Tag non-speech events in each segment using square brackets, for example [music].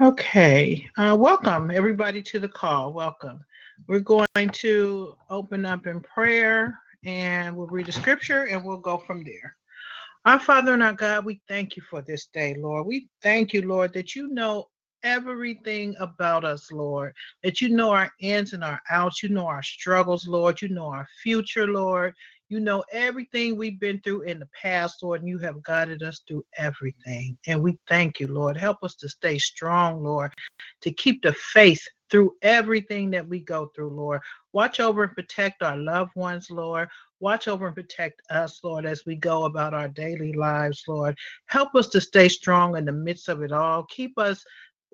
Okay, uh, welcome everybody to the call. Welcome. We're going to open up in prayer and we'll read the scripture and we'll go from there. Our Father and our God, we thank you for this day, Lord. We thank you, Lord, that you know everything about us, Lord, that you know our ins and our outs, you know our struggles, Lord, you know our future, Lord. You know everything we've been through in the past, Lord, and you have guided us through everything. And we thank you, Lord. Help us to stay strong, Lord, to keep the faith through everything that we go through, Lord. Watch over and protect our loved ones, Lord. Watch over and protect us, Lord, as we go about our daily lives, Lord. Help us to stay strong in the midst of it all. Keep us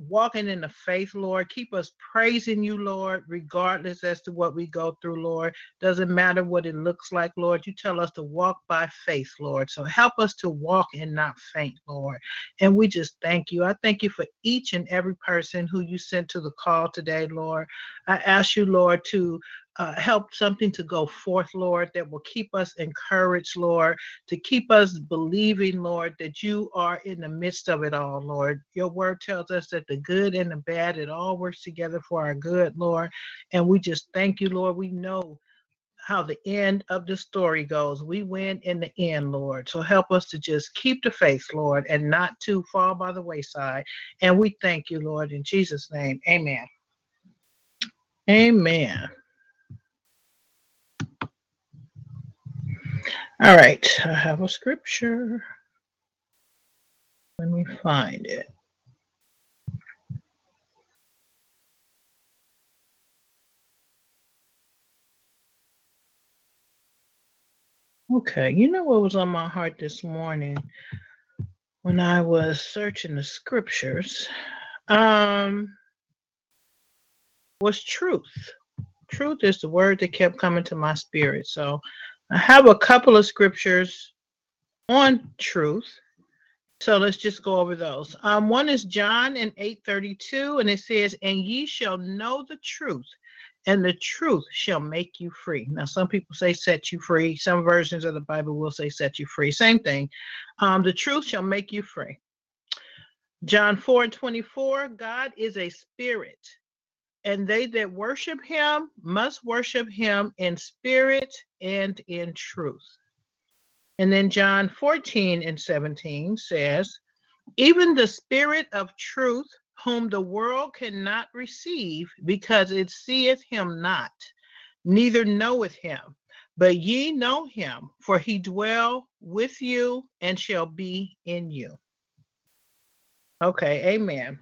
walking in the faith, Lord. Keep us praising you, Lord, regardless as to what we go through, Lord. Doesn't matter what it looks like, Lord. You tell us to walk by faith, Lord. So help us to walk and not faint, Lord. And we just thank you. I thank you for each and every person who you sent to the call today, Lord. I ask you, Lord, to uh, help something to go forth, Lord, that will keep us encouraged, Lord, to keep us believing, Lord, that you are in the midst of it all, Lord. Your word tells us that the good and the bad, it all works together for our good, Lord. And we just thank you, Lord. We know how the end of the story goes. We win in the end, Lord. So help us to just keep the faith, Lord, and not to fall by the wayside. And we thank you, Lord, in Jesus' name. Amen. Amen. All right, I have a scripture. Let me find it. Okay, you know what was on my heart this morning when I was searching the scriptures? Um, was truth. Truth is the word that kept coming to my spirit. So I have a couple of scriptures on truth. So let's just go over those. Um, one is John in 832, and it says, And ye shall know the truth, and the truth shall make you free. Now, some people say set you free. Some versions of the Bible will say set you free. Same thing. Um, the truth shall make you free. John 4 and 24, God is a spirit, and they that worship him must worship him in spirit and in truth. And then John 14 and 17 says, Even the spirit of truth, whom the world cannot receive, because it seeth him not, neither knoweth him. But ye know him, for he dwell with you and shall be in you. Okay, amen.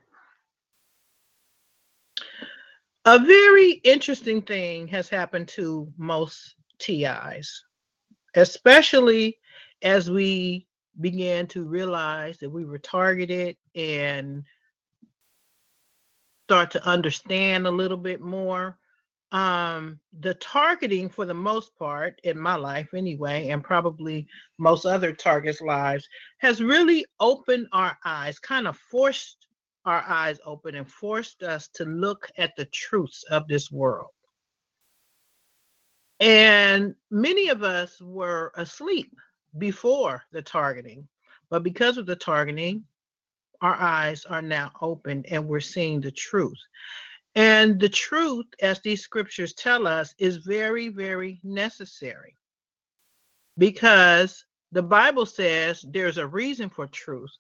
A very interesting thing has happened to most TIs, especially as we began to realize that we were targeted and start to understand a little bit more. Um, the targeting, for the most part, in my life anyway, and probably most other targets' lives, has really opened our eyes, kind of forced our eyes open and forced us to look at the truths of this world. And many of us were asleep before the targeting, but because of the targeting, our eyes are now open and we're seeing the truth. And the truth, as these scriptures tell us, is very, very necessary because the Bible says there's a reason for truth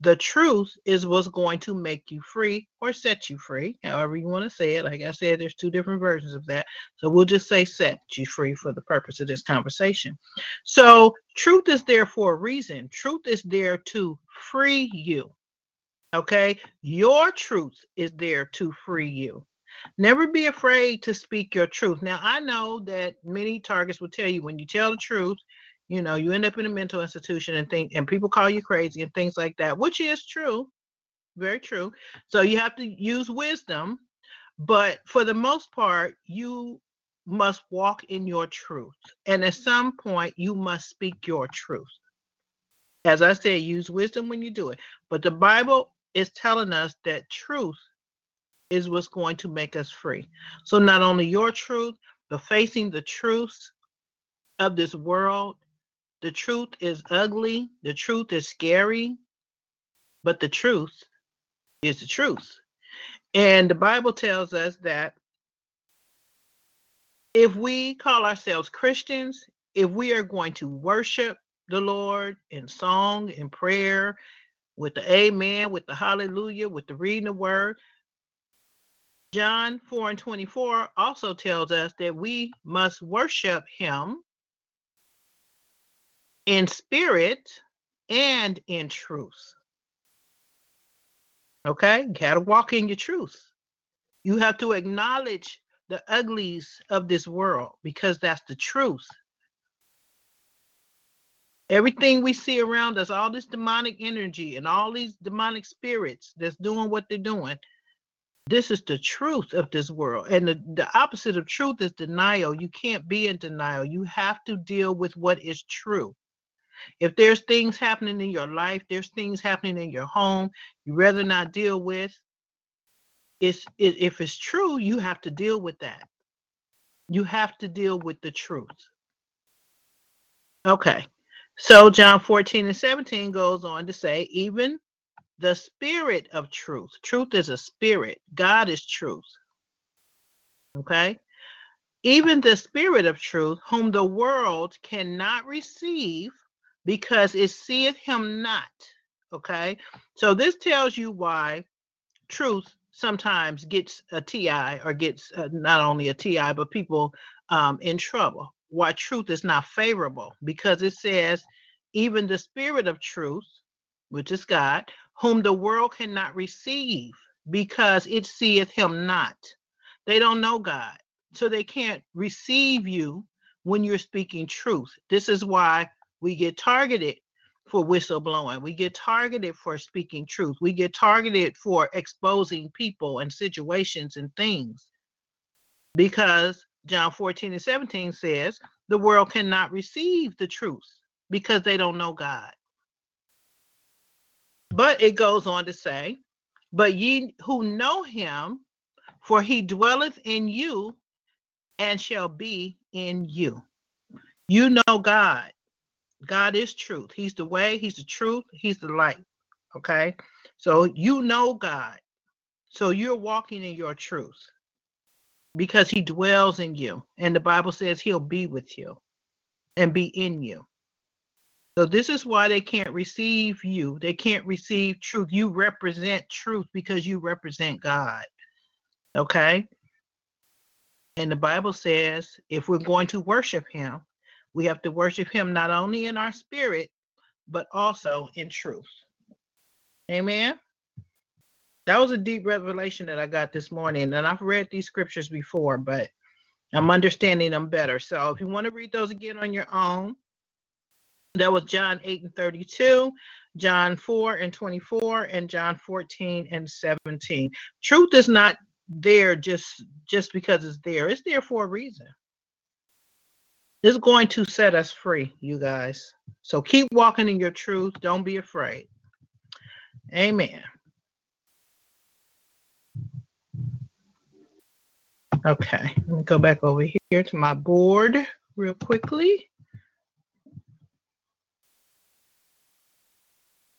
the truth is what's going to make you free or set you free, however you want to say it. Like I said, there's two different versions of that. So we'll just say set you free for the purpose of this conversation. So truth is there for a reason. Truth is there to free you. Okay. Your truth is there to free you. Never be afraid to speak your truth. Now, I know that many targets will tell you when you tell the truth, you know you end up in a mental institution and think and people call you crazy and things like that which is true very true. So you have to use wisdom, but for the most part, you must walk in your truth. And at some point, you must speak your truth. As I said, use wisdom when you do it. But the Bible is telling us that truth is what's going to make us free. So not only your truth, but facing the truths of this world. The truth is ugly, the truth is scary, but the truth is the truth. And the Bible tells us that if we call ourselves Christians, if we are going to worship the Lord in song and prayer, with the amen, with the hallelujah, with the reading of the word, John 4 and 24 also tells us that we must worship him in spirit and in truth. Okay, you gotta walk in your truth. You have to acknowledge the uglies of this world because that's the truth. Everything we see around us, all this demonic energy and all these demonic spirits that's doing what they're doing, this is the truth of this world. And the, the opposite of truth is denial. You can't be in denial. You have to deal with what is true. If there's things happening in your life, there's things happening in your home you rather not deal with, it's it, if it's true, you have to deal with that. You have to deal with the truth. Okay. So John 14 and 17 goes on to say, even the spirit of truth. Truth is a spirit. God is truth. Okay. Even the spirit of truth, whom the world cannot receive because it seeth him not. Okay. So this tells you why truth sometimes gets a TI or gets uh, not only a TI, but people um, in trouble. Why truth is not favorable because it says, even the spirit of truth, which is God, whom the world cannot receive because it seeth him not. They don't know God, so they can't receive you when you're speaking truth. This is why we get targeted for whistleblowing. We get targeted for speaking truth. We get targeted for exposing people and situations and things. Because John 14 and 17 says, the world cannot receive the truth because they don't know God. But it goes on to say, but ye who know him, for he dwelleth in you and shall be in you. You know God. God is truth. He's the way, He's the truth, He's the light. Okay. So you know God. So you're walking in your truth because He dwells in you. And the Bible says He'll be with you and be in you. So this is why they can't receive you. They can't receive truth. You represent truth because you represent God. Okay? And the Bible says if we're going to worship him, we have to worship him not only in our spirit, but also in truth. Amen. That was a deep revelation that I got this morning. And I've read these scriptures before, but I'm understanding them better. So if you want to read those again on your own, that was John 8 and 32, John 4 and 24, and John 14 and 17. Truth is not there just just because it's there. It's there for a reason. It's going to set us free, you guys. So keep walking in your truth. Don't be afraid. Amen. Okay, let me go back over here to my board real quickly.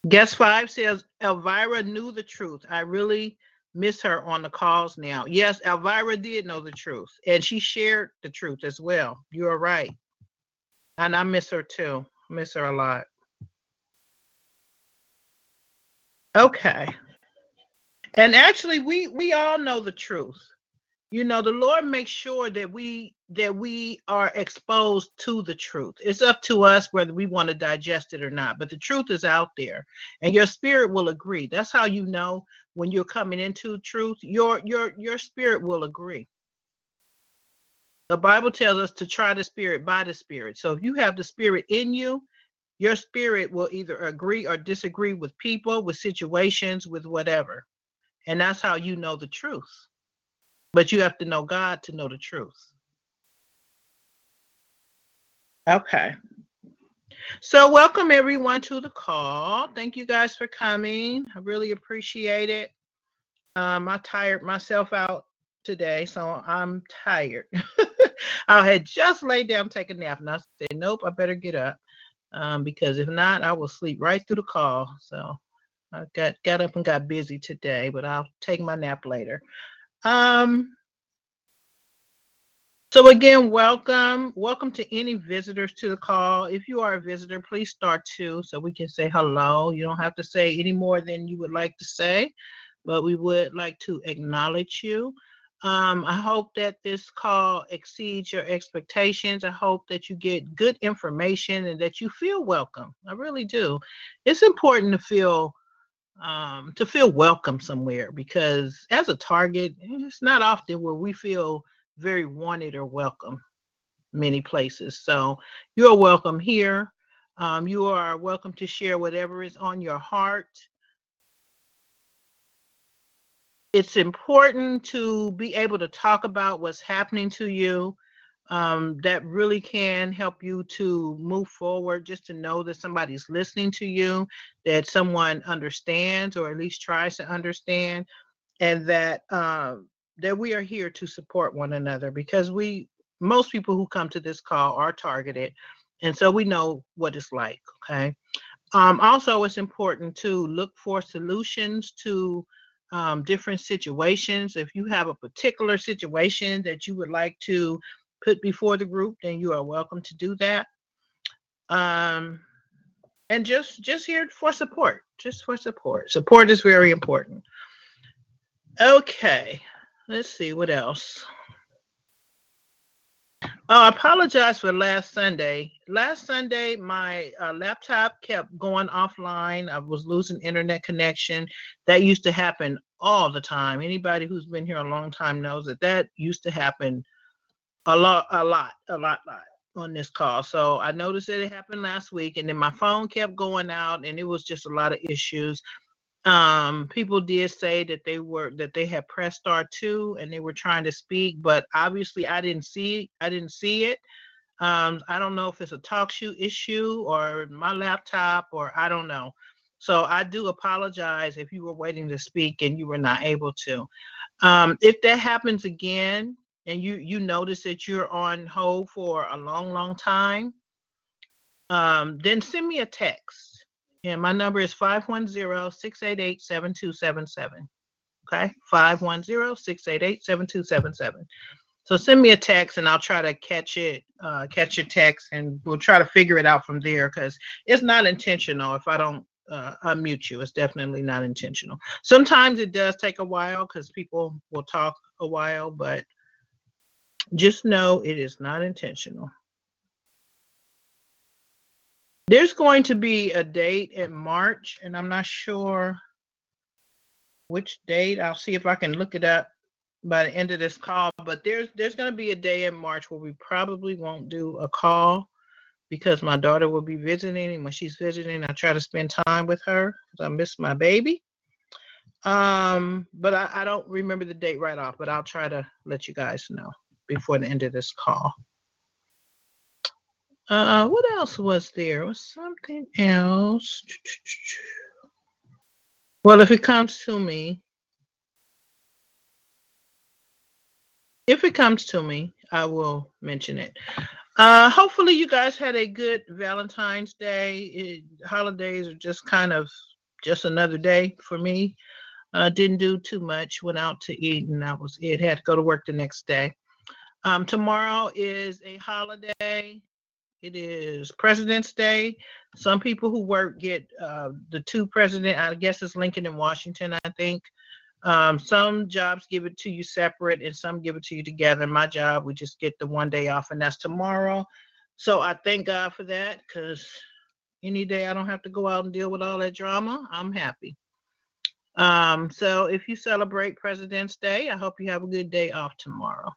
Guest five says Elvira knew the truth. I really miss her on the calls now. Yes, Elvira did know the truth, and she shared the truth as well. You are right, and I miss her too. Miss her a lot. Okay, and actually, we we all know the truth you know the lord makes sure that we that we are exposed to the truth it's up to us whether we want to digest it or not but the truth is out there and your spirit will agree that's how you know when you're coming into truth your your your spirit will agree the bible tells us to try the spirit by the spirit so if you have the spirit in you your spirit will either agree or disagree with people, with situations, with whatever. And that's how you know the truth. But you have to know God to know the truth. Okay. So, welcome everyone to the call. Thank you guys for coming. I really appreciate it. Um, I tired myself out today, so I'm tired. [laughs] I had just laid down, take a nap, and I said, "Nope, I better get up um, because if not, I will sleep right through the call." So, I got got up and got busy today, but I'll take my nap later. Um, so again, welcome. Welcome to any visitors to the call. If you are a visitor, please start two so we can say hello. You don't have to say any more than you would like to say, but we would like to acknowledge you. Um, I hope that this call exceeds your expectations. I hope that you get good information and that you feel welcome. I really do. It's important to feel um, to feel welcome somewhere because as a target, it's not often where we feel very wanted or welcome many places. So you're welcome here. Um, you are welcome to share whatever is on your heart. It's important to be able to talk about what's happening to you. Um, that really can help you to move forward, just to know that somebody's listening to you, that someone understands or at least tries to understand, and that um, that we are here to support one another because we most people who come to this call are targeted and so we know what it's like okay? Um, also it's important to look for solutions to um, different situations. If you have a particular situation that you would like to put before the group then you are welcome to do that. Um, and just just here for support just for support. Support is very important. Okay Let's see what else. Oh, I apologize for last Sunday. Last Sunday, my uh, laptop kept going offline. I was losing internet connection. That used to happen all the time. Anybody who's been here a long time knows that that used to happen a lot, a lot, a lot, lot on this call. So I noticed that it happened last week, and then my phone kept going out, and it was just a lot of issues um people did say that they were that they had pressed star two and they were trying to speak but obviously i didn't see i didn't see it. Um i don't know if it's a TalkShoe issue or my laptop or i don't know. So i do apologize if you were waiting to speak and you were not able to. Um if that happens again and you you notice that you're on hold for a long long time um then send me a text and my number is 510-688-7277. Okay, 510-688-7277. So send me a text and I'll try to catch it, uh, catch your text, and we'll try to figure it out from there because it's not intentional if I don't uh, unmute you. It's definitely not intentional. Sometimes it does take a while because people will talk a while, but just know it is not intentional. There's going to be a date in March, and I'm not sure which date. I'll see if I can look it up by the end of this call. But there's there's going to be a day in March where we probably won't do a call because my daughter will be visiting, and when she's visiting, I try to spend time with her because I miss my baby. Um, but I, I don't remember the date right off, but I'll try to let you guys know before the end of this call. Uh, what else was there? Was something else? Well, if it comes to me, if it comes to me, I will mention it. Uh, hopefully, you guys had a good Valentine's Day. It, holidays are just kind of just another day for me. Uh, didn't do too much. Went out to eat, and that was it. Had to go to work the next day. Um, tomorrow is a holiday. It is President's Day. Some people who work get uh, the two president. I guess it's Lincoln and Washington. I think um, some jobs give it to you separate, and some give it to you together. My job, we just get the one day off, and that's tomorrow. So I thank God for that, because any day I don't have to go out and deal with all that drama, I'm happy. Um, so if you celebrate President's Day, I hope you have a good day off tomorrow.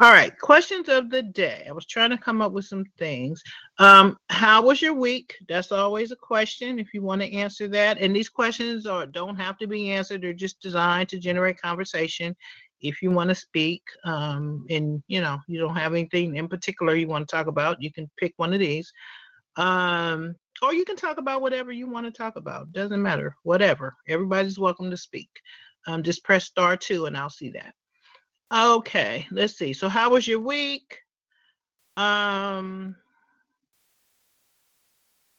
All right, questions of the day. I was trying to come up with some things. Um, how was your week? That's always a question if you want to answer that. And these questions are don't have to be answered. They're just designed to generate conversation. If you want to speak, um, and you know you don't have anything in particular you want to talk about, you can pick one of these. Um, or you can talk about whatever you want to talk about. Doesn't matter. Whatever. Everybody's welcome to speak. Um, just press star two and I'll see that. Okay, let's see. So how was your week? Um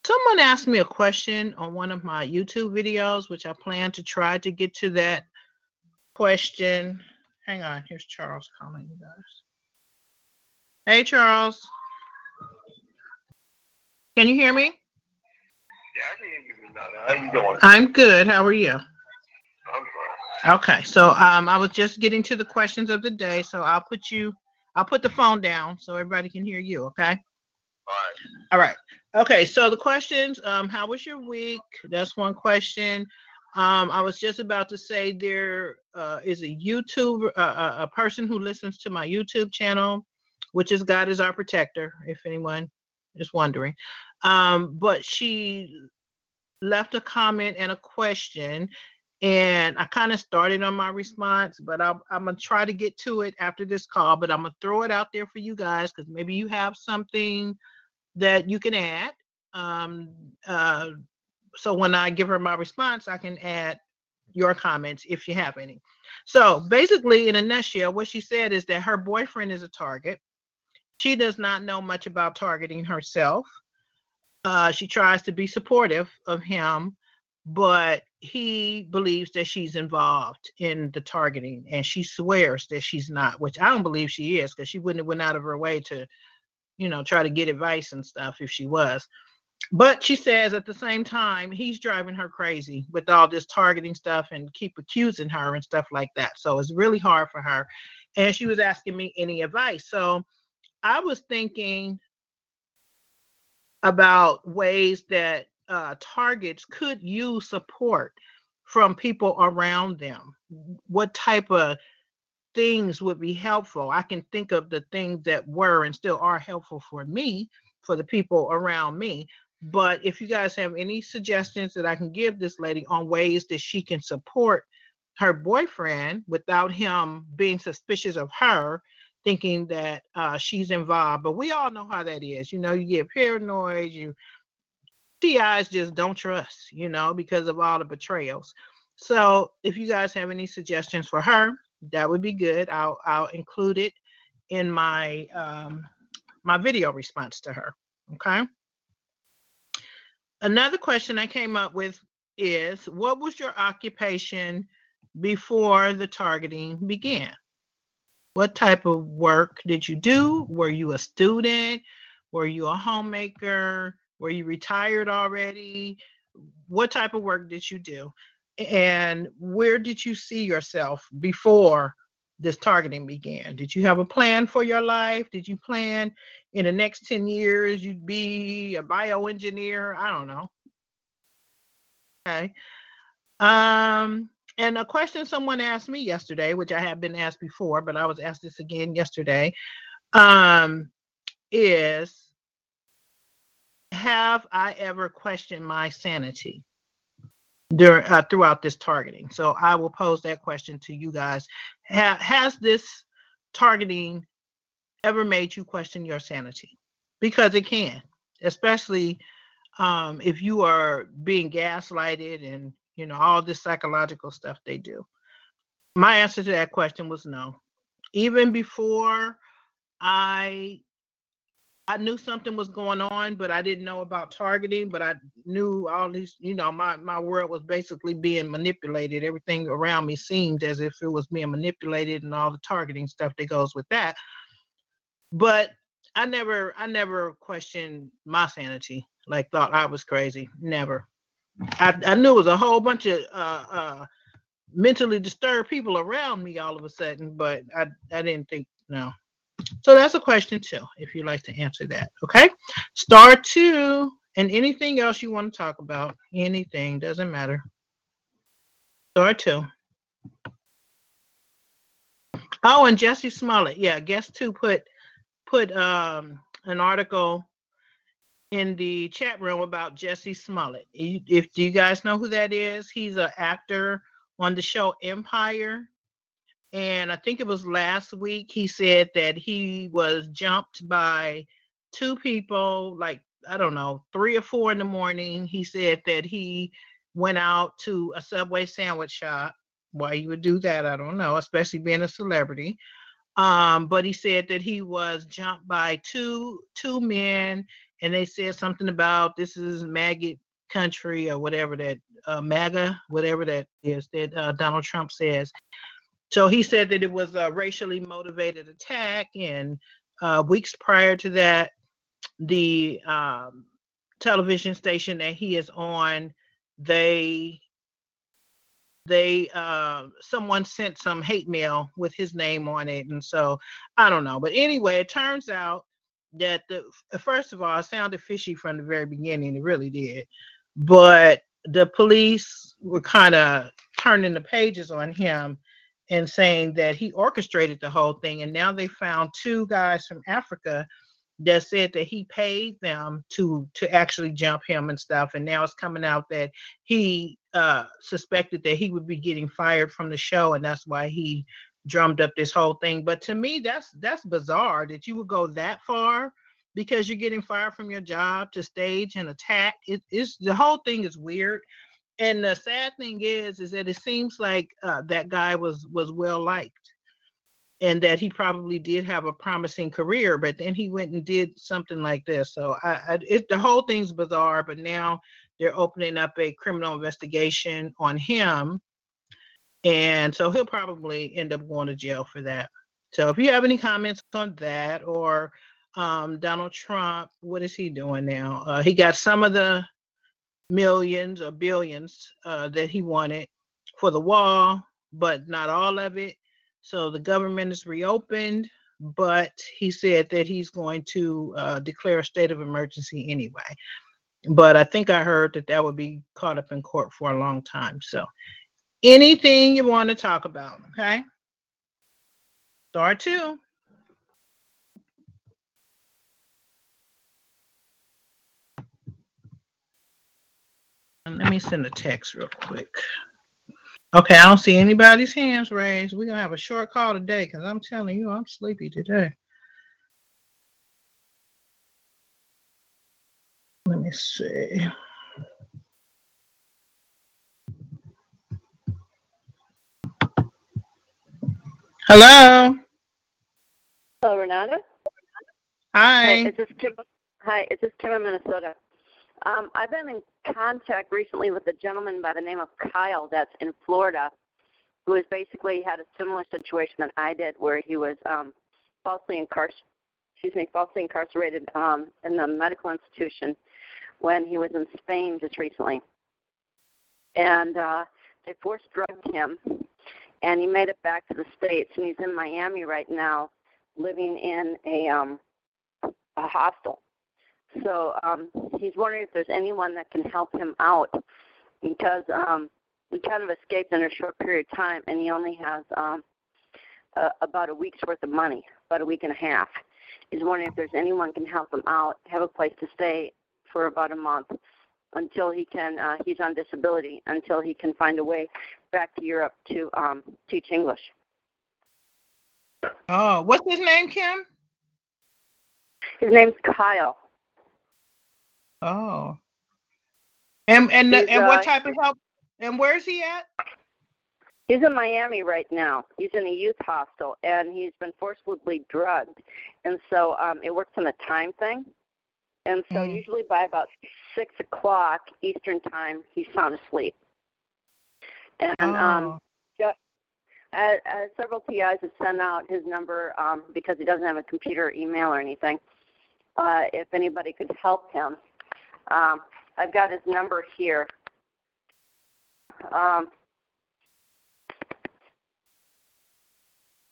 someone asked me a question on one of my YouTube videos, which I plan to try to get to that question. Hang on, here's Charles calling you guys. Hey Charles. Can you hear me? Yeah, I can hear you. How you doing? I'm good. How are you? Okay, so um, I was just getting to the questions of the day, so I'll put you, I'll put the phone down so everybody can hear you. Okay. All right. All right. Okay. So the questions. Um, how was your week? That's one question. Um, I was just about to say there uh, is a YouTube, uh, a person who listens to my YouTube channel, which is God is our protector. If anyone is wondering, um, but she left a comment and a question and I kind of started on my response, but I'm, I'm going to try to get to it after this call. But I'm going to throw it out there for you guys because maybe you have something that you can add. Um, uh, so when I give her my response, I can add your comments if you have any. So basically, in a nutshell, what she said is that her boyfriend is a target. She does not know much about targeting herself. Uh, she tries to be supportive of him, but he believes that she's involved in the targeting and she swears that she's not which i don't believe she is because she wouldn't have went out of her way to you know try to get advice and stuff if she was. But she says at the same time he's driving her crazy with all this targeting stuff and keep accusing her and stuff like that. So it's really hard for her and she was asking me any advice. So i was thinking about ways that uh, targets could use support from people around them. What type of things would be helpful? I can think of the things that were and still are helpful for me, for the people around me. But if you guys have any suggestions that I can give this lady on ways that she can support her boyfriend without him being suspicious of her, thinking that uh, she's involved. But we all know how that is. You know, you get paranoid, you TIs just don't trust, you know, because of all the betrayals. So if you guys have any suggestions for her, that would be good. I'll I'll include it in my um, my video response to her. Okay. Another question I came up with is what was your occupation before the targeting began? What type of work did you do? Were you a student? Were you a homemaker? Were you retired already? What type of work did you do? And where did you see yourself before this targeting began? Did you have a plan for your life? Did you plan in the next 10 years you'd be a bioengineer? I don't know. Okay. Um, and a question someone asked me yesterday, which I have been asked before, but I was asked this again yesterday, um, is have I ever questioned my sanity during uh, throughout this targeting? So I will pose that question to you guys. Ha- has this targeting ever made you question your sanity? Because it can, especially um, if you are being gaslighted and you know all this psychological stuff they do. My answer to that question was no. Even before I I knew something was going on, but I didn't know about targeting. But I knew all these, you know, my my world was basically being manipulated. Everything around me seemed as if it was being manipulated, and all the targeting stuff that goes with that. But I never, I never questioned my sanity. Like thought I was crazy. Never. I I knew it was a whole bunch of uh, uh, mentally disturbed people around me all of a sudden, but I I didn't think no. So that's a question too, if you'd like to answer that. Okay. Star two and anything else you want to talk about, anything, doesn't matter. Star two. Oh, and Jussie Smollett. Yeah, guess two put put um an article in the chat room about Jussie Smollett. If do you guys know who that is? He's an actor on the show Empire. And I think it was last week he said that he was jumped by two people, like I don't know, three or four in the morning. He said that he went out to a Subway sandwich shop. Why you would do that, I don't know, especially being a celebrity. Um, but he said that he was jumped by two two men, and they said something about this is maggot country or whatever that uh, MAGA, whatever that is that uh, Donald Trump says. So he said that it was a racially motivated attack, and uh, weeks prior to that, the um, television station that he is on, they they uh someone sent some hate mail with his name on it and so i don't know. But anyway it turns out that the first of all it sounded fishy from the very beginning it really did but the police were kind of turning the pages on him and saying that he orchestrated the whole thing and now they found two guys from africa that said that he paid them to to actually jump him and stuff. And now it's coming out that he uh suspected that he would be getting fired from the show and that's why he drummed up this whole thing. But to me that's that's bizarre that you would go that far because you're getting fired from your job to stage an attack. It is the whole thing is weird and the sad thing is is that it seems like uh, that guy was was well liked and that he probably did have a promising career, but then he went and did something like this. So I, I it, the whole thing's bizarre. But now they're opening up a criminal investigation on him, and so he'll probably end up going to jail for that. So if you have any comments on that or um, Donald Trump, what is he doing now? Uh, he got some of the millions or billions uh, that he wanted for the wall, but not all of it. So the government is reopened, but he said that he's going to uh, declare a state of emergency anyway. But I think I heard that that would be caught up in court for a long time. So anything you want to talk about, okay? Star two. Let me send a text real quick. Okay, I don't see anybody's hands raised. We're gonna have a short call today because I'm telling you, I'm sleepy today. Let me see. Hello. Hello, Renata. Hi, Hi. it's just Kim. Hi, it's just Kim in Minnesota. Um, I've been in contact recently with a gentleman by the name of Kyle that's in Florida, who has basically had a similar situation that I did, where he was um, falsely incarcerated. Excuse me, falsely incarcerated um, in a medical institution when he was in Spain just recently, and uh, they forced drugged him, and he made it back to the states, and he's in Miami right now, living in a um, a hostel. So um, he's wondering if there's anyone that can help him out because um, we kind of escaped in a short period of time, and he only has um, uh, about a week's worth of money, about a week and a half. He's wondering if there's anyone can help him out, have a place to stay for about a month until he can. Uh, he's on disability until he can find a way back to Europe to um, teach English. Oh, what's his name, Kim? His name's Kyle. Oh. And and He's, and what uh, type of help? And where's he at? He's in Miami right now. He's in a youth hostel, and he's been forcibly drugged. And so um, it works on a time thing. And so Mm. usually by about six o'clock Eastern time, he's sound asleep. And um, Oh. uh, uh, several TIs have sent out his number um, because he doesn't have a computer, or email, or anything. Uh, if anybody could help him, um, I've got his number here. Um,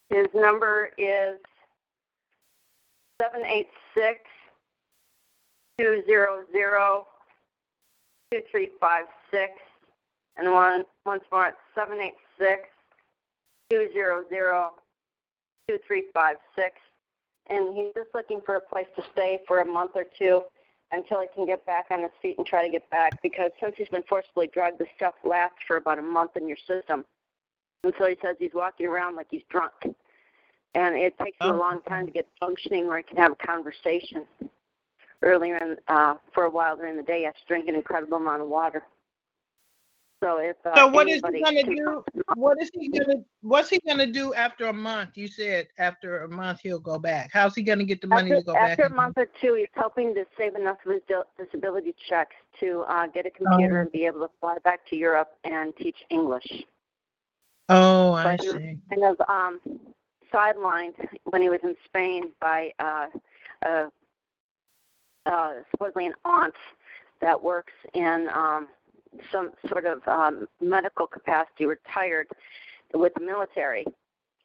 his number is seven eight six two zero zero two three five six, and one once more it's seven eight six two zero zero 2356. And he's just looking for a place to stay for a month or two until he can get back on his feet and try to get back because since he's been forcibly drugged, the stuff lasts for about a month in your system. And so he says he's walking around like he's drunk. And it takes him a Oh. long time to get functioning where he can have a conversation. Earlier in, uh, for a while during the day, he has to drink an incredible amount of water. So if uh, So what is he anybody gonna do? What is he gonna, what's he gonna do after a month? You said after a month he'll go back. How's he gonna get the money after, to go back? after a month or two, he's hoping to save enough of his di- disability checks to uh, get a computer Oh. and be able to fly back to Europe and teach English. Oh, I But he- see. And was um, sidelined when he was in Spain by uh, uh, uh, supposedly an aunt that works in um, some sort of um, medical capacity, retired with the military.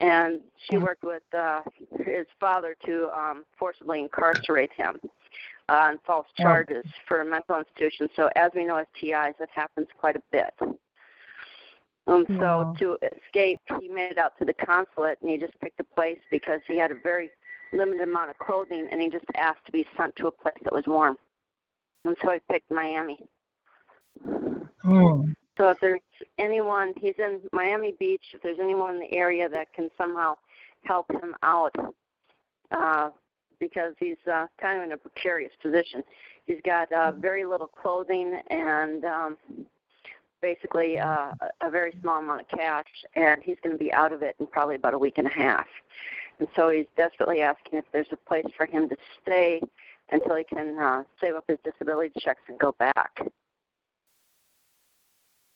And she Mhm. worked with uh, his father to um, forcibly incarcerate him uh, on false charges for a mental institution. So, as we know, as TIs, it happens quite a bit. Um, so to escape, he made it out to the consulate, and he just picked a place because he had a very limited amount of clothing, and he just asked to be sent to a place that was warm. And so he picked Miami. Oh, So if there's anyone, he's in Miami Beach. If there's anyone in the area that can somehow help him out, uh, because he's uh, kind of in a precarious position. He's got uh, very little clothing and um, basically uh, a a very small amount of cash, and he's going to be out of it in probably about a week and a half. And so he's desperately asking if there's a place for him to stay until he can uh, save up his disability checks and go back.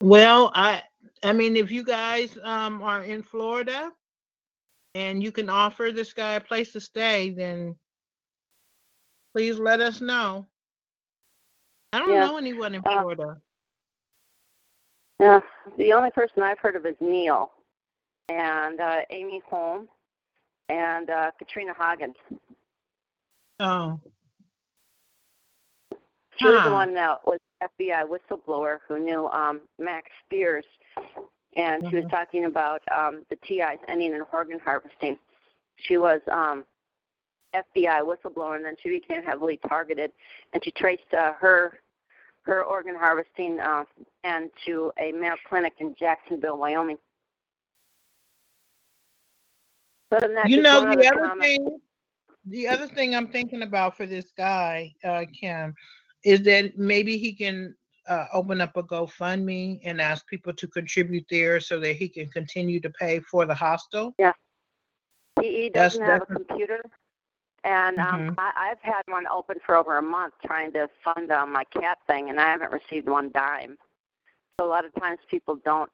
Well, I, I mean, if you guys, um, are in Florida and you can offer this guy a place to stay, then please let us know. I don't Yeah. know anyone in Uh, Florida. Yeah, the only person I've heard of is Neil and uh, Amy Holm and uh, Katrina Hoggins. Oh, She was the one that was FBI whistleblower who knew um, Max Spiers, and she was Mhm. talking about um, the TIs ending in organ harvesting. She was um, FBI whistleblower, and then she became heavily targeted, and she traced uh, her her organ harvesting uh, and to a Mayo Clinic in Jacksonville, Wyoming. But that, you know, the other other comment. thing, the other thing I'm thinking about for this guy, uh, Kim, is that maybe he can uh, open up a GoFundMe and ask people to contribute there so that he can continue to pay for the hostel. He, he doesn't have a computer, and um, I, I've had one open for over a month trying to fund uh, my cat thing, and I haven't received one dime. So a lot of times people don't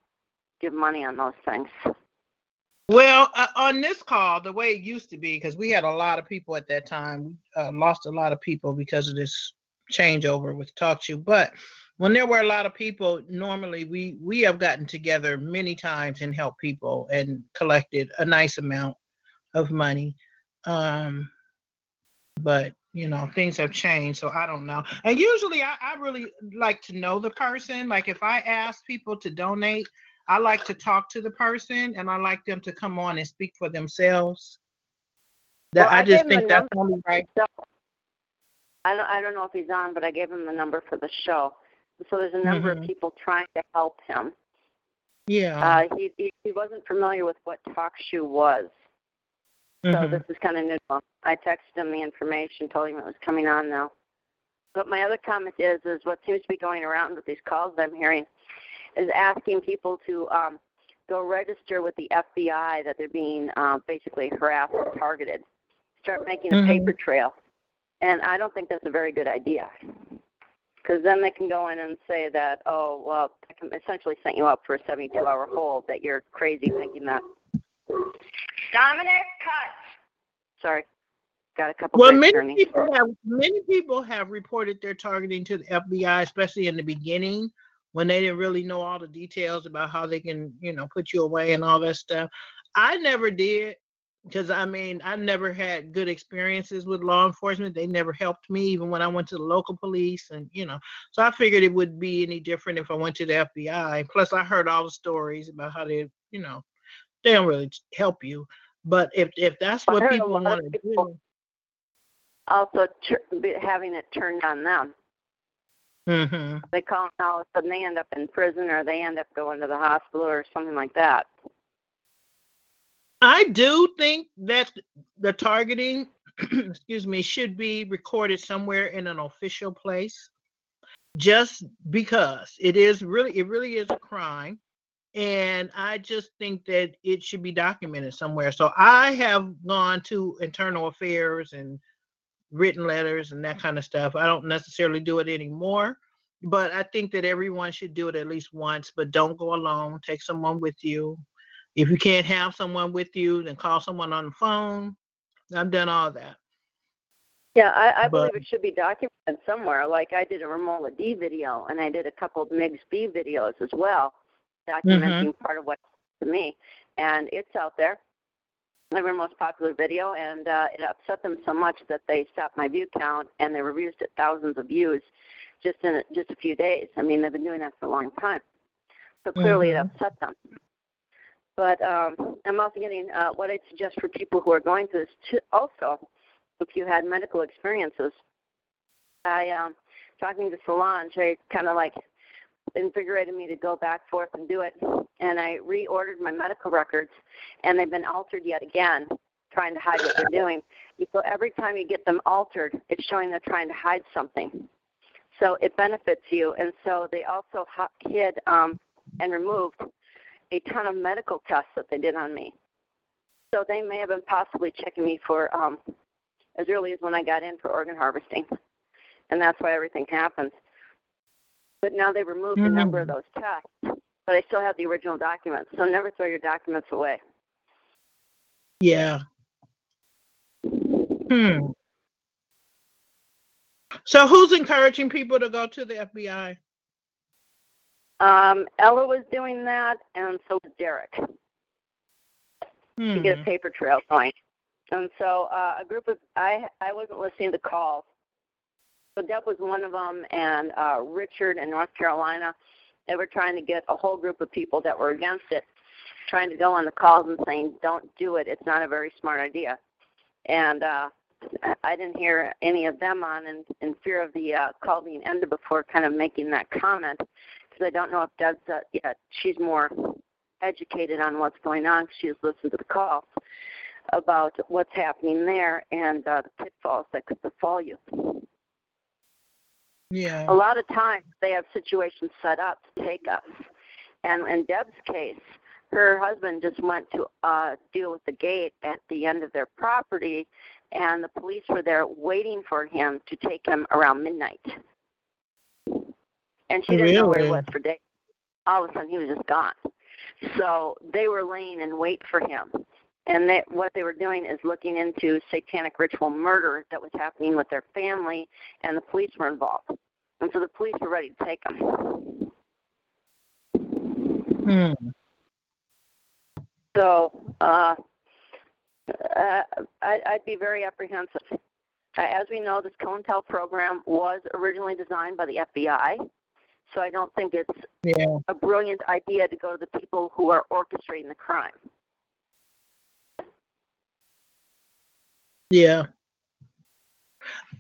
give money on those things. Well, uh, on this call, the way it used to be, because we had a lot of people at that time, we uh, lost a lot of people because of this changeover with TalkShoe. But when there were a lot of people, normally we we have gotten together many times and helped people and collected a nice amount of money. Um, but you know, things have changed, so I don't know. And usually, I, I really like to know the person. Like if I ask people to donate. I like to talk to the person and I like them to come on and speak for themselves. That Well, I just think that's only right. I don't, I don't know if he's on, but I gave him the number for the show. So there's a number Mhm. of people trying to help him. Yeah. Uh, he, he he wasn't familiar with what TalkShoe was. So mhm. this is kind of new. I texted him the information, told him it was coming on now. But my other comment is, is what seems to be going around with these calls I'm hearing, is asking people to um, go register with the FBI that they're being uh, basically harassed and targeted. Start making a Mhm. paper trail, and I don't think that's a very good idea. Because then they can go in and say that, oh, well, I can essentially sent you up for a 72-hour hold. That you're crazy thinking that. Dominic, cut. Sorry, got a couple. Well, break many journeys. people have many people have reported their targeting to the FBI, especially in the beginning when they didn't really know all the details about how they can, you know, put you away and all that stuff. I never did because I mean I never had good experiences with law enforcement. They never helped me even when I went to the local police and you know. So I figured it would be any different if I went to the FBI. Plus I heard all the stories about how they, you know, they don't really help you. But if if that's what people want to do, Also, be- having it turned on them. hmm They call them all of a sudden they end up in prison or they end up going to the hospital or something like that. I do think that the targeting, [clears throat] excuse me, should be recorded somewhere in an official place. Just because it is really, it really is a crime. And I just think that it should be documented somewhere. So I have gone to internal affairs and written letters and that kind of stuff. I don't necessarily do it anymore, but I think that everyone should do it at least once. But don't go alone. Take someone with you. If you can't have someone with you, then call someone on the phone. I've done all that. Yeah, I, I But- believe it should be documented somewhere. Like I did a Romola D video and I did a couple of Migs B videos as well, documenting part of what to me. And it's out there. They were most popular video, and uh, it upset them so much that they stopped my view count, and they reduced it thousands of views just in a, just a few days. I mean, they've been doing that for a long time, so clearly Mhm. it upset them. But um, I'm also getting uh, what I'd suggest for people who are going through this too, also, if you had medical experiences. I um, talking to Solange, they kind of like invigorated me to go back forth and do it, and I reordered my medical records, and they've been altered yet again, trying to hide what they're doing. So every time you get them altered, it's showing they're trying to hide something. So it benefits you, and so they also hid um, and removed a ton of medical tests that they did on me. So they may have been possibly checking me for um, as early as when I got in for organ harvesting, and that's why everything happened. But now they removed a number of those tests, but I still have the original documents. So never throw your documents away. Yeah. Hmm. So who's encouraging people to go to the FBI? Um, Ella was doing that, and so was Derek to Hmm. get a paper trail going. And so uh, a group of I I wasn't listening to calls. So Deb was one of them, and uh, Richard in North Carolina. They were trying to get a whole group of people that were against it, trying to go on the calls and saying, "Don't do it. It's not a very smart idea." And uh, I didn't hear any of them on, in, in fear of the uh, call being ended before kind of making that comment, because I don't know if Deb's uh, yeah she's more educated on what's going on. 'cause She has listened to the calls about what's happening there and uh, the pitfalls that could befall you. Yeah. A lot of times they have situations set up to take us. And in Deb's case, her husband just went to uh, deal with the gate at the end of their property, and the police were there waiting for him to take him around midnight. And she didn't know where he was for days. All of a sudden, he was just gone. So they were laying in wait for him. And they, what they were doing is looking into satanic ritual murder that was happening with their family, and the police were involved. And so the police were ready to take him. Hmm. So uh, uh, I, I'd be very apprehensive. As we know, this COINTEL program was originally designed by the FBI, so I don't think it's Yeah. a brilliant idea to go to the people who are orchestrating the crime. Yeah.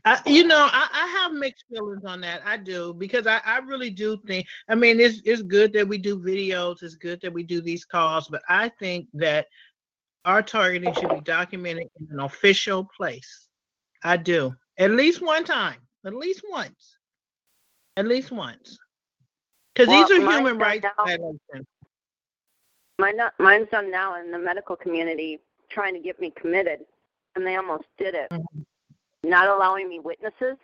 I, you know, I, I have mixed feelings on that. I do because I, I really do think. I mean, it's it's good that we do videos. It's good that we do these calls, but I think that our targeting should be documented in an official place. I do at least one time, at least once, at least once, because Well, these are human rights now. violations. Mine, mine's done now in the medical community trying to get me committed, and they almost did it. Mhm. Not allowing me witnesses,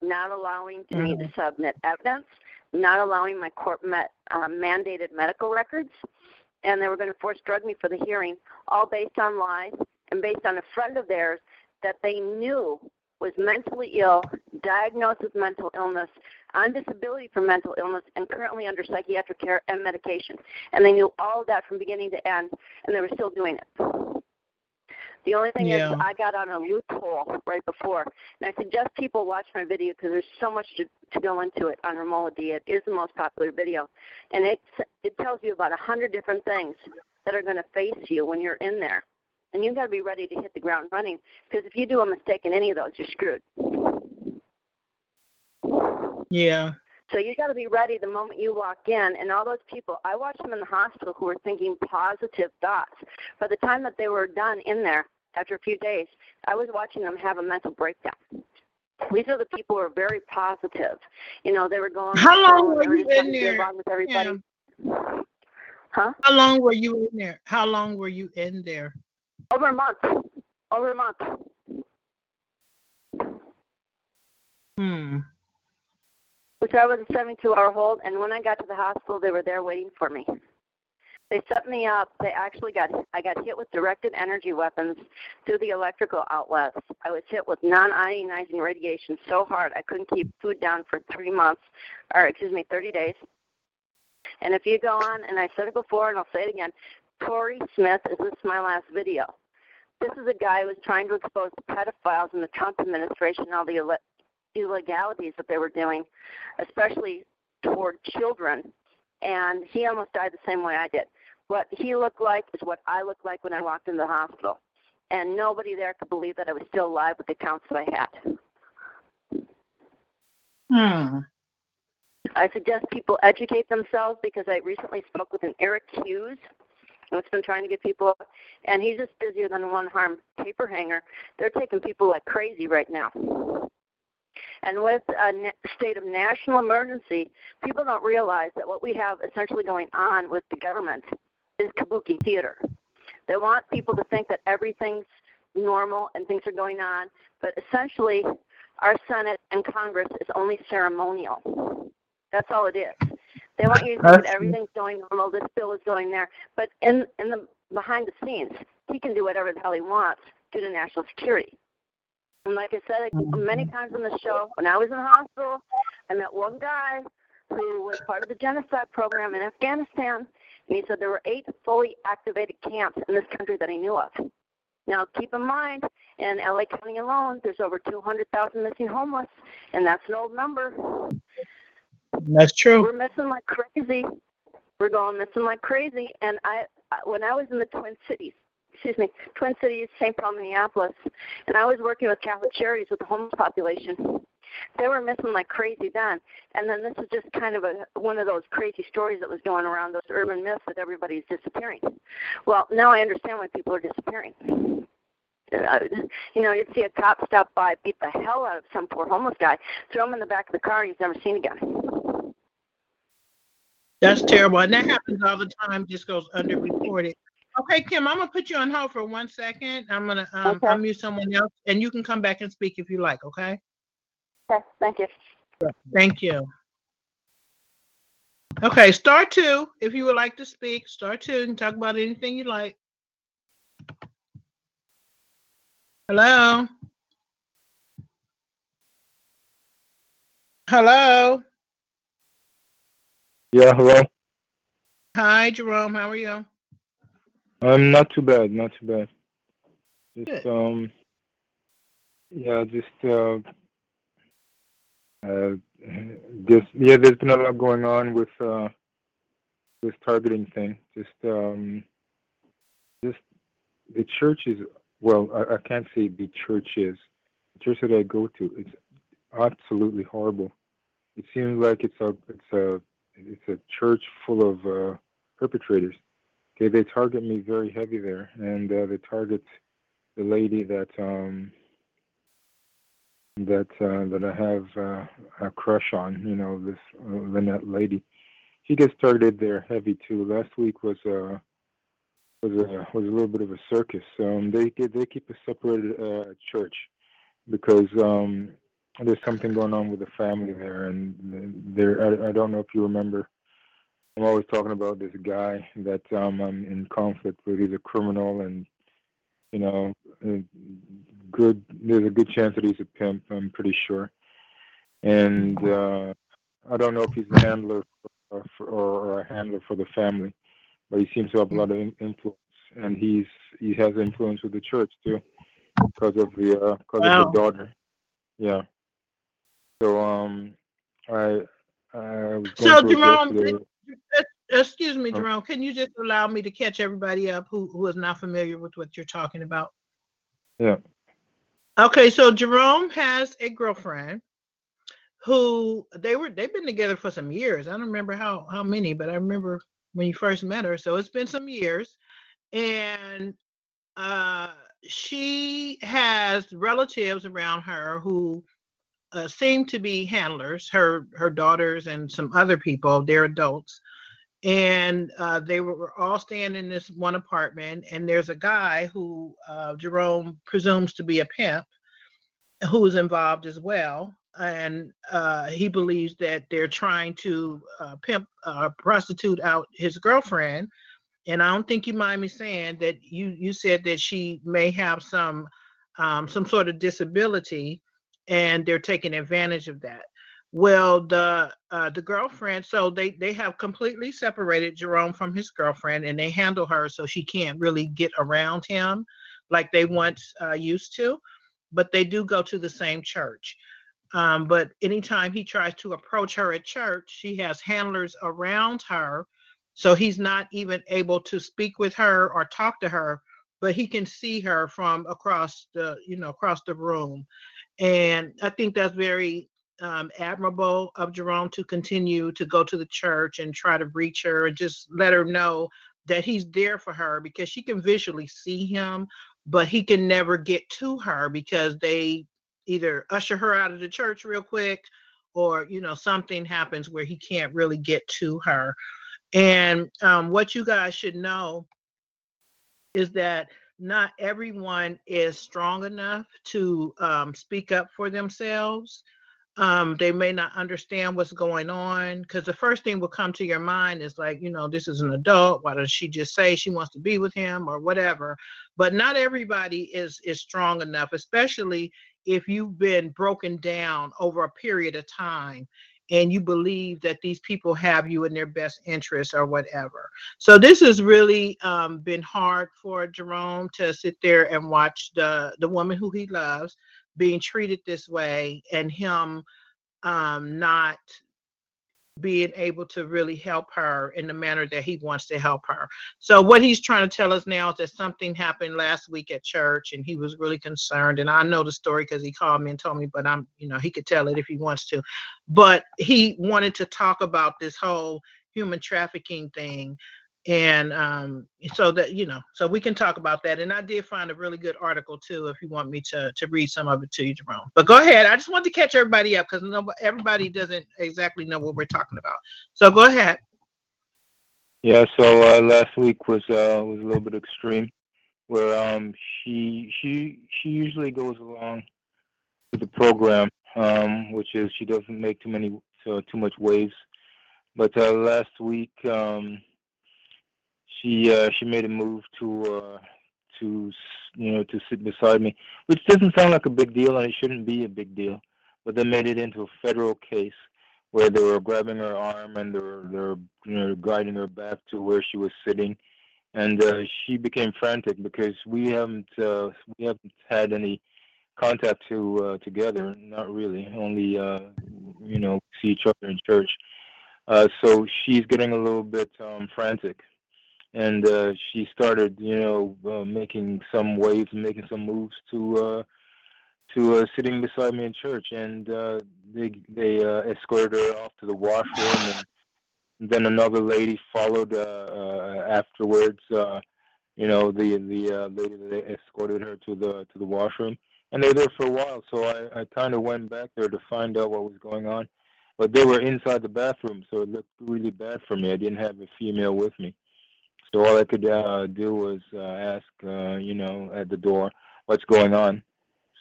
not allowing to me to submit evidence, not allowing my court met, uh, mandated medical records, and they were going to force drug me for the hearing, all based on lies and based on a friend of theirs that they knew was mentally ill, diagnosed with mental illness, on disability for mental illness, and currently under psychiatric care and medication. And they knew all of that from beginning to end, and they were still doing it. The only thing Yeah. is, I got on a loophole right before, and I suggest people watch my video because there's so much to, to go into it on Romola D. It is the most popular video, and it it tells you about a hundred different things that are going to face you when you're in there, and you've got to be ready to hit the ground running. Because if you do a mistake in any of those, you're screwed. Yeah. So you've got to be ready the moment you walk in. And all those people, I watched them in the hospital who were thinking positive thoughts. By the time that they were done in there, after a few days, I was watching them have a mental breakdown. These are the people who are very positive. You know, they were going. How long were you in there? with everybody. Huh? How long were you in there? How long were you in there? Over a month. Over a month. Hmm. which I was a 72 hour hold. And when I got to the hospital, they were there waiting for me. They set me up. They actually got, I got hit with directed energy weapons through the electrical outlets. I was hit with non ionizing radiation so hard I couldn't keep food down for three months, or excuse me, 30 days. And if you go on, and I said it before and I'll say it again, Tory Smith, is this my last video? This is a guy who was trying to expose the pedophiles in the Trump administration and all the illegalities that they were doing, especially toward children. And he almost died the same way I did. What he looked like is what I looked like when I walked into the hospital. And nobody there could believe that I was still alive with the counts that I had. Hmm. I suggest people educate themselves because I recently spoke with an Eric Hughes who's been trying to get people, up, and he's just busier than one harm paper hanger. They're taking people like crazy right now. And with a state of national emergency, people don't realize that what we have essentially going on with the government is kabuki theater. They want people to think that everything's normal and things are going on, but essentially, our Senate and Congress is only ceremonial. That's all it is. They want you to think that everything's going normal. This bill is going there, but in in the behind the scenes, he can do whatever the hell he wants due to national security. And like I said mm-hmm. many times on the show, when I was in the hospital, I met one guy who was part of the genocide program in Afghanistan, and he said there were eight fully activated camps in this country that he knew of. Now, keep in mind, in LA County alone, there's over 200,000 missing homeless, and that's an old number. That's true. We're missing like crazy. We're going missing like crazy. And I, when I was in the Twin Cities, excuse me, Twin Cities, St. Paul, Minneapolis, and I was working with Catholic Charities with the homeless population. They were missing like crazy then. And then this is just kind of a one of those crazy stories that was going around, those urban myths that everybody's disappearing. Well, now I understand why people are disappearing. Uh, You know, you'd see a cop stop by, beat the hell out of some poor homeless guy, throw him in the back of the car, and he's never seen again. That's terrible. And that happens all the time, just goes underreported. Okay, Kim, I'm gonna put you on hold for one second. I'm gonna um Okay. unmute someone else and you can come back and speak if you like, okay? Okay, thank you. Thank you. Okay, star two, if you would like to speak, star two and talk about anything you like. Hello? Hello? Yeah, hello. Hi, Jerome, how are you? I'm not too bad, not too bad. Just Good. um, yeah, just uh, uh, just yeah. There's been a lot going on with uh, this targeting thing. Just um, just the churches. Well, I, I can't say the churches. The church that I go to, it's absolutely horrible. It seems like it's a it's a it's a church full of uh, perpetrators. Okay, they target me very heavy there, and uh, they target the lady that um that uh, that I have uh, a crush on. You know, this uh, Lynette lady. She gets targeted there heavy too. Last week was uh was a was a little bit of a circus. Um, they they keep a separated uh, church because um there's something going on with the family there, and there I, I don't know if you remember. I'm always talking about this guy that um, I'm in conflict with. He's a criminal, and you know, good. There's a good chance that he's a pimp. I'm pretty sure. And uh, I don't know if he's a handler for, for, or, or a handler for the family, but he seems to have a lot of influence, and he's he has influence with the church too, because of the uh, because Wow. of the daughter. Yeah. So um, I I was going So through it Jerome, yesterday. excuse me. Jerome, can you just allow me to catch everybody up who, who is not familiar with what you're talking about? Yeah. Okay, so Jerome has a girlfriend who they were they've been together for some years. I don't remember how how many, but I remember when you first met her. So it's been some years. And uh she has relatives around her who uh, seem to be handlers, her her daughters and some other people, they're adults. And uh, they were, all staying in this one apartment. And there's a guy who uh, Jerome presumes to be a pimp who is involved as well. And uh, he believes that they're trying to uh, pimp, uh, prostitute out his girlfriend. And I don't think you mind me saying that you you said that she may have some um, some sort of disability, and they're taking advantage of that. Well, the uh, the girlfriend, so they they have completely separated Jerome from his girlfriend, and they handle her so she can't really get around him like they once uh, used to. But they do go to the same church. Um, but anytime he tries to approach her at church, she has handlers around her, so he's not even able to speak with her or talk to her. But he can see her from across the you know across the room, and I think that's very um, admirable of Jerome to continue to go to the church and try to reach her and just let her know that he's there for her because she can visually see him, but he can never get to her because they either usher her out of the church real quick or you know something happens where he can't really get to her. And um, what you guys should know is that not everyone is strong enough to um, speak up for themselves um, they may not understand what's going on because the first thing will come to your mind is like, you know, this is an adult. Why does she just say she wants to be with him or whatever? But not everybody is is strong enough, especially if you've been broken down over a period of time and you believe that these people have you in their best interest or whatever. So this has really um, been hard for Jerome to sit there and watch the the woman who he loves being treated this way and him um, not being able to really help her in the manner that he wants to help her. So what he's trying to tell us now is that something happened last week at church and he was really concerned and I know the story because he called me and told me but I'm you know he could tell it if he wants to. But he wanted to talk about this whole human trafficking thing and um, so that you know so we can talk about that. And i did find a really good article too if you want me to to read some of it to you jerome. But go ahead. I just want to catch everybody up because everybody doesn't exactly know what we're talking about. So go ahead. Yeah, so uh, last week was uh, was a little bit extreme, where um she she she usually goes along with the program, um, which is she doesn't make too many uh, too much waves, but uh, last week um, she uh, she made a move to uh, to you know to sit beside me, which doesn't sound like a big deal, and it shouldn't be a big deal, but they made it into a federal case where they were grabbing her arm and they were they were you know guiding her back to where she was sitting, and uh, she became frantic because we haven't uh, we haven't had any contact to uh, together, not really, only uh, you know see each other in church. Uh, so she's getting a little bit um, frantic, and uh, she started you know uh, making some waves making some moves to. Uh, to uh, sitting beside me in church, and uh, they they uh, escorted her off to the washroom, and then another lady followed afterwards. You know, the the lady that escorted her to the to the washroom, and they were there for a while. So I, I kind of went back there to find out what was going on, but they were inside the bathroom, so it looked really bad for me. I didn't have a female with me, so all I could uh, do was uh, ask, uh, you know, at the door, what's going on.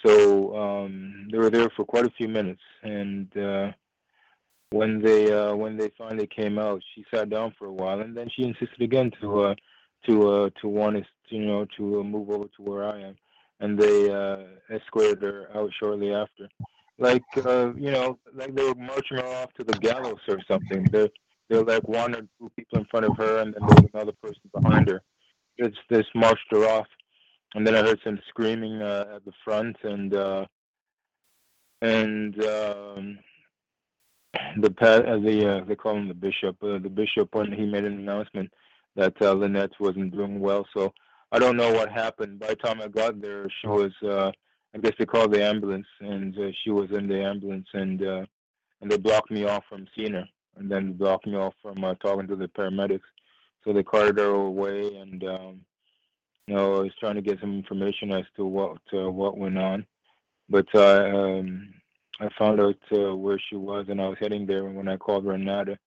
So um, they were there for quite a few minutes, and uh, when they uh, when they finally came out, she sat down for a while, and then she insisted again to uh, to uh, to want us, you know, to uh, move over to where I am, and they uh, escorted her out shortly after, like uh, you know, like they were marching her off to the gallows or something. They they're like one or two people in front of her, and then there was another person behind her. Just this marched her off and then I heard some screaming uh, at the front, and uh, and um, the pa- uh, the uh, they call him the bishop. Uh, the bishop when he made an announcement that uh, Lynette wasn't doing well. So I don't know what happened. By the time I got there, she was. Uh, I guess they called the ambulance, and uh, she was in the ambulance, and uh, and they blocked me off from seeing her, and then blocked me off from uh, talking to the paramedics. So they carted her away, and um, you know, I was trying to get some information as to what uh, what went on, but uh, um, I found out uh, where she was, and I was heading there when I called Renata,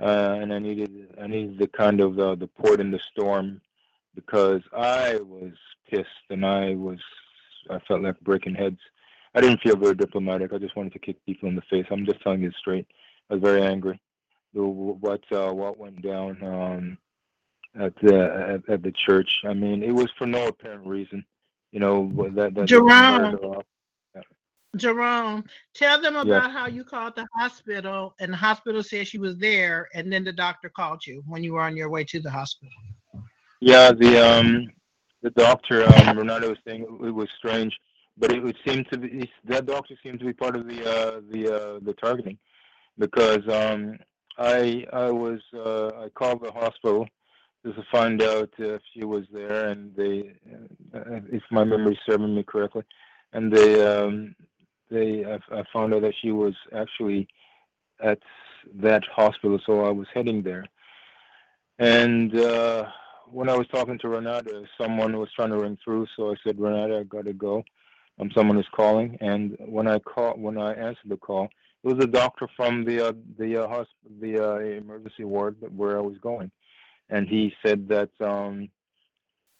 uh, and I needed I needed the kind of uh, the port in the storm because I was pissed and I was I felt like breaking heads. I didn't feel very diplomatic. I just wanted to kick people in the face. I'm just telling you straight. I was very angry. The, what uh, what went down um, at the at, at the church. I mean, it was for no apparent reason. You know that that Jerome. Jerome, tell them about how you called the hospital and the hospital said she was there, and then the doctor called you when you were on your way to the hospital. Yeah, the um the doctor um Renata was saying it was strange, but it would seem to be that doctor seemed to be part of the uh the uh the targeting because um I I was uh I called the hospital just to find out if she was there and they uh, if my memory serving me correctly and they um they I, I found out that she was actually at that hospital, so I was heading there. And uh, when I was talking to Renata, someone was trying to ring through, so I said, Renata, I gotta go. Um, someone is calling, and when I call, when I answered the call, it was a doctor from the uh, the uh, hospital, the uh, emergency ward where I was going, and he said that um,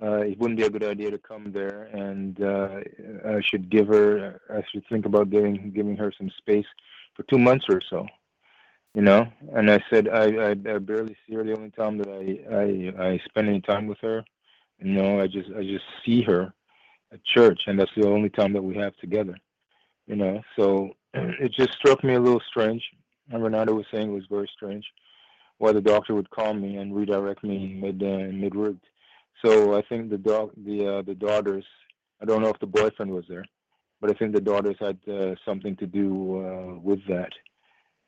uh, it wouldn't be a good idea to come there, and uh, I should give her. I should think about giving giving her some space for two months or so. You know, and I said I, I, I barely see her. The only time that I, I I spend any time with her, you know, I just I just see her at church, and that's the only time that we have together. You know, so it just struck me a little strange. And Renata was saying it was very strange why the doctor would call me and redirect me mid uh, mid route so I think the dog, the uh, the daughters. I don't know if the boyfriend was there, but I think the daughters had uh, something to do uh, with that,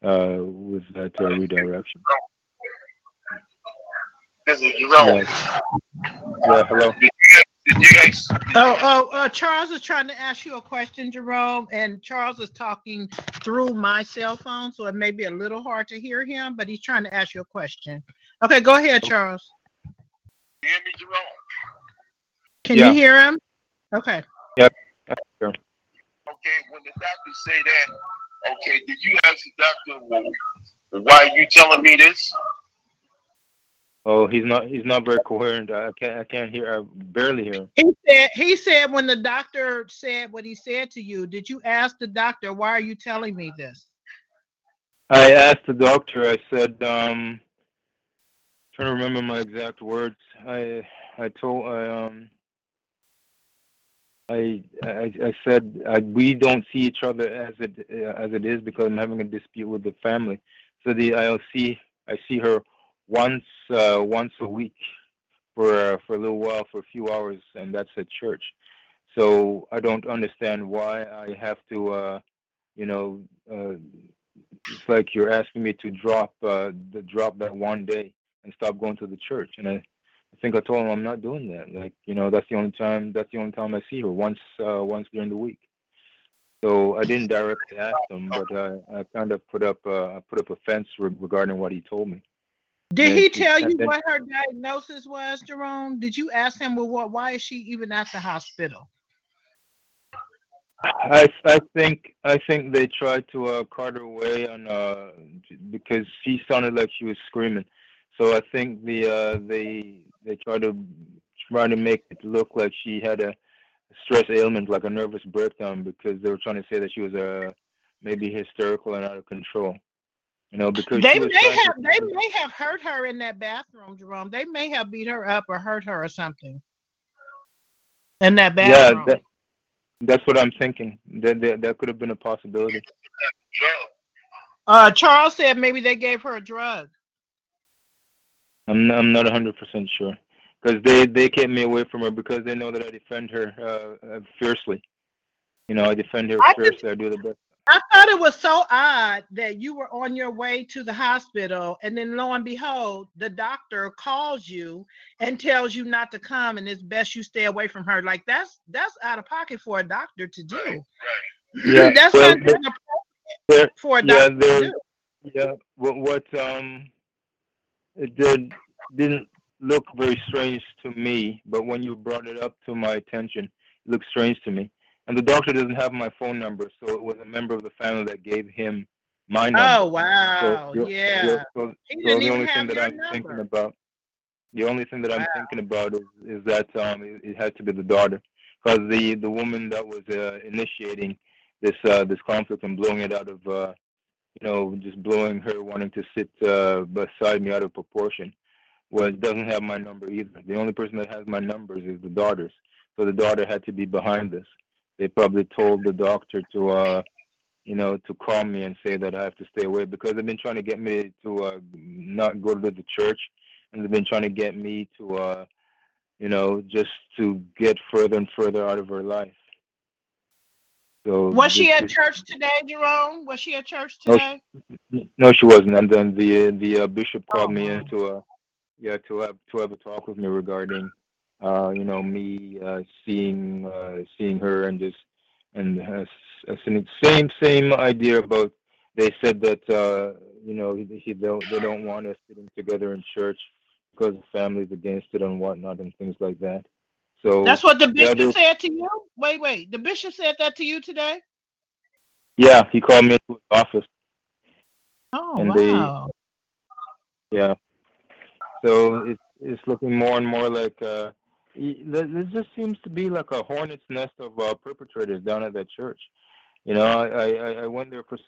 uh, with that uh, redirection. This is Jerome. Yeah. yeah. Hello. Did you guys? Oh, oh, uh, Charles is trying to ask you a question, Jerome, and Charles is talking through my cell phone, so it may be a little hard to hear him, but he's trying to ask you a question. Okay, go ahead, Charles. You hear me, Jerome? Can Yeah. you hear him? Okay. Sure. Okay, when the doctor say that, okay, did you ask the doctor, well, why are you telling me this? Oh, he's not. He's not very coherent. I can't. I can't hear. I barely hear him. He said he said when the doctor said what he said to you, did you ask the doctor why are you telling me this? I asked the doctor. I said, um, trying to remember my exact words. I I told I um I I, I said I, we don't see each other as it uh, as it is because I'm having a dispute with the family. So the I'll see I see her once uh, once a week for uh, for a little while for a few hours, and that's at church. So I don't understand why I have to uh, you know uh, it's like you're asking me to drop uh, the drop that one day and stop going to the church. And I, I think I told him I'm not doing that. Like, you know, that's the only time that's the only time I see her once uh, once during the week. So I didn't directly ask him, but I, I kind of put up uh, put up a fence re- regarding what he told me. Did he tell you what her diagnosis was, Jerome? Did you ask him well what why is she even at the hospital? I I think I think they tried to uh, cart her away on uh, because she sounded like she was screaming. So I think the uh, they they tried to try to make it look like she had a stress ailment, like a nervous breakdown, because they were trying to say that she was uh, maybe hysterical and out of control. You know, because They may have they may have hurt her in that bathroom, Jerome. They may have beat her up or hurt her or something. In that yeah, bathroom. that, that's what I'm thinking. That that, that could have been a possibility. Uh Charles said maybe they gave her a drug. I'm I'm not 100 percent sure because they they kept me away from her because they know that I defend her uh, uh, fiercely. You know, I defend her I just- fiercely. I do the best. I thought it was so odd that you were on your way to the hospital and then lo and behold, the doctor calls you and tells you not to come and it's best you stay away from her. Like that's that's out of pocket for a doctor to do. Yeah, that's well, not there- inappropriate there- for a yeah, doctor to there- do. Yeah, what what um, it did didn't look very strange to me, but when you brought it up to my attention, it looked strange to me. And the doctor doesn't have my phone number, so it was a member of the family that gave him my number. Oh wow, so- yeah. So, He so the only thing that I'm thinking about, the only thing that I'm thinking about is, is that um, it, it had to be the daughter, because the the woman that was uh, initiating this uh, this conflict and blowing it out of, uh, you know, just blowing her wanting to sit uh, beside me out of proportion, was doesn't have my number either. The only person that has my numbers is the daughters. So the daughter had to be behind this. They probably told the doctor to, uh, you know, to call me and say that I have to stay away because they've been trying to get me to uh, not go to the church, and they've been trying to get me to, uh, you know, just to get further and further out of her life. So Was she at is- church today, Jerome? Was she at church No, today? No, she wasn't. And then the the uh, bishop called me Oh. in to uh, yeah, to have to have a talk with me regarding, uh, you know, me uh, seeing uh, seeing her and just and uh, same same idea about. They said that uh, you know he, he don't they don't want us sitting together in church because the family's against it and whatnot and things like that. So That's what the bishop they- said to you? Wait, wait. The bishop said that to you today? yeah, he called me into his office. Oh And they- wow. Yeah. So it's it's looking more and more like uh, there just seems to be like a hornet's nest of uh, perpetrators down at that church. You know, I, I I went there for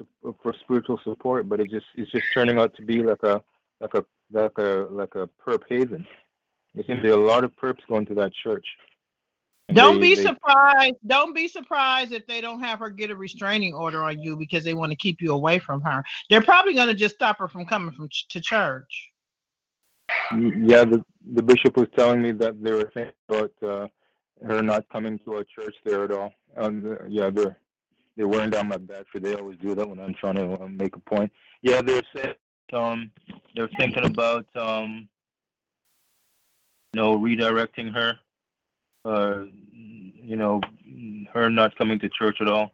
for spiritual support, but it just it's just turning out to be like a like a like a like a perp haven. There seems to be a lot of perps going to that church. And Don't they- be they- surprised. Don't be surprised if they don't have her get a restraining order on you because they want to keep you away from her. They're probably going to just stop her from coming from ch- to church. Yeah, the the bishop was telling me that they were thinking about uh, her not coming to our church there at all. Um, yeah, they're they're wearing down my battery. They always do that when I'm trying to uh, make a point. Yeah, they're saying um they're thinking about um you know redirecting her, uh you know her not coming to church at all.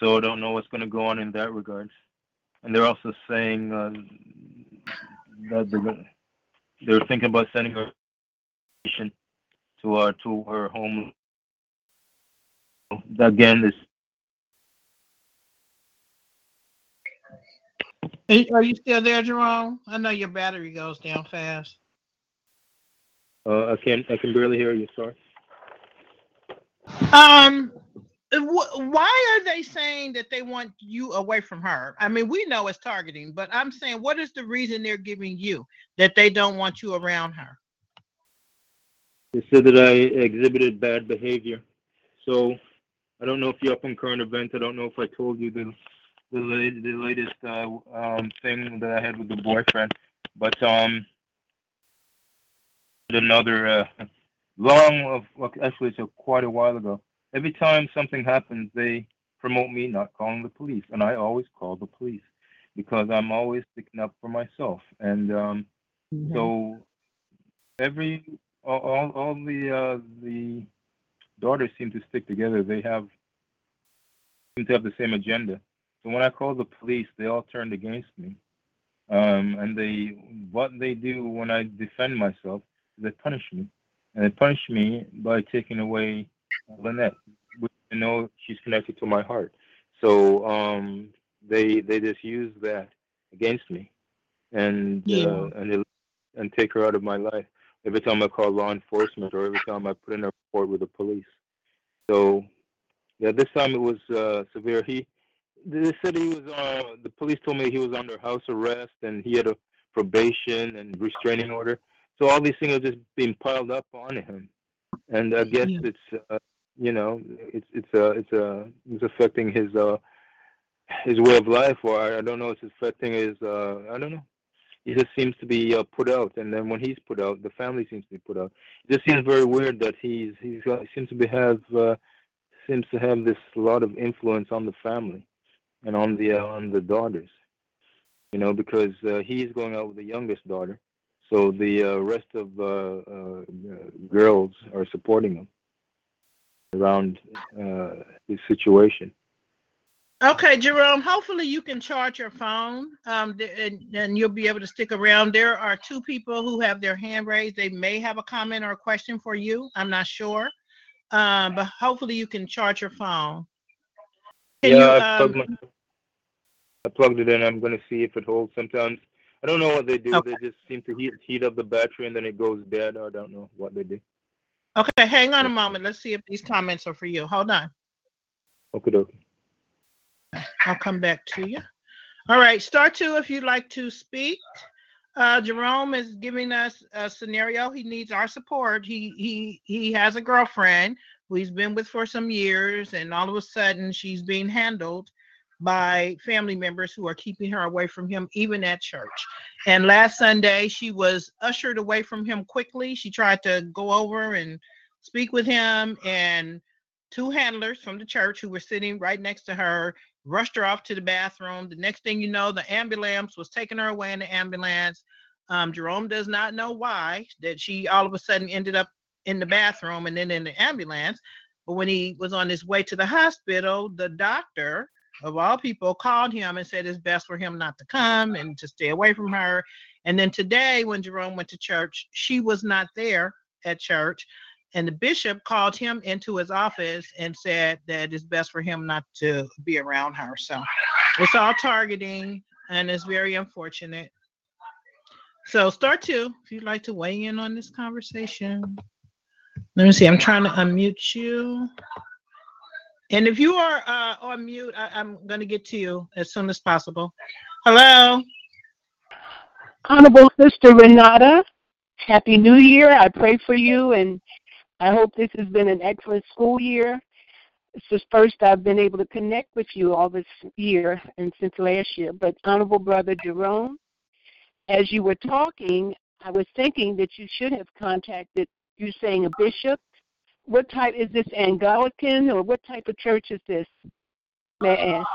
So I don't know what's going to go on in that regard. And they're also saying uh, that they're gonna, they're thinking about sending her to uh to her home. Again, this Are are you still there, Jerome? I know your battery goes down fast. uh, I can I can barely hear you. Sorry. Um, wh- why are they saying that they want you away from her? I mean, we know it's targeting, but I'm saying, what is the reason they're giving you that they don't want you around her? They said that I exhibited bad behavior. So I don't know if you're up on current events. I don't know if I told you the the, the latest uh, um, thing that I had with the boyfriend, but um, another uh, long of well, actually it's a, quite a while ago. Every time something happens, they promote me not calling the police, and I always call the police because I'm always sticking up for myself. And um, so every all all, all the uh, the daughters seem to stick together. They have seem to have the same agenda. So when I call the police, they all turned against me. Um, and they what they do when I defend myself, is they punish me, and they punish me by taking away Lynette, I know she's connected to my heart. So um, they they just use that against me, and Yeah. uh, and and take her out of my life every time I call law enforcement or every time I put in a report with the police. So, yeah, this time it was uh, severe. He, they said he was. Uh, the police told me he was under house arrest and he had a probation and restraining order. So all these things are just being piled up on him, and I guess Yeah. it's, uh, you know, it's it's uh, it's uh, it's affecting his uh, his way of life, or I, I don't know, it's affecting his. Uh, I don't know he just seems to be uh, put out, and then when he's put out, the family seems to be put out. It just seems very weird that he's he's got, seems to be have uh, seems to have this lot of influence on the family and on the uh, on the daughters. You know, because uh, he's going out with the youngest daughter, so the uh, rest of uh, uh, girls are supporting him around uh, his situation. Okay, Jerome, hopefully you can charge your phone um, and, and you'll be able to stick around. There are two people who have their hand raised. They may have a comment or a question for you. I'm not sure. Um, but hopefully you can charge your phone. Can yeah, you, I, plugged um, my, I plugged it in. I'm going to see if it holds. Sometimes I don't know what they do. Okay. They just seem to heat, heat up the battery and then it goes dead. I don't know what they do. Okay, hang on a moment. Let's see if these comments are for you. Hold on. Okay, okay. I'll come back to you. All right, star two if you'd like to speak. Uh, Jerome is giving us a scenario. He needs our support. He he he has a girlfriend who he's been with for some years, and all of a sudden she's being handled by family members who are keeping her away from him, even at church. And last Sunday, she was ushered away from him quickly. She tried to go over and speak with him, and two handlers from the church who were sitting right next to her rushed her off to the bathroom. The next thing you know, the ambulance was taking her away in the ambulance. Um, Jerome does not know why that she all of a sudden ended up in the bathroom and then in the ambulance. But when he was on his way to the hospital, the doctor of all people called him and said it's best for him not to come and to stay away from her. And then today, when Jerome went to church, she was not there at church. And the bishop called him into his office and said that it's best for him not to be around her. So it's all targeting and it's very unfortunate. So, start two, if you'd like to weigh in on this conversation. Let me see, I'm trying to unmute you. And if you are uh, on mute, I, am going to get to you as soon as possible. Hello. Honorable Sister Renata, Happy New Year. I pray for you and I hope this has been an excellent school year. It's the first I've been able to connect with you all this year and since last year. But Honorable Brother Jerome, as you were talking, I was thinking that you should have contacted, you saying a bishop. What type is this Anglican or what type of church is this? May I ask?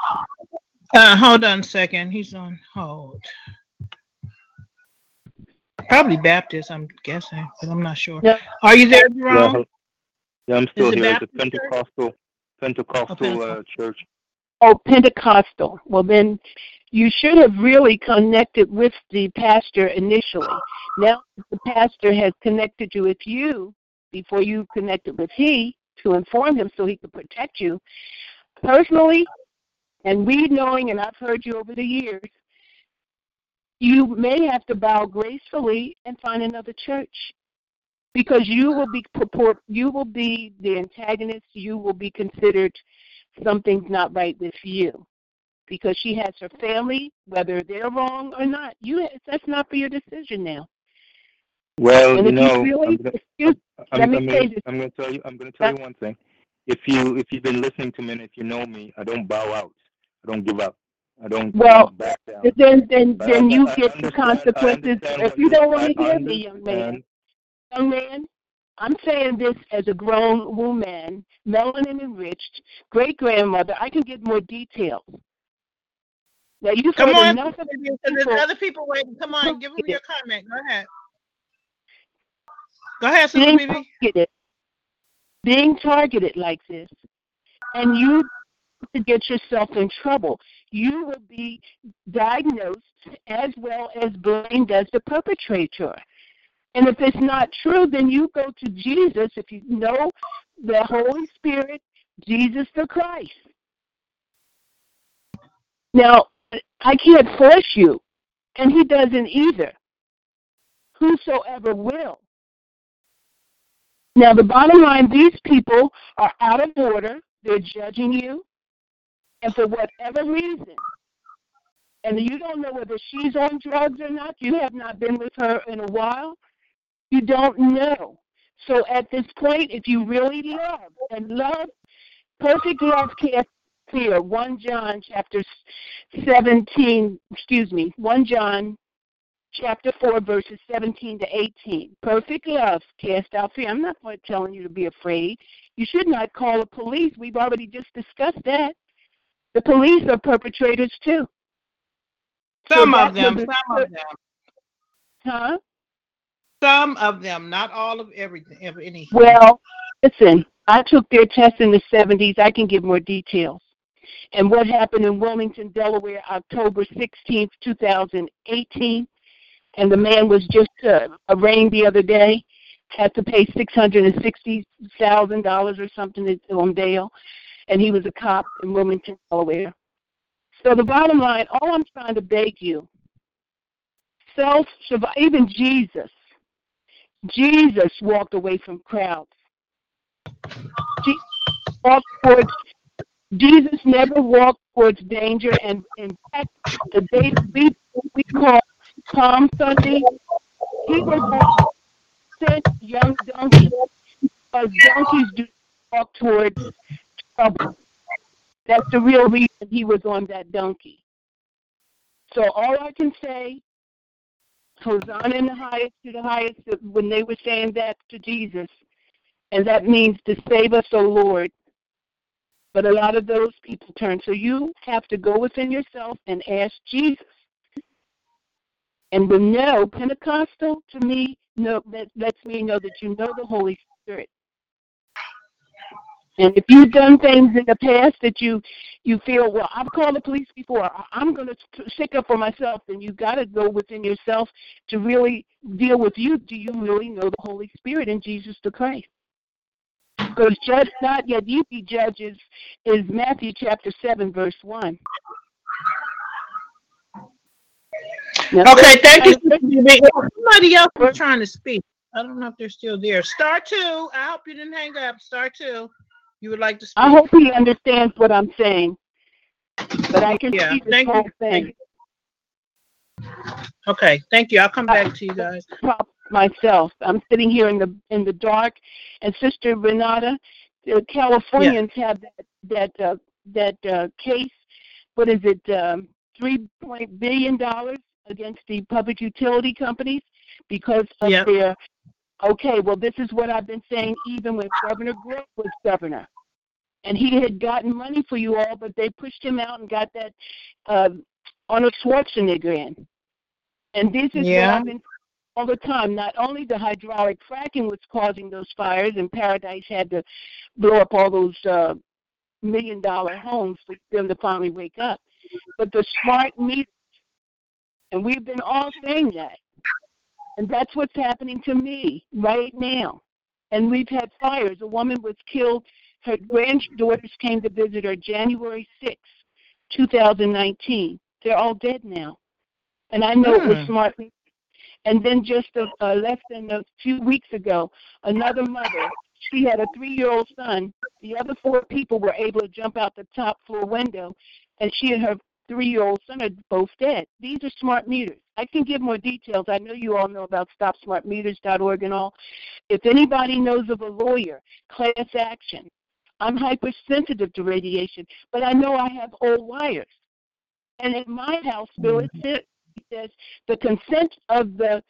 Uh, hold on a second. He's on hold. Probably Baptist, I'm guessing, but I'm not sure. Yeah. Are you there, Jerome? Yeah, yeah I'm still here. It's a Pentecostal, Pentecostal oh, uh, church. Oh, Pentecostal. Well, then you should have really connected with the pastor initially. Now the pastor has connected you with you before you connected with he to inform him so he could protect you. Personally, and we knowing, and I've heard you over the years, you may have to bow gracefully and find another church because you will be you will be the antagonist. You will be considered something's not right with you because she has her family whether they're wrong or not. You that's not for your decision now well and you know really, I'm, I'm, I'm, gonna, I'm gonna tell you i'm gonna tell you one thing if you if you've been listening to me and if you know me i don't bow out i don't give up I don't Well, back down. well, then then but then I, you I get the consequences. If you don't want to hear me, young man, young man, I'm saying this as a grown woman, melanin enriched, great grandmother. I can get more details. Now you come on, enough of there's other people waiting. Come on, give them your comment. Go ahead. Go ahead, Sister being targeted, being targeted like this, and you to get yourself in trouble. You will be diagnosed as well as blamed as the perpetrator. And if it's not true, then you go to Jesus if you know the Holy Spirit, Jesus the Christ. Now, I can't force you, and he doesn't either. Whosoever will. Now, the bottom line these people are out of order. They're judging you and for whatever reason, and you don't know whether she's on drugs or not, you have not been with her in a while, you don't know. So at this point, if you really love and love, perfect love care clear. 1 John chapter 17, excuse me, 1 John chapter 4, verses 17 to 18. Perfect love cast out fear. I'm not telling you to be afraid. You should not call the police. We've already just discussed that. The police are perpetrators too. Some so of them. The, some of them. Huh? Some of them, not all of everything, of anything. Well, listen, I took their test in the 70s. I can give more details. And what happened in Wilmington, Delaware, October 16th, 2018, and the man was just uh, arraigned the other day, had to pay $660,000 or something on bail, and he was a cop in Wilmington, Delaware. So the bottom line, all I'm trying to beg you, self even Jesus, Jesus walked away from crowds. Jesus walked towards Jesus never walked towards danger, and in fact, the day we we call Palm Sunday, he was sent young donkeys because donkeys do walk towards trouble. That's the real reason he was on that donkey. So all I can say, Hosanna in the highest to the highest, when they were saying that to Jesus, and that means to save us, O Lord. But a lot of those people turn. So you have to go within yourself and ask Jesus. And the no, Pentecostal to me no that lets me know that you know the Holy Spirit. And if you've done things in the past that you you feel, well, I've called the police before, I'm going to stick up for myself, then you've got to go within yourself to really deal with you. Do you really know the Holy Spirit and Jesus the Christ? Because judge not yet you be judges is Matthew chapter seven verse one. Now, okay, thank you. [laughs] Somebody else was trying to speak. I don't know if they're still there. Star two. I hope you didn't hang up. Star two you would like to speak? I hope he understands what I'm saying, but I can yeah, see the whole you. thing. Okay, thank you. I'll come back to you guys. Myself, I'm sitting here in the in the dark, and Sister Renata, the Californians yeah. have that that uh, that uh, case. What is it? Um, Three point billion dollars against the public utility companies because of yep. their Okay, well, this is what I've been saying even when Governor Gray was governor. And he had gotten money for you all, but they pushed him out and got that uh, Arnold Schwarzenegger in. And this is yeah. what I've been all the time. Not only the hydraulic fracking was causing those fires, and Paradise had to blow up all those uh, million dollar homes for them to finally wake up, but the smart meters. And we've been all saying that. And that's what's happening to me right now. And we've had fires. A woman was killed. Her granddaughters came to visit her January 6, 2019. They're all dead now. And I know it was hmm. smart. And then just a, uh, less than a few weeks ago, another mother, she had a three year old son. The other four people were able to jump out the top floor window, and she and her three year old son are both dead. These are smart meters. I can give more details. I know you all know about StopSmartMeters.org and all. If anybody knows of a lawyer, class action, I'm hypersensitive to radiation, but I know I have old wires. And in my house bill, it mm-hmm. says the consent of the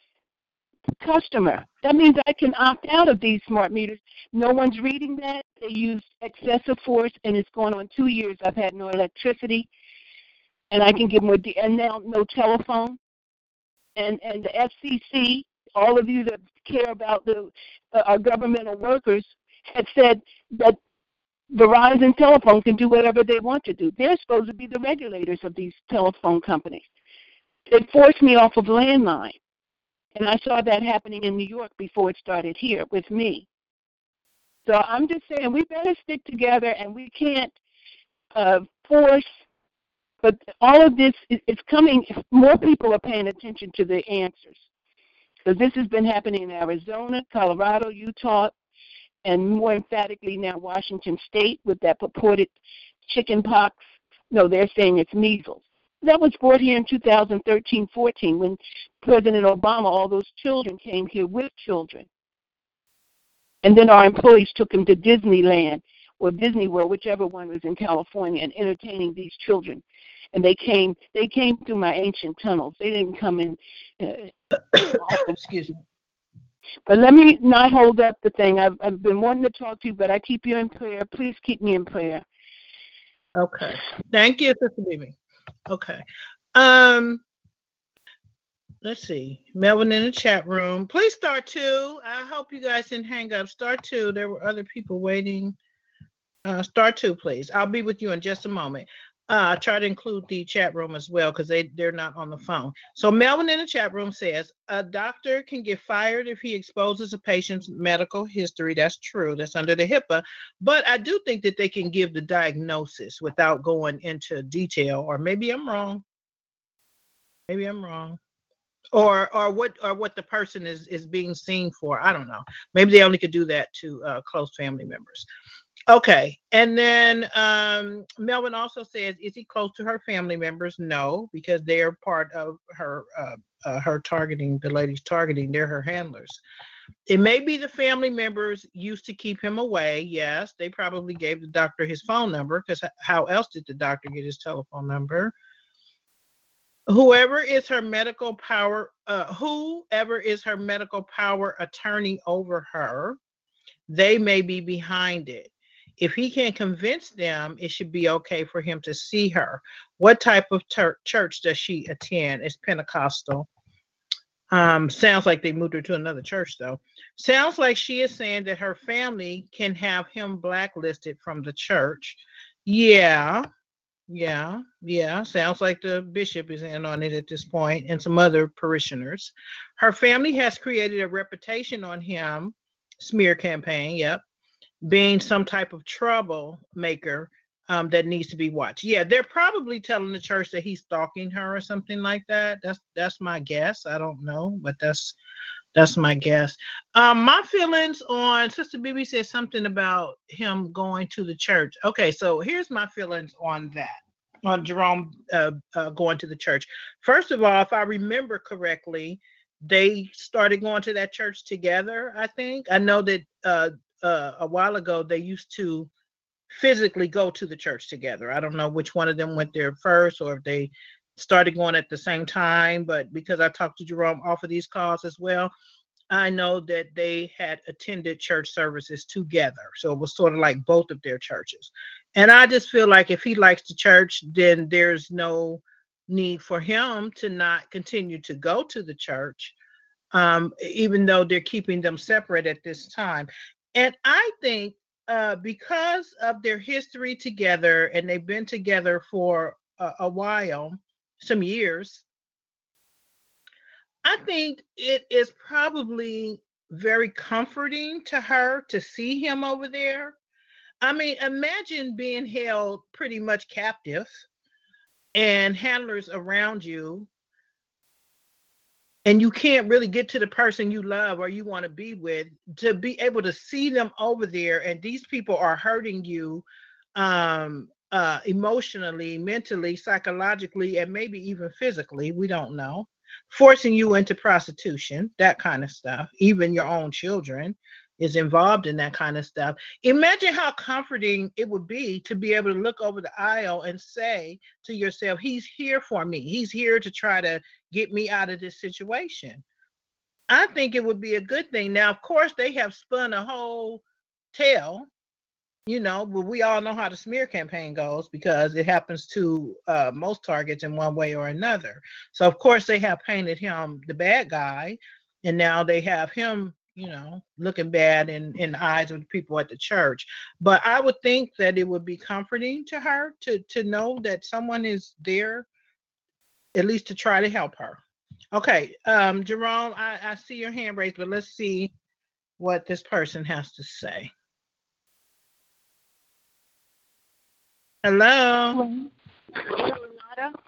customer. That means I can opt out of these smart meters. No one's reading that. They use excessive force, and it's going on two years. I've had no electricity and I can give more. De- and now no telephone, and and the FCC, all of you that care about the uh, our governmental workers, had said that Verizon Telephone can do whatever they want to do. They're supposed to be the regulators of these telephone companies. They forced me off of landline, and I saw that happening in New York before it started here with me. So I'm just saying we better stick together, and we can't uh, force but all of this is coming, more people are paying attention to the answers. So this has been happening in Arizona, Colorado, Utah, and more emphatically now Washington State with that purported chicken pox. No, they're saying it's measles. That was brought here in 2013 14 when President Obama, all those children came here with children. And then our employees took them to Disneyland or Disney World, whichever one was in California, and entertaining these children and they came they came through my ancient tunnels. They didn't come in. Uh, [coughs] Excuse me. But let me not hold up the thing. I've I've been wanting to talk to you, but I keep you in prayer. Please keep me in prayer. Okay. Thank you, Sister Mimi. Okay. Um, let's see. Melvin in the chat room. Please start two. I hope you guys didn't hang up. Start two. There were other people waiting. Uh, start two, please. I'll be with you in just a moment. Uh, I try to include the chat room as well because they, they're not on the phone. So Melvin in the chat room says a doctor can get fired if he exposes a patient's medical history. That's true. That's under the HIPAA. But I do think that they can give the diagnosis without going into detail, or maybe I'm wrong. Maybe I'm wrong. Or or what or what the person is is being seen for. I don't know. Maybe they only could do that to uh, close family members. Okay. And then um, Melvin also says, is he close to her family members? No, because they're part of her uh, uh, her targeting, the ladies targeting, they're her handlers. It may be the family members used to keep him away. Yes, they probably gave the doctor his phone number because how else did the doctor get his telephone number? Whoever is her medical power, uh, whoever is her medical power attorney over her, they may be behind it if he can't convince them, it should be okay for him to see her. What type of ter- church does she attend? It's Pentecostal. Um, sounds like they moved her to another church, though. Sounds like she is saying that her family can have him blacklisted from the church. Yeah, yeah, yeah. Sounds like the bishop is in on it at this point and some other parishioners. Her family has created a reputation on him, smear campaign, yep, being some type of troublemaker um, that needs to be watched. Yeah, they're probably telling the church that he's stalking her or something like that. That's that's my guess. I don't know, but that's that's my guess. Um, my feelings on Sister Bibi said something about him going to the church. Okay, so here's my feelings on that. On Jerome uh, uh, going to the church. First of all, if I remember correctly, they started going to that church together. I think I know that uh, uh, a while ago they used to physically go to the church together. I don't know which one of them went there first or if they started going at the same time, but because I talked to Jerome off of these calls as well, I know that they had attended church services together. So it was sort of like both of their churches. And I just feel like if he likes the church, then there's no need for him to not continue to go to the church, um, even though they're keeping them separate at this time. And I think uh, because of their history together and they've been together for a, a while, some years, I think it is probably very comforting to her to see him over there. I mean, imagine being held pretty much captive and handlers around you and you can't really get to the person you love or you want to be with to be able to see them over there and these people are hurting you um uh emotionally mentally psychologically and maybe even physically we don't know forcing you into prostitution that kind of stuff even your own children is involved in that kind of stuff. Imagine how comforting it would be to be able to look over the aisle and say to yourself, He's here for me. He's here to try to get me out of this situation. I think it would be a good thing. Now, of course, they have spun a whole tale, you know, but we all know how the smear campaign goes because it happens to uh, most targets in one way or another. So, of course, they have painted him the bad guy, and now they have him you know, looking bad in, in the eyes of the people at the church. But I would think that it would be comforting to her to to know that someone is there, at least to try to help her. Okay, um, Jerome, I, I see your hand raised, but let's see what this person has to say. Hello. Renata.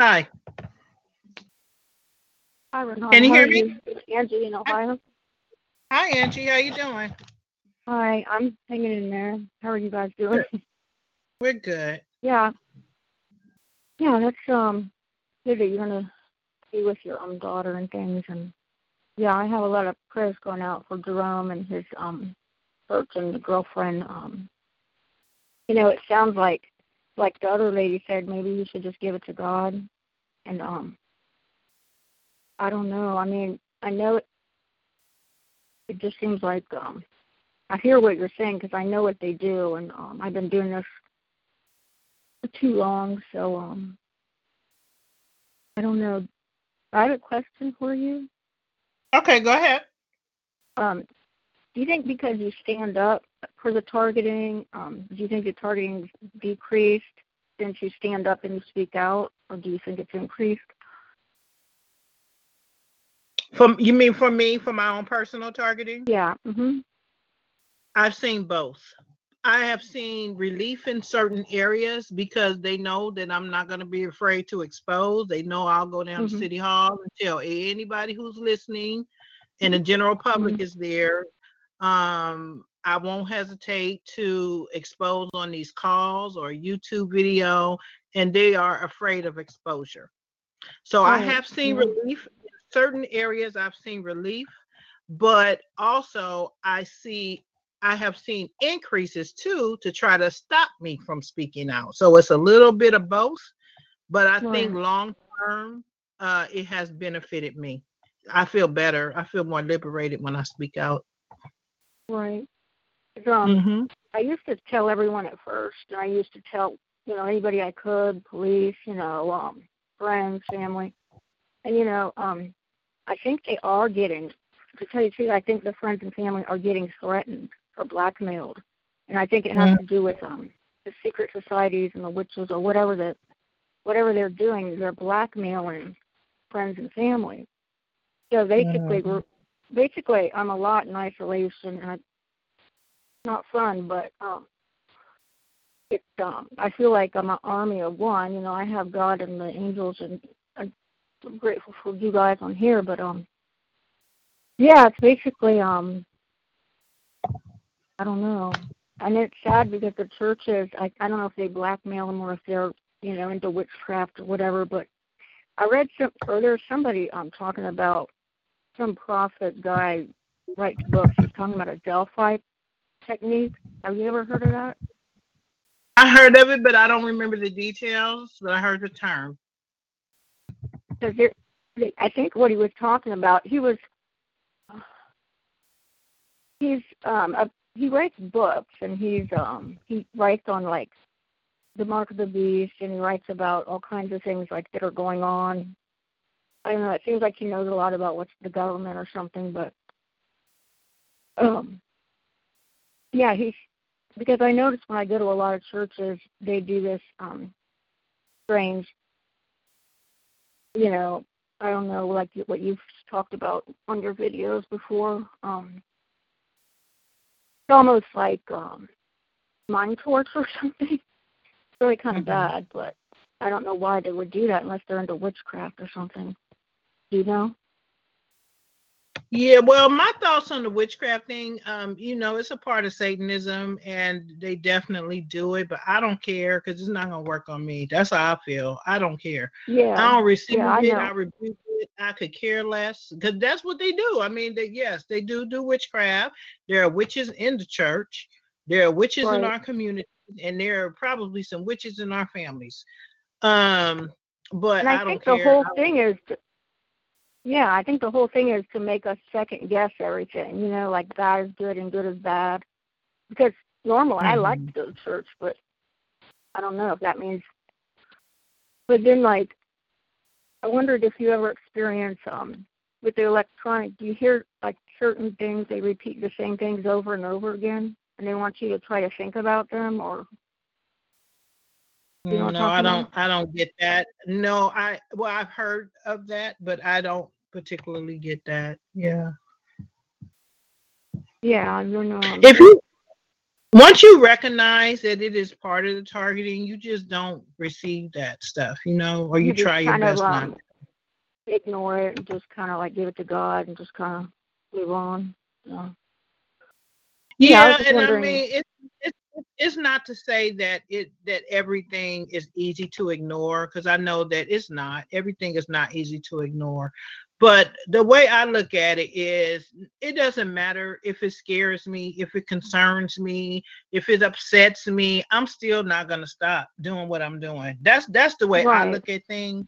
Hi. Hi, Renata. Can you hear me? Angie in Ohio. Hi, Angie. How you doing? Hi, I'm hanging in there. How are you guys doing? [laughs] We're good. yeah. Yeah, that's um good that you're gonna be with your um daughter and things and yeah, I have a lot of prayers going out for Jerome and his um church and the girlfriend. Um you know, it sounds like like the other lady said, maybe you should just give it to God. And um, I don't know. I mean, I know it. It just seems like um, I hear what you're saying because I know what they do, and um, I've been doing this for too long. So um, I don't know. I have a question for you. Okay, go ahead. Um, do you think because you stand up for the targeting, um, do you think the targeting decreased since you stand up and you speak out, or do you think it's increased? From you mean for me, for my own personal targeting? Yeah. Mhm. I've seen both. I have seen relief in certain areas because they know that I'm not going to be afraid to expose. They know I'll go down to Mhm. City Hall and tell anybody who's listening, and the general public Mhm. is there. Um, I won't hesitate to expose on these calls or YouTube video, and they are afraid of exposure. So I have seen relief certain areas. I've seen relief, but also I see I have seen increases too to try to stop me from speaking out. So it's a little bit of both, but I think long term, uh, it has benefited me. I feel better. I feel more liberated when I speak out. Right. Um, hmm I used to tell everyone at first, and I used to tell you know anybody I could, police, you know, um, friends, family, and you know, um, I think they are getting. To tell you the truth, I think the friends and family are getting threatened or blackmailed, and I think it has Mm. to do with um the secret societies and the witches or whatever that whatever they're doing. They're blackmailing friends and family. So basically, Mhm. we're basically I'm a lot in isolation, and it's not fun, but um, it's um I feel like I'm an army of one. You know, I have God and the angels, and I'm grateful for you guys on here. But um, yeah, it's basically um, I don't know, and it's sad because the churches. I I don't know if they blackmail them or if they're you know into witchcraft or whatever. But I read some or there's somebody um talking about some prophet guy writes books. He's talking about a Delphi technique. Have you ever heard of that? I heard of it, but I don't remember the details. But I heard the term. Because I think what he was talking about, he was, he's um, a, he writes books and he's um, he writes on like the mark of the beast and he writes about all kinds of things like that are going on. I don't know. It seems like he knows a lot about what's the government or something, but um, yeah, he's because I notice when I go to a lot of churches, they do this um, strange you know, I don't know, like what you've talked about on your videos before. Um, it's almost like um, mind torch or [laughs] something. It's really kind of Mhm. bad, but I don't know why they would do that unless they're into witchcraft or something. Do you know? Yeah, well, my thoughts on the witchcraft thing, um, you know, it's a part of Satanism and they definitely do it, but I don't care because it's not gonna work on me. That's how I feel. I don't care. Yeah. I don't receive yeah, I it, know. I rebuke it, I could care less because that's what they do. I mean, they yes, they do do witchcraft. There are witches in the church, there are witches in our community, and there are probably some witches in our families. Um, but and I, I, don't think care. the whole thing is, yeah, I think the whole thing is to make us second guess everything. You know, like bad is good and good is bad. Because normally I like Mhm. to go to church, but I don't know if that means. But then, like, I wondered if you ever experience um with the electronic. Do you hear like certain things? They repeat the same things over and over again, and they want you to try to think about them, or You know no, I don't. I don't get that. No, I well, I've heard of that, but I don't particularly get that. Yeah. yeah, you know. um, If you once you recognize that it is part of the targeting, you just don't receive that stuff, you know, or you, just try your kind of, best not. um, ignore it and just kind of like give it to God and just kind of move on. You know? yeah, Yeah, just and I mean, it's it's it's not to say that it that everything is easy to ignore because I know that it's not. Everything is not easy to ignore, But the way I look at it is it doesn't matter if it scares me, if it concerns me, if it upsets me, I'm still not gonna stop doing what I'm doing. That's that's the way Right. I look at things.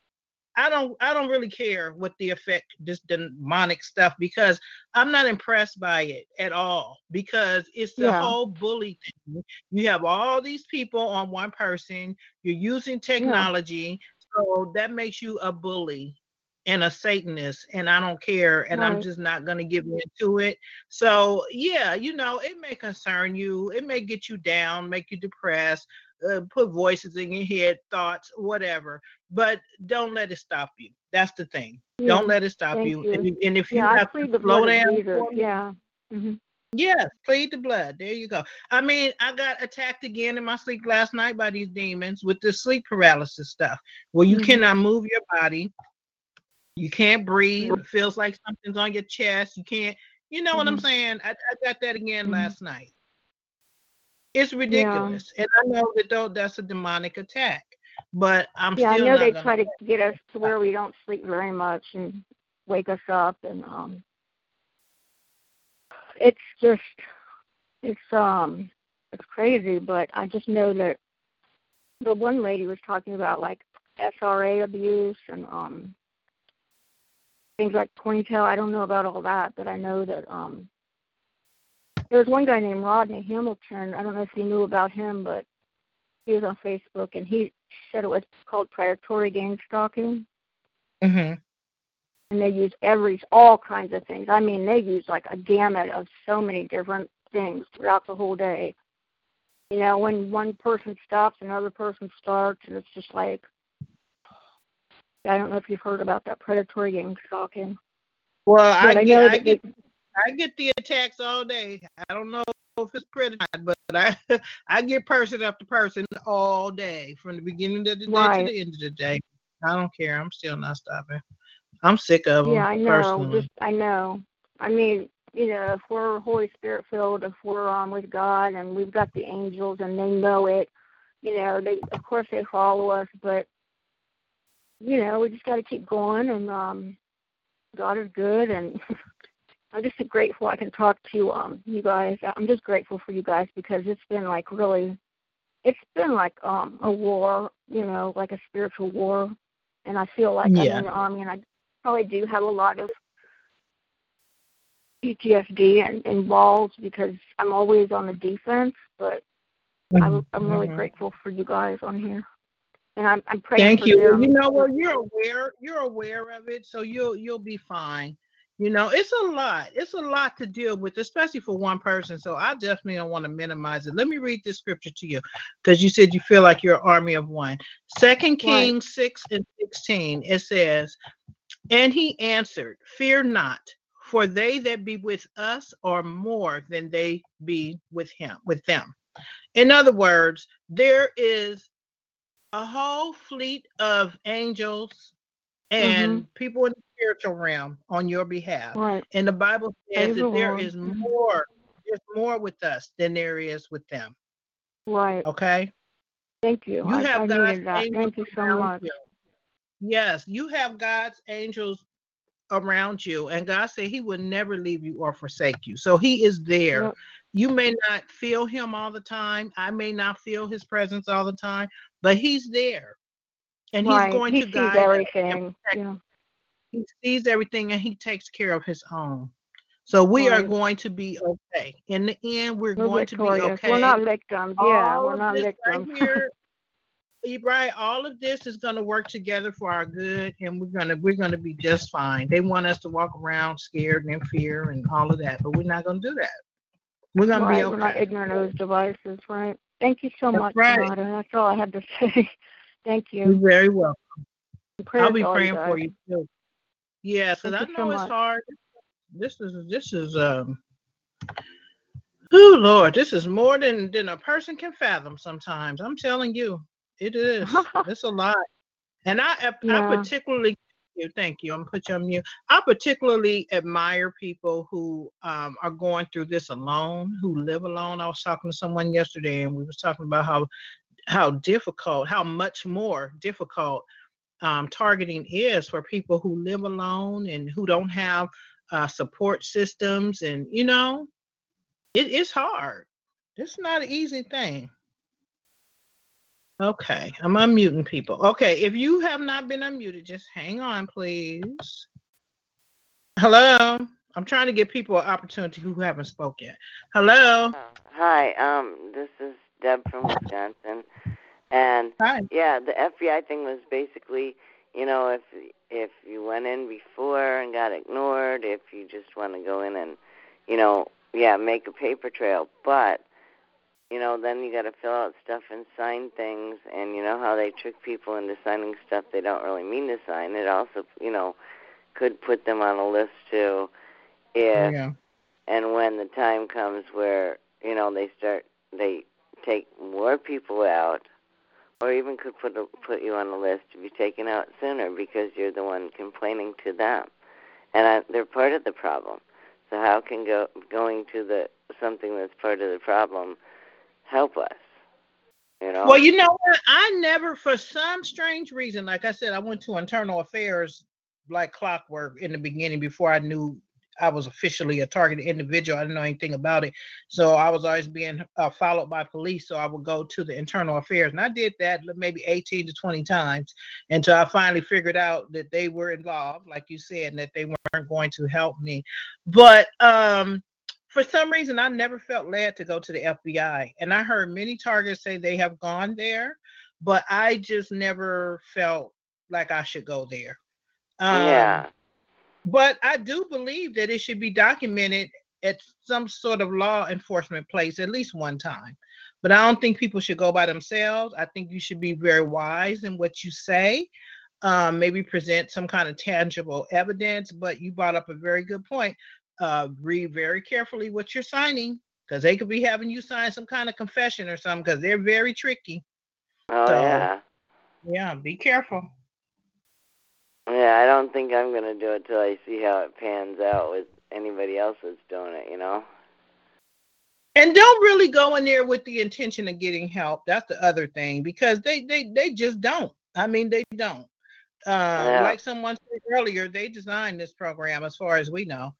I don't I don't really care what the effect this demonic stuff because I'm not impressed by it at all because it's the Yeah. whole bully thing. You have all these people on one person, you're using technology, so that makes you a bully and a Satanist, and I don't care, and I'm just not gonna give into it. So yeah, you know, it may concern you, it may get you down, make you depressed, uh, put voices in your head, thoughts, whatever. But don't let it stop you. That's the thing. Yeah. Don't let it stop Thank you. you. And, and if you Yeah, have to slow down, of Jesus. for me, Yeah. hmm Yes, plead the blood. There you go. I mean, I got attacked again in my sleep last night by these demons with this sleep paralysis stuff, where you Mhm. cannot move your body, you can't breathe. It feels like something's on your chest. You can't. You know what I'm Mhm. saying? I, I got that again Mhm. last night. It's ridiculous, and I know that though that's a demonic attack, but I'm Yeah, I know they try to get us to where we don't sleep very much and wake us up, and um, it's just, it's um, it's crazy. But I just know that the one lady was talking about like SRA abuse and um, things like ponytail. I don't know about all that, but I know that um, there was one guy named Rodney Hamilton. I don't know if you knew about him, but he was on Facebook and he said it was called predatory game stalking. Mhm. And they use every all kinds of things. I mean, they use like a gamut of so many different things throughout the whole day. You know, when one person stops, another person starts, and it's just like I don't know if you've heard about that predatory game stalking. Well, I But I get, know I get, I get the attacks all day. I don't know if it's not, but I, [laughs] I get person after person all day, from the beginning of the day Right. to the end of the day. I don't care. I'm still not stopping. I'm sick of them. Yeah, I know. Personally. Just I know. I mean, you know, if we're Holy Spirit filled, if we're um with God and we've got the angels and they know it, you know, they of course they follow us, but you know, we just got to keep going and um God is good and [laughs] I'm just grateful I can talk to um you guys. I'm just grateful for you guys because it's been like really it's been like um a war, you know, like a spiritual war and I feel like Yeah. I'm in the army and I probably do have a lot of PTSD and, and walls because I'm always on the defense, but I'm, I'm really Mhm. grateful for you guys on here. And I'm, I'm praying Thank for you. Them. you know well, You're aware. You're aware of it, so you'll you'll be fine. You know, it's a lot. It's a lot to deal with, especially for one person. So I definitely don't want to minimize it. Let me read this scripture to you, because you said you feel like you're an army of one. Second Right. Kings six and sixteen. It says, "And he answered, Fear not, for they that be with us are more than they be with him with them." In other words, there is a whole fleet of angels and people in the spiritual realm on your behalf. Right. And the Bible says that the there is Mhm. more, there's more with us than there is with them. Right. Okay. Thank you. You I, have I God's that. angels Thank you so much. you. Yes, you have God's angels around you, and God said He would never leave you or forsake you. So He is there. Yep. You may not feel Him all the time. I may not feel His presence all the time, but He's there, and right. He's going he to sees guide everything. Yeah. he sees everything and he takes care of his own. So we are going to be okay. In the end, we're We're going to be okay. We're not victims. Yeah, all we're not victims. right [laughs] here, right, all of this is going to work together for our good, and we're gonna we're gonna be just fine. They want us to walk around scared and in fear and all of that, but we're not gonna do that. We're gonna right. be We're not ignorant of those devices. Right. Thank you so That's much, right. That's all I had to [laughs] say. Thank you. You're very welcome. I'll be praying for you too. Yeah, because I you so know it's much. hard. This is this is um oh Lord, this is more than than a person can fathom sometimes. I'm telling you. It is. [laughs] it's a lot. And I I Yeah. particularly you, thank you. I'm gonna put you on mute. I particularly admire people who um, are going through this alone, who live alone. I was talking to someone yesterday, and we was talking about how how difficult, how much more difficult um, targeting is for people who live alone and who don't have uh, support systems. And, you know, it, it's hard. It's not an easy thing. Okay, I'm unmuting people. Okay, if you have not been unmuted, just hang on, please. Hello. I'm trying to give people an opportunity who haven't spoke yet. Hello. Uh, hi. Um, this is Deb from Wisconsin, and Hi. yeah, the FBI thing was basically, you know, if if you went in before and got ignored, if you just want to go in and, you know, yeah, make a paper trail, but you know, then you got to fill out stuff and sign things, and you know how they trick people into signing stuff they don't really mean to sign. It also, you know, could put them on a list too, if Yeah. and when the time comes where you know they start they take more people out or even could put a, put you on the list to be taken out sooner because you're the one complaining to them and I, they're part of the problem so how can go going to the something that's part of the problem help us you know Well, you know what? I never, for some strange reason, like I said, I went to internal affairs like clockwork in the beginning before I knew I was officially a targeted individual. I didn't know anything about it. So I was always being uh, followed by police. So I would go to the internal affairs. And I did that maybe 18 to 20 times until I finally figured out that they were involved, like you said, and that they weren't going to help me. But um, for some reason, I never felt led to go to the FBI. And I heard many targets say they have gone there, but I just never felt like I should go there. Um, yeah But I do believe that it should be documented at some sort of law enforcement place at least one time. But I don't think people should go by themselves. I think you should be very wise in what you say. Um, maybe present some kind of tangible evidence. But you brought up a very good point. Uh, read very carefully what you're signing because they could be having you sign some kind of confession or something because they're very tricky. oh so- yeah Yeah, be careful. Yeah, I don't think I'm gonna do it till I see how it pans out with anybody else that's doing it. You know. and don't really go in there with the intention of getting help that's the other thing because they they they just don't i mean they don't uh Yeah. like someone said earlier they designed this program as far as we know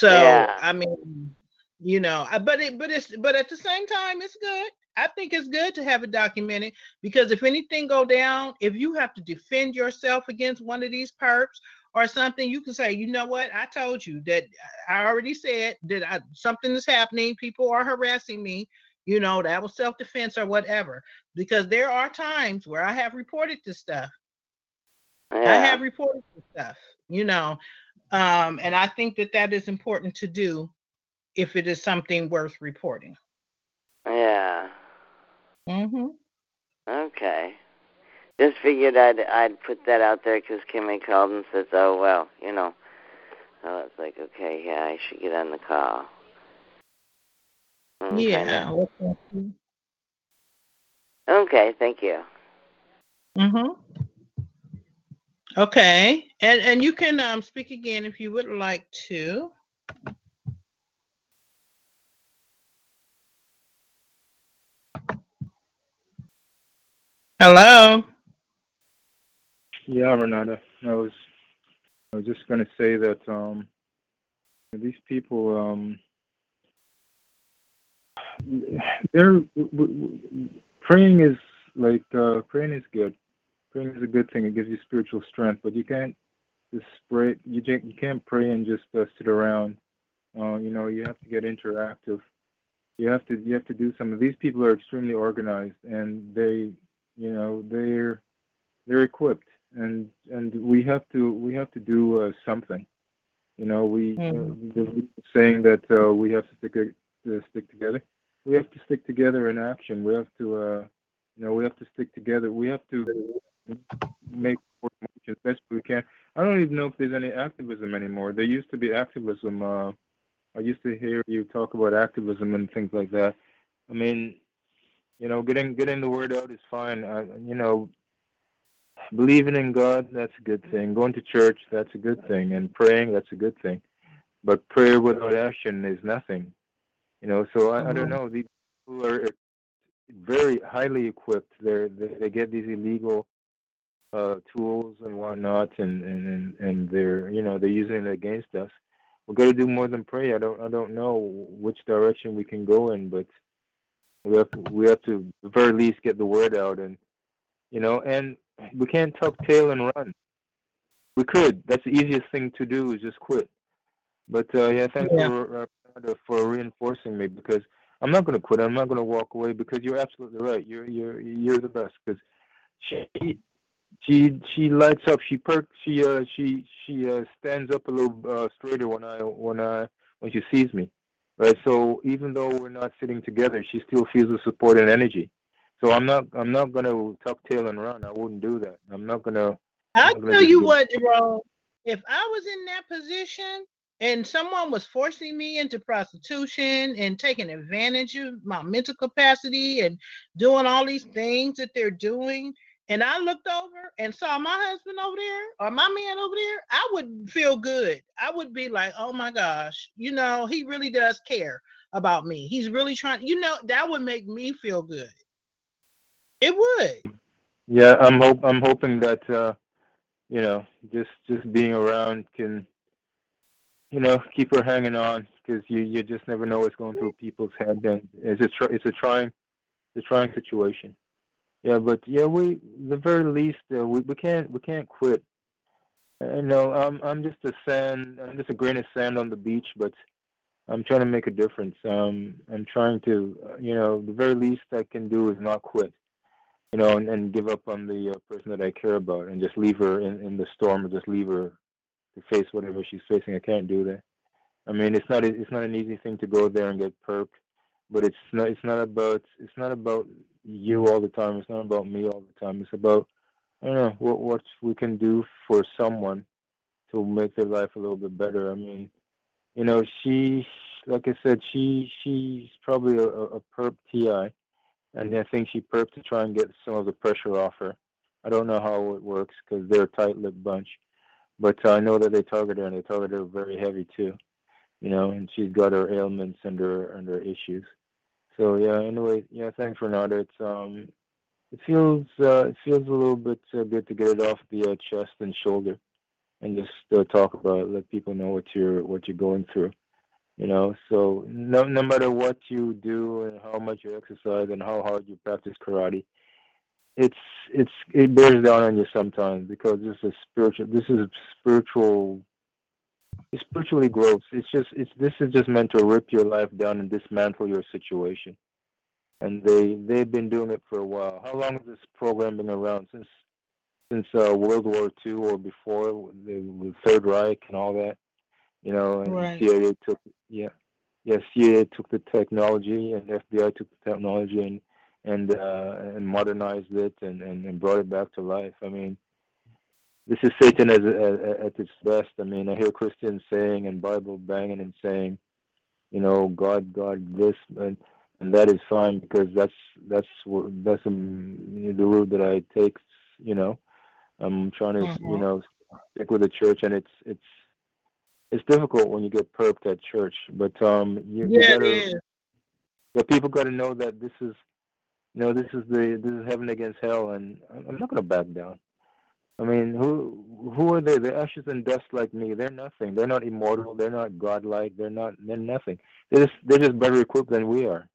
so Yeah. i mean you know but it but it's but at the same time it's good i think it's good to have it documented because if anything go down if you have to defend yourself against one of these perps or something, you can say, you know what, I told you that I already said that I, something is happening. People are harassing me. You know, that was self defense or whatever. Because there are times where I have reported this stuff. Yeah. I have reported this stuff, you know, um, and I think that that is important to do if it is something worth reporting. Yeah. Mm-hmm. Okay. Just figured I'd I'd put that out there because Kimmy called and says, "Oh well, you know." So it's like, okay, yeah, I should get on the call. Mm, Yeah. Okay, thank you. Mm-hmm. Okay, and and you can um, speak again if you would like to. Hello. Yeah, Renata. I was I was just going to say that um, these people, um, they're w- w- praying is like uh, praying is good. Praying is a good thing. It gives you spiritual strength, but you can't just pray. You can't you can't pray and just uh, sit around. Uh, you know, you have to get interactive. You have to you have to do some. These people are extremely organized, and they, you know, they're they're equipped and and we have to we have to do uh, something you know we uh, the saying that uh, we have to stick to stick together we have to stick together in action we have to uh you know we have to stick together we have to make as best we can i don't even know if there's any activism anymore there used to be activism uh i used to hear you talk about activism and things like that i mean you know getting getting the word out is fine uh, you know believing in God, that's a good thing. Going to church, that's a good thing. And praying, that's a good thing. But prayer without action is nothing. You know, so I, I don't Mhm. know. These people are very highly equipped. They're, they they get these illegal uh, tools and whatnot, and, and and they're you know they're using it against us. We're going to do more than pray. I don't I don't know which direction we can go in, but we have to, we have to at the very least get the word out, and you know, and we can't tuck tail and run. We could. That's the easiest thing to do is just quit. But uh, yeah, thanks yeah. for uh, for reinforcing me because I'm not going to quit. I'm not going to walk away because you're absolutely right. You're you're you're the best because she she lights up. She perks. She uh she she uh, stands up a little uh, straighter when I when I when she sees me. Right. So even though we're not sitting together, she still feels the support and energy. So I'm not I'm not gonna tuck tail and run. I wouldn't do that. I'm not gonna. I'll tell you what, Jerome. If I was in that position and someone was forcing me into prostitution and taking advantage of my mental capacity and doing all these things that they're doing, and I looked over and saw my husband over there or my man over there, I would feel good. I would be like, oh my gosh, you know, he really does care about me. He's really trying, you know, that would make me feel good. It would. Yeah, I'm hope I'm hoping that uh, you know, just just being around can you know, keep her hanging on because you you just never know what's going through people's head and it's a tr- it's a trying it's a trying situation. Yeah, but yeah, we the very least uh, we we can't we can't quit. I know I'm I'm just a sand I'm just a grain of sand on the beach, but I'm trying to make a difference. Um, I'm trying to uh, you know the very least I can do is not quit, you know, and, and give up on the uh, person that I care about and just leave her in, in the storm or just leave her to face whatever she's facing. I can't do that. I mean, it's not it's not an easy thing to go there and get perked but it's not it's not about it's not about you all the time. It's not about me all the time. It's about I don't know what what we can do for someone to make their life a little bit better. I mean, you know, she like I said, she she's probably a, a perp TI, and I think she perped to try and get some of the pressure off her. I don't know how it works because they're a tight-lipped bunch, but I know that they target her and they target her very heavy too. You know, and she's got her ailments and her and her issues. So yeah, anyway, yeah, thanks Renata. It's um, it feels uh, it feels a little bit uh, good to get it off the uh, chest and shoulder, and just uh, talk about it, let people know what you're what you're going through. You know, so no no matter what you do and how much you exercise and how hard you practice karate, it's it's it bears down on you sometimes because this is spiritual. This is a spiritual spiritually gross. It's just it's this is just meant to rip your life down and dismantle your situation. And they they've been doing it for a while. How long has this program been around? Since since uh, World War II or before the, the Third Reich and all that. You know, and right. CIA took yeah. Yeah, CIA took the technology and FBI took the technology and and uh, and modernized it and, and, and brought it back to life. I mean, this is Satan at, at, at its best. I mean, I hear Christians saying and Bible banging and saying, you know, God, God, this, and and that is fine because that's that's that's um, the route that I take. You know, I'm trying to mm-hmm. you know stick with the church, and it's it's it's difficult when you get perped at church, but um, you, yeah, you gotta, but people got to know that this is, you know, this is the this is heaven against hell, and I'm not gonna back down. I mean, who who are they? They're ashes and dust like me. They're nothing. They're not immortal. They're not godlike. They're not. They're nothing. They're just they're just better equipped than we are,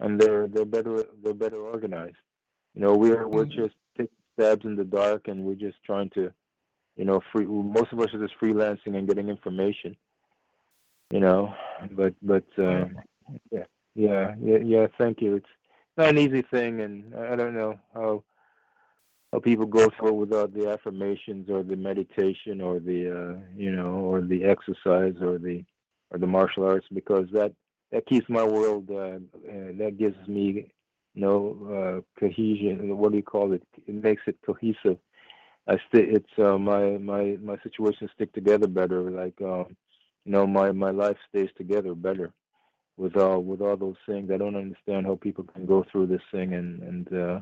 and they're they're better they're better organized. You know, we're we're mm-hmm. just taking stabs in the dark, and we're just trying to, you know, free. Most of us are just freelancing and getting information. You know, but but uh, yeah yeah yeah yeah. Thank you. It's not an easy thing, and I don't know how people go through it without the affirmations or the meditation or the uh, you know or the exercise or the or the martial arts because that that keeps my world uh, uh, that gives me you know uh, cohesion. What do you call it? It makes it cohesive. I st- it's uh, my my my situations stick together better. Like um, you know my my life stays together better with all with all those things. I don't understand how people can go through this thing and and uh,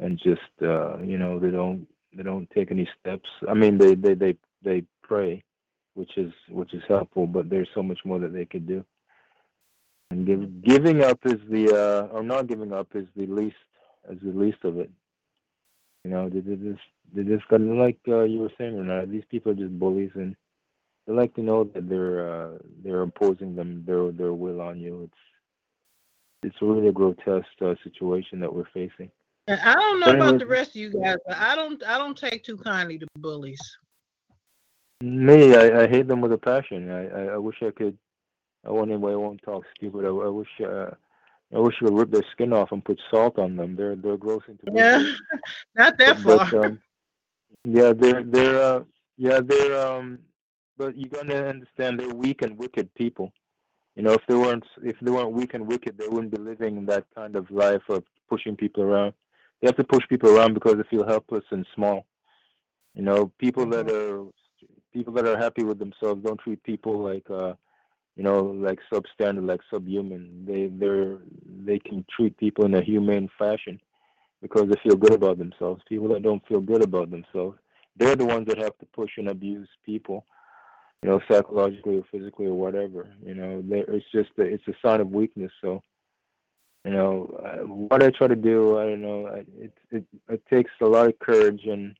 and just uh, you know they don't they don't take any steps. I mean they they they they pray, which is which is helpful, but there's so much more that they could do. And give, giving up is the uh, or not giving up is the least is the least of it. You know, they, just they just like uh, you were saying, Renata. These people are just bullies, and they like to know that they're uh, they're imposing them their their will on you. It's it's really a grotesque uh, situation that we're facing. I don't know about the rest of you guys, but I don't I don't take too kindly to bullies. Me, I, I hate them with a passion. I, I, I wish I could. I won't anyway. I won't talk stupid. I, I wish. Uh, I wish you would rip their skin off and put salt on them. They're they're gross into Yeah, [laughs] not that but, far. um, yeah, they're they're uh, yeah they're um, but you gotta understand they're weak and wicked people. You know, if they weren't if they weren't weak and wicked, they wouldn't be living that kind of life of pushing people around. They have to push people around because they feel helpless and small. You know, people that are people that are happy with themselves don't treat people like uh, you know, like substandard, like subhuman. They they're they can treat people in a humane fashion because they feel good about themselves. People that don't feel good about themselves, they're the ones that have to push and abuse people you know, psychologically or physically or whatever. You know, it's just a, it's a sign of weakness. So, you know, what I try to do, I don't know, it it it takes a lot of courage and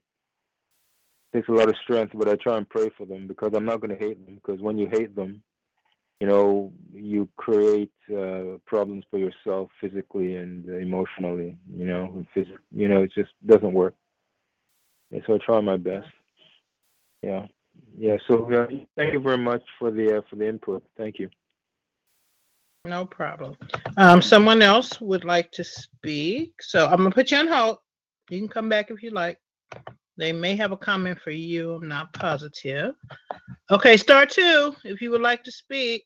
takes a lot of strength, but I try and pray for them because I'm not going to hate them because when you hate them, you know, you create uh, problems for yourself physically and emotionally. You know, phys- you know, it just doesn't work. And so I try my best. Yeah. Yeah. So uh, thank you very much for the uh, for the input. Thank you. No problem. Um, someone else would like to speak, so I'm gonna put you on hold. You can come back if you like. They may have a comment for you. I'm not positive. Okay, star two, if you would like to speak.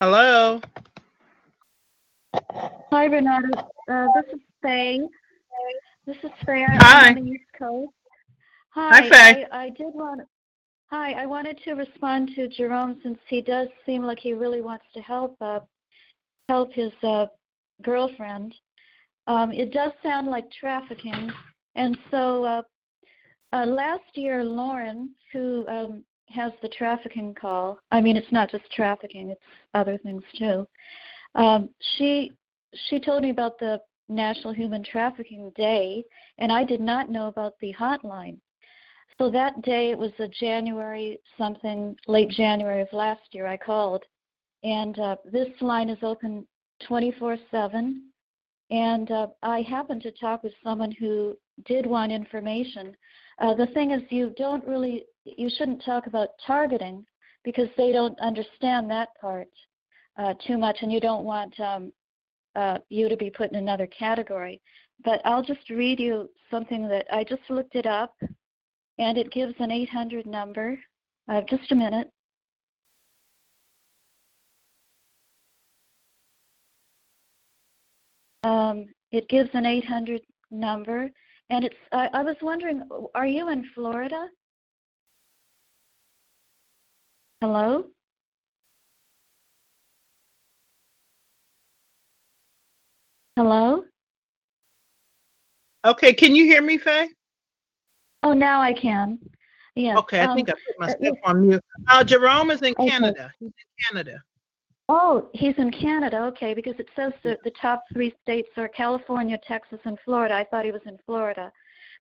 Hello. Hi, Renata. Uh, this is Faye. This is Faye. I'm Hi. on the East Coast. Hi, Hi. Faye. I, I did want. Hi. I wanted to respond to Jerome since he does seem like he really wants to help uh, help his uh, girlfriend. Um, it does sound like trafficking, and so uh, uh, last year, Lauren, who um, has the trafficking call. I mean, it's not just trafficking; it's other things too. Um, she she told me about the National Human Trafficking Day, and I did not know about the hotline. So that day, it was a January something, late January of last year, I called. And uh, this line is open 24 7. And uh, I happened to talk with someone who did want information. Uh, the thing is, you don't really, you shouldn't talk about targeting because they don't understand that part uh, too much, and you don't want um, uh, you to be put in another category. But I'll just read you something that I just looked it up, and it gives an 800 number. Uh, just a minute. Um, it gives an 800 number, and it's. I, I was wondering, are you in Florida? Hello. Hello. Okay, can you hear me, Faye? Oh, now I can. Yeah. Okay, I um, think I put uh, myself on mute. Uh, Jerome is in Okay. Canada. He's in Canada. Oh, he's in Canada. Okay, because it says that the top three states are California, Texas, and Florida. I thought he was in Florida.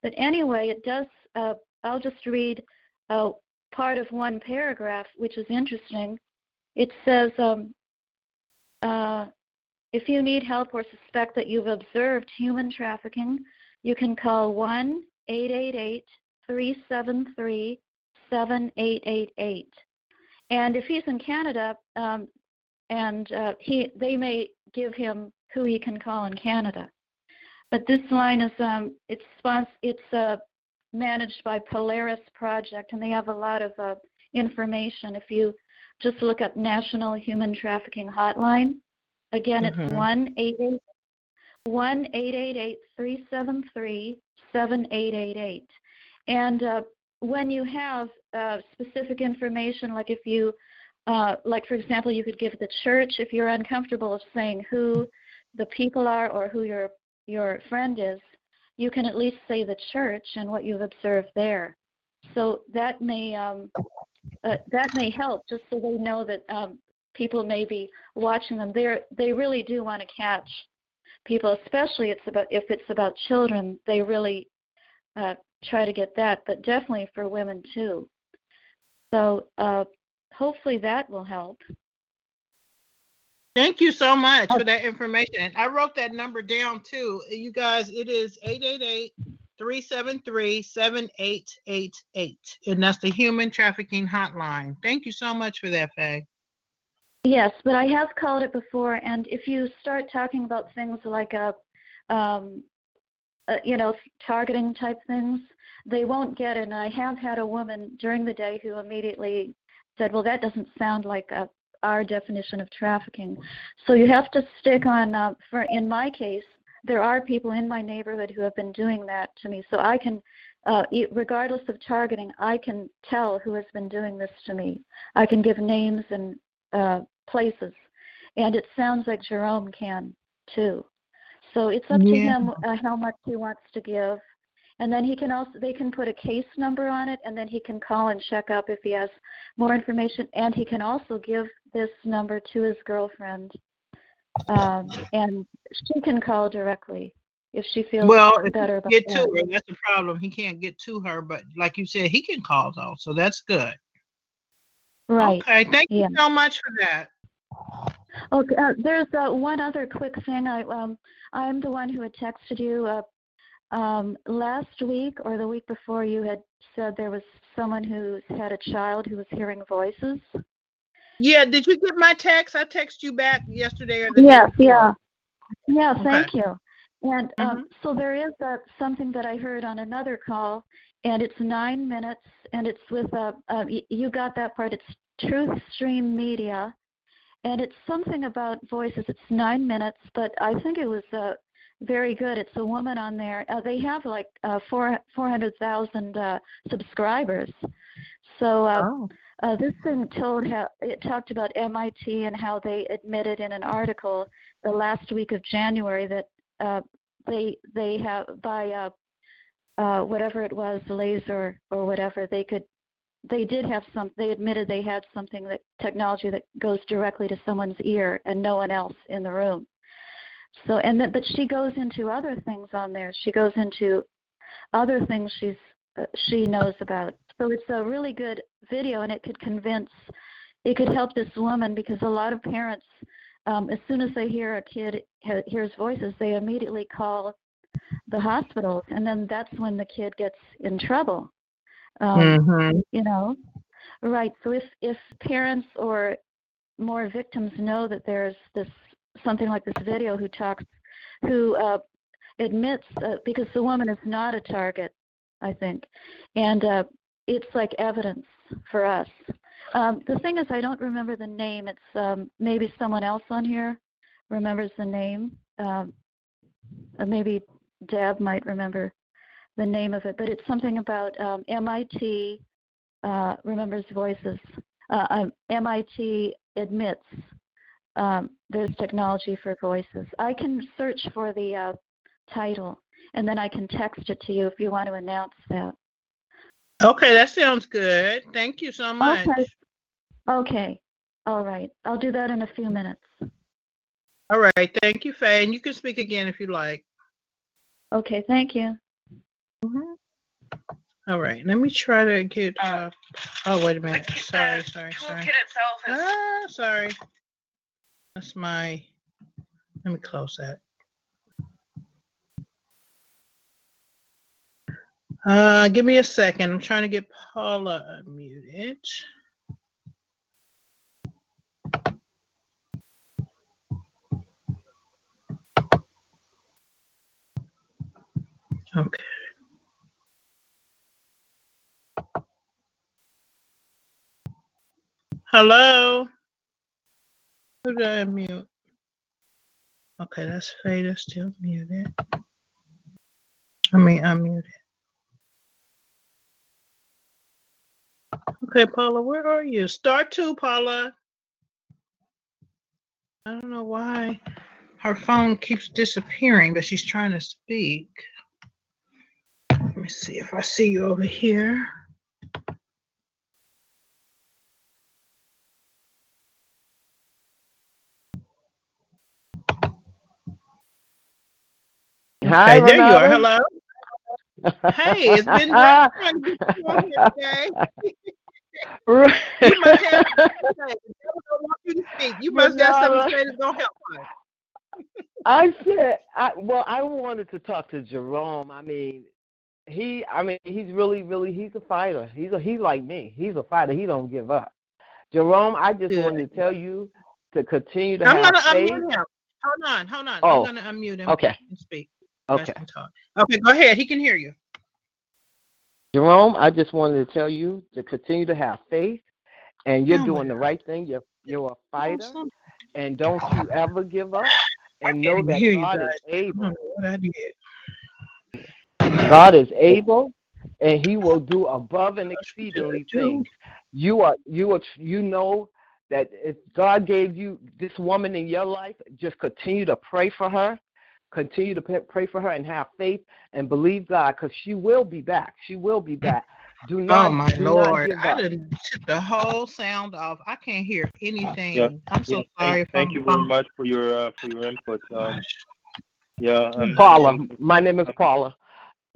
But anyway, it does. Uh, I'll just read uh, part of one paragraph, which is interesting. It says, um, uh, if you need help or suspect that you've observed human trafficking, you can call 1 888 373 7888. And if he's in Canada, um, and uh, he they may give him who he can call in Canada. But this line is um, it's spons- it's uh, managed by Polaris Project, and they have a lot of uh, information. If you just look up National Human Trafficking Hotline, again it's Mhm. one eight eight one eight eight eight three seven three seven eight eight eight. And uh, when you have uh, specific information, like if you uh, like for example, you could give the church if you're uncomfortable of saying who the people are or who your your friend is. You can at least say the church and what you've observed there. So that may um, uh, that may help, just so they know that um, people may be watching them. They they really do want to catch people, especially it's about if it's about children, they really uh, try to get that, but definitely for women too. So uh, hopefully that will help. Thank you so much for that information. I wrote that number down too. You guys, it is 888 373 7888. And that's the human trafficking hotline. Thank you so much for that, Faye. Yes, but I have called it before, and if you start talking about things like a, um, uh, you know, targeting type things, they won't get it. And I have had a woman during the day who immediately said, "Well, that doesn't sound like a, our definition of trafficking." So you have to stick on. Uh, for in my case, there are people in my neighborhood who have been doing that to me, so I can. Uh, regardless of targeting, I can tell who has been doing this to me. I can give names and uh, places, and it sounds like Jerome can too. So it's up to him uh, how much he wants to give, and then he can also they can put a case number on it, and then he can call and check up if he has more information, and he can also give this number to his girlfriend, um, and she can call directly if she feels well, better about get that. to her. That's the problem. He can't get to her, but like you said, he can call though, so that's good. Right. Okay, thank Yeah. you so much for that. Okay, uh, there's uh, one other quick thing. I um, I'm the one who had texted you uh, um, last week or the week before. You had said there was someone who had a child who was hearing voices. Yeah, did you get my text? I texted you back yesterday or the Yes, yeah, yeah. Okay. Thank you. And um, so there is uh, something that I heard on another call, and it's nine minutes, and it's with uh, uh, you got that part. It's Truth Stream Media, and it's something about voices. It's nine minutes, but I think it was uh, very good. It's a woman on there. Uh, they have like uh, four four hundred thousand uh, subscribers. So uh, Oh. uh, this thing told how it talked about MIT and how they admitted in an article the last week of January that uh, they they have by uh, uh, whatever it was laser or whatever they could they did have some they admitted they had something that technology that goes directly to someone's ear and no one else in the room. So and that but she goes into other things on there. She goes into other things she's uh, she knows about. So it's a really good video and it could convince it could help this woman because a lot of parents um, as soon as they hear a kid hears voices they immediately call the hospitals and then that's when the kid gets in trouble. Um, Mhm. you know? Right so if if parents or more victims know that there's this something like this video who talks who uh, admits uh, because the woman is not a target i think and uh, it's like evidence for us. Um, the thing is i don't remember the name. It's um, maybe someone else on here remembers the name um, uh, maybe deb might remember the name of it, but it's something about um, MIT uh, remembers voices. Uh, um, MIT admits um, there's technology for voices. I can search for the uh, title and then I can text it to you if you want to announce that. Okay, that sounds good. Thank you so much. Okay. Okay. All right. I'll do that in a few minutes. All right, thank you, Faye. And you can speak again if you like. Okay. Thank you. All right, let me try to get. Uh, oh, wait a minute. Sorry, sorry, sorry. itself is Ah, sorry. That's my. Let me close that. Uh, give me a second. I'm trying to get Paula unmuted. Okay. Hello. Who did I mute? Okay, that's Faye. Still muted. I mean, I'm muted. Okay, Paula, where are you? Start two, Paula. I don't know why her phone keeps disappearing, but she's trying to speak. Let me see if I see you over here. Hi, Okay, there you are. Hello. Hey, it's been great trying to get you on here today. You must have something. The devil you to speak. You must have something to say that's gonna help us. I said, I, well, I wanted to talk to Jerome. I mean, he, I mean, he's really, really, he's a fighter. He's a, he's like me. He's a fighter. He don't give up. Jerome, I just Good. wanted to tell you to continue to I'm have gonna faith. unmute him. Hold on, hold on. Oh, I'm gonna unmute him Okay, and speak. Okay. talk. Okay, go ahead. He can hear you. Jerome, I just wanted to tell you to continue to have faith, and you're Oh doing the right thing. You're you're a fighter, Awesome. and don't you ever give up. I And can't know that hear you is able. Oh what I did. God is able, and He will do above and exceedingly things. You are you are you know that if God gave you this woman in your life, just continue to pray for her, continue to pray for her, and have faith and believe God, because she will be back. She will be back. Do [laughs] not, Oh my lord. I didn't the whole sound off. I can't hear anything. Yeah, I'm so yeah. sorry Thank, thank I'm, you very much for your uh, for your input. Um, yeah, I'm, Paula, my name is Paula.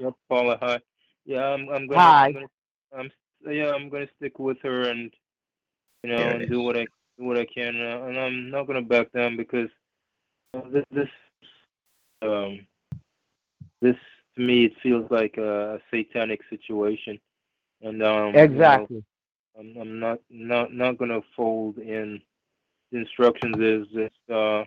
Yep, Paula. Hi. Yeah, I'm. I'm gonna. Hi. I'm gonna. I'm. Yeah, I'm gonna stick with her and you know and do what I do what I can, uh, and I'm not gonna back down because uh, this this um this to me it feels like a satanic situation, and um you know Exactly. I'm I'm not not not gonna fold in. The instructions is just uh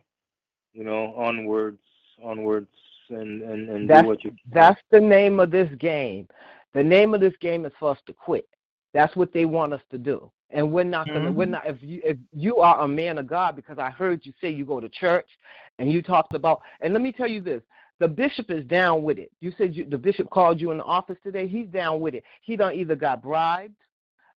you know onwards onwards and and and do That's what you can. that's the name of this game. The name of this game is for us to quit. That's what they want us to do. And we're not gonna we're Mhm. not if you if you are a man of God because I heard you say you go to church and you talked about and let me tell you this. The bishop is down with it. You said you, the bishop called you in the office today. He's down with it. He done either got bribed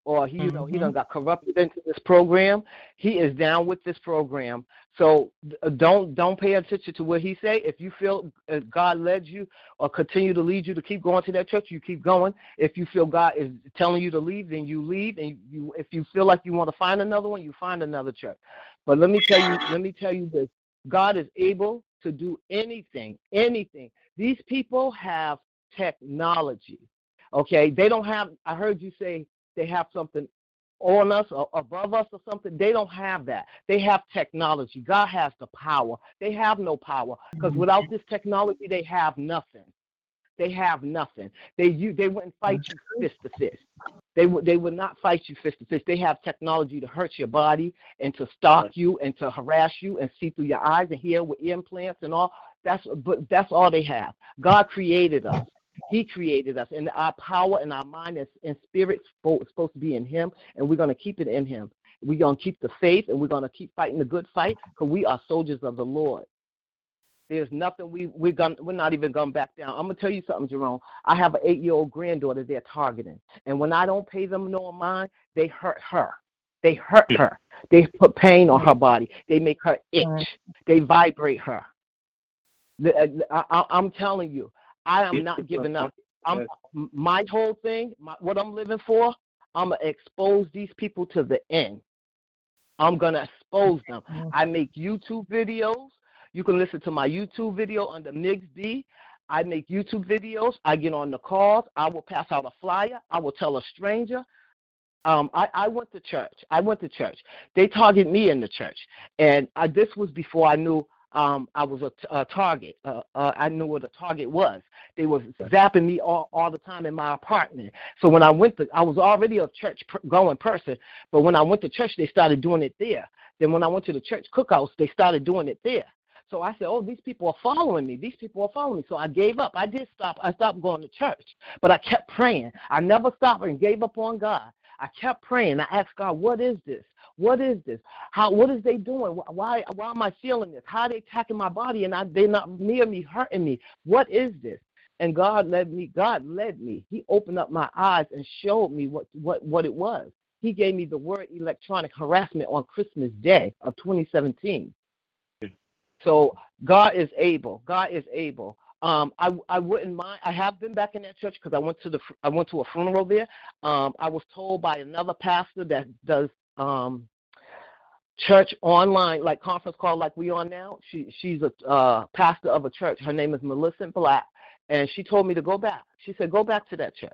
or he you know he done Mhm. got corrupted into this program. He is down with this program. So uh, don't don't pay attention to what he say. If you feel uh, God led you or continue to lead you to keep going to that church, you keep going. If you feel God is telling you to leave, then you leave. And you if you feel like you want to find another one, you find another church. But let me tell you let me tell you this. God is able to do anything, anything. These people have technology. Okay? They don't have I heard you say they have something on us or above us or something. They don't have that. They have technology. God has the power. They have no power because mm-hmm. without this technology, they have nothing. They have nothing. They you they wouldn't fight you mm-hmm. fist to fist. They would they would not fight you fist to fist. They have technology to hurt your body and to stalk you and to harass you and see through your eyes and hear with implants and all. That's but that's all they have. God created us. He created us, and our power and our mind and, and spirit is supposed to be in Him, and we're going to keep it in Him. We're going to keep the faith, and we're going to keep fighting the good fight because we are soldiers of the Lord. There's nothing we we're gonna we're not even gonna back down. I'm gonna tell you something, Jerome. I have an eight year old granddaughter they're targeting, and when I don't pay them no mind, they hurt her. They hurt her. They put pain on her body. They make her itch. They vibrate her. Uh, I, I, I'm telling you, I am not giving up. I'm my whole thing, my, what I'm living for. I'm gonna expose these people to the end. I'm gonna expose them. I make YouTube videos. You can listen to my YouTube video under Mix D. I make YouTube videos. I get on the calls. I will pass out a flyer. I will tell a stranger. Um, I, I went to church. I went to church. They target me in the church, and I, this was before I knew um, I was a, t- a target. Uh, uh, I knew what a target was. They was zapping me all, all the time in my apartment. So when I went to, I was already a church going person, but when I went to church, they started doing it there. Then when I went to the church cookouts, they started doing it there. So I said, "Oh, these people are following me. These people are following me." So I gave up. I did stop. I stopped going to church, but I kept praying. I never stopped and gave up on God. I kept praying. I asked God, "What is this? What is this? How? What is they doing? Why? Why am I feeling this? How are they attacking my body and I, they're not near me, hurting me? What is this?" And God led me. God led me. He opened up my eyes and showed me what what what it was. He gave me the word electronic harassment on Christmas Day of 2017. So God is able. God is able. Um, I I wouldn't mind. I have been back in that church because I went to the I went to a funeral there. Um, I was told by another pastor that does um, church online, like conference call like we are now. She she's a uh, pastor of a church. Her name is Millicent Black, and she told me to go back. She said, "Go back to that church.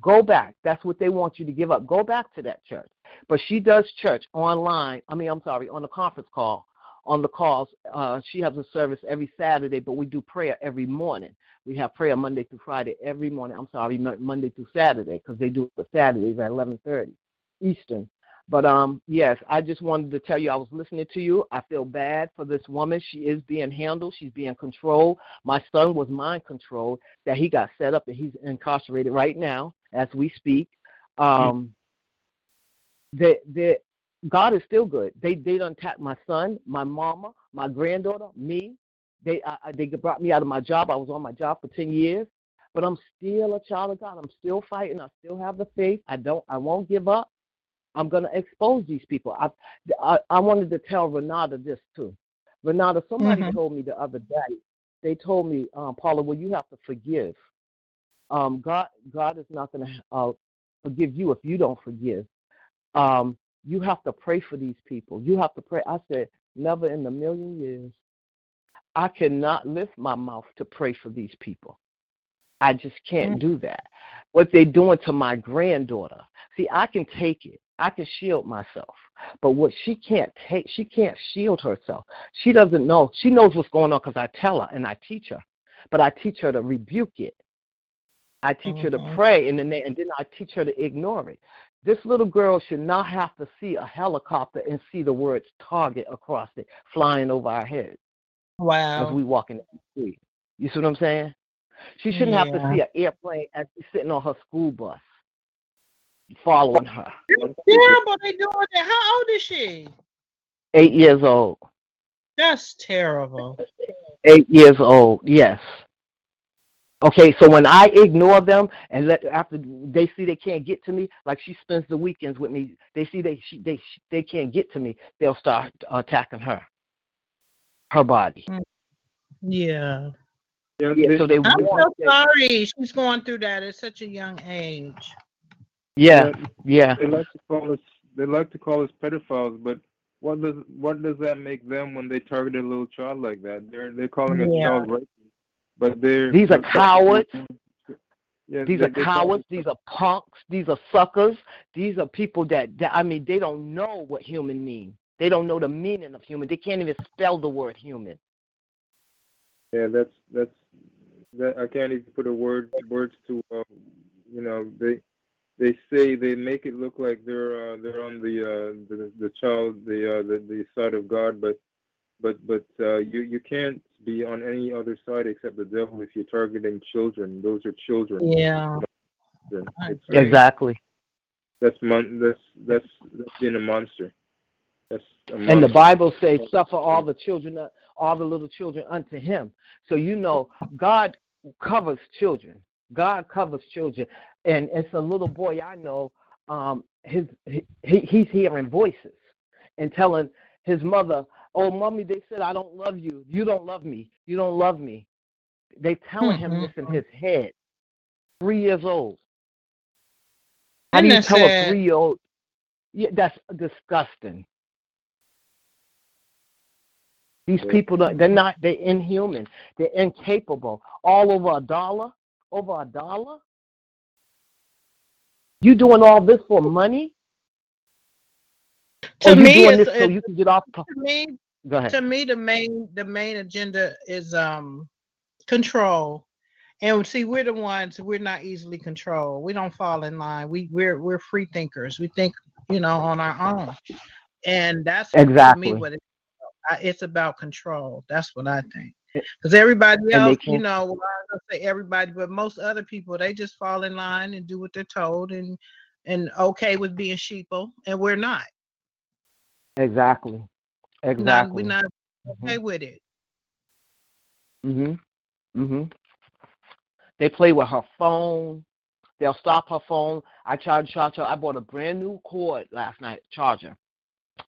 Go back. That's what they want you to give up. Go back to that church." But she does church online. I mean, I'm sorry, on the conference call. On the calls, uh, she has a service every Saturday, but we do prayer every morning. We have prayer Monday through Friday every morning. I'm sorry, Monday through Saturday because they do it for Saturdays at 11:30 Eastern. But um, yes, I just wanted to tell you I was listening to you. I feel bad for this woman. She is being handled. She's being controlled. My son was mind controlled. That he got set up and he's incarcerated right now as we speak. Um, that that God is still good. They they done tapped my son, my mama, my granddaughter, me. They I, they brought me out of my job. I was on my job for ten years, but I'm still a child of God. I'm still fighting. I still have the faith. I don't. I won't give up. I'm going to expose these people. I, I, I wanted to tell Renata this too. Renata, somebody mm-hmm. told me the other day. They told me, um, Paula, well, you have to forgive. Um, God, God is not going to uh, forgive you if you don't forgive. Um, you have to pray for these people. You have to pray. I said, never in a million years. I cannot lift my mouth to pray for these people. I just can't mm-hmm. do that. What they're doing to my granddaughter. See, I can take it. I can shield myself. But what she can't take, she can't shield herself. She doesn't know. She knows what's going on because I tell her and I teach her. But I teach her to rebuke it. I teach mm-hmm. her to mm-hmm. pray and then, and then I teach her to ignore it. This little girl should not have to see a helicopter and see the words target across it flying over our heads. Wow. As we walk in the street. You see what I'm saying? She shouldn't yeah. have to see an airplane as she's sitting on her school bus following her. terrible. They doing that. How old is she? Eight years old. That's terrible. Eight years old. Yes. Okay, so when I ignore them and let after they see they can't get to me, like she spends the weekends with me, they see they she, they they can't get to me, they'll start attacking her, her body. Mm. Yeah. Yeah, so they I'm so sorry she's going through that at such a young age. Yeah, yeah. They like to call us. They like to call us pedophiles, but what does what does that make them when they target a little child like that? They're they're calling a yeah. child rapist, but they're these are cowards. Yeah, these they, are cowards. These are punks. These are suckers. These are people that, that I mean, they don't know what human means. They don't know the meaning of human. They can't even spell the word human. Yeah, that's that's that. I can't even put a word words to. Uh, you know, they they say they make it look like they're uh, they're on the, uh, the the child the, uh, the the side of God, but but but uh, you you can't be on any other side except the devil if you're targeting children. Those are children. Yeah. exactly. That's mon- that's that's that's being a monster. That's a monster. And the Bible says, "Suffer all the children, all the little children unto Him." So you know, God covers children. God covers children and it's a little boy I know. Um, his he, he's hearing voices and telling his mother, "Oh, mommy, they said I don't love you. You don't love me. You don't love me." They telling mm-hmm. him this in his head. Three years old. How do you tell a three year old? Yeah, that's disgusting. These people, they're not, they're inhuman. They're incapable. All over a dollar, over a dollar. You doing all this for money? To me, doing this so you can get off. To me, Go ahead. To me, the main the main agenda is um control. And see, we're the ones we're not easily controlled. We don't fall in line. We we're we're free thinkers. We think, you know, on our own. And that's exactly me what it's, it's about control. That's what I think. Because everybody else, you know, well, I don't say everybody, but most other people, they just fall in line and do what they're told and and okay with being sheeple, and we're not. Exactly. Exactly. Not, we're not okay mm-hmm. with it. Mhm. Mhm. They play with her phone. They'll stop her phone. I charge charge her. I bought a brand new cord last night, charger.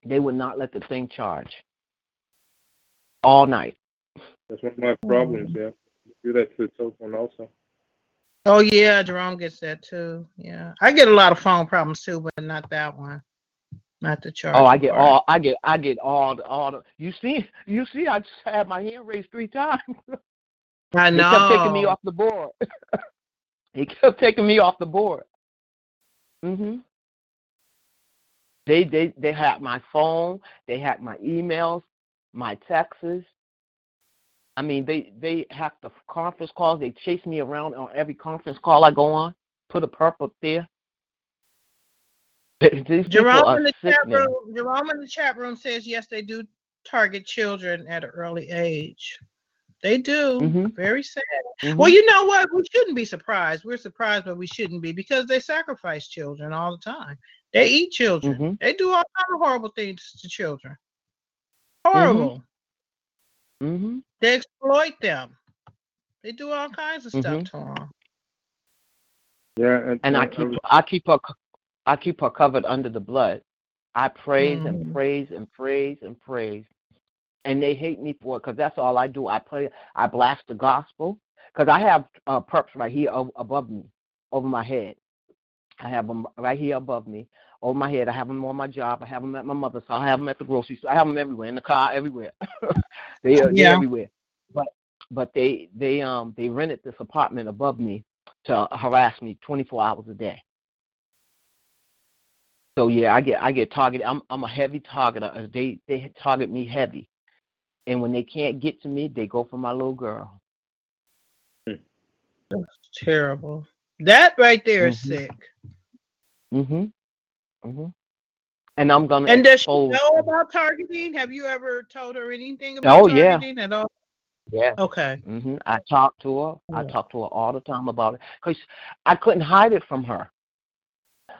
They would not let the thing charge all night. That's one of my problems. Yeah, do that to the telephone also. Oh yeah, Jerome gets that too. Yeah, I get a lot of phone problems too, but not that one. not the charge. Oh, I get all. I get. I get all. The, all the. You see. You see. I just had my hand raised three times. [laughs] I know. He know. kept taking me off the board. [laughs] he kept taking me off the board. Mhm. They they they hacked my phone. They hacked my emails, my texts. I mean, they they hacked the conference calls. They chase me around on every conference call I go on. Put a perp up there. These Jerome in the chat room. Jerome in the chat room says yes, they do target children at an early age. They do. Mhm. Very sad. Mhm. Well, you know what? We shouldn't be surprised. We're surprised, but we shouldn't be because they sacrifice children all the time. They eat children. Mhm. They do all kinds of horrible things to children. Horrible. Mhm. They exploit them. They do all kinds of stuff Mhm. to them. Yeah, and, and I keep was- I keep her I keep her covered under the blood. I praise and Mhm. praise and praise and praise, and they hate me for it because that's all I do. I play I blast the gospel because I have uh, perps right here above me, over my head. I have them right here above me, over my head. I have them on my job. I have them at my mother's house. I have them at the grocery store. I have them everywhere in the car, everywhere. [laughs] they are Yeah. everywhere. But but they they um they rented this apartment above me to harass me 24 hours a day. So yeah, I get I get targeted. I'm I'm a heavy targeter. Uh, They they target me heavy, and when they can't get to me, they go for my little girl. That's terrible. That right there is Mhm. sick. Mhm. Mhm. And I'm gonna And does she know about targeting? Have you ever told her anything about Oh yeah, targeting at all? yeah. Okay. hmm I talked to her. I talked to her all the time about it because I couldn't hide it from her.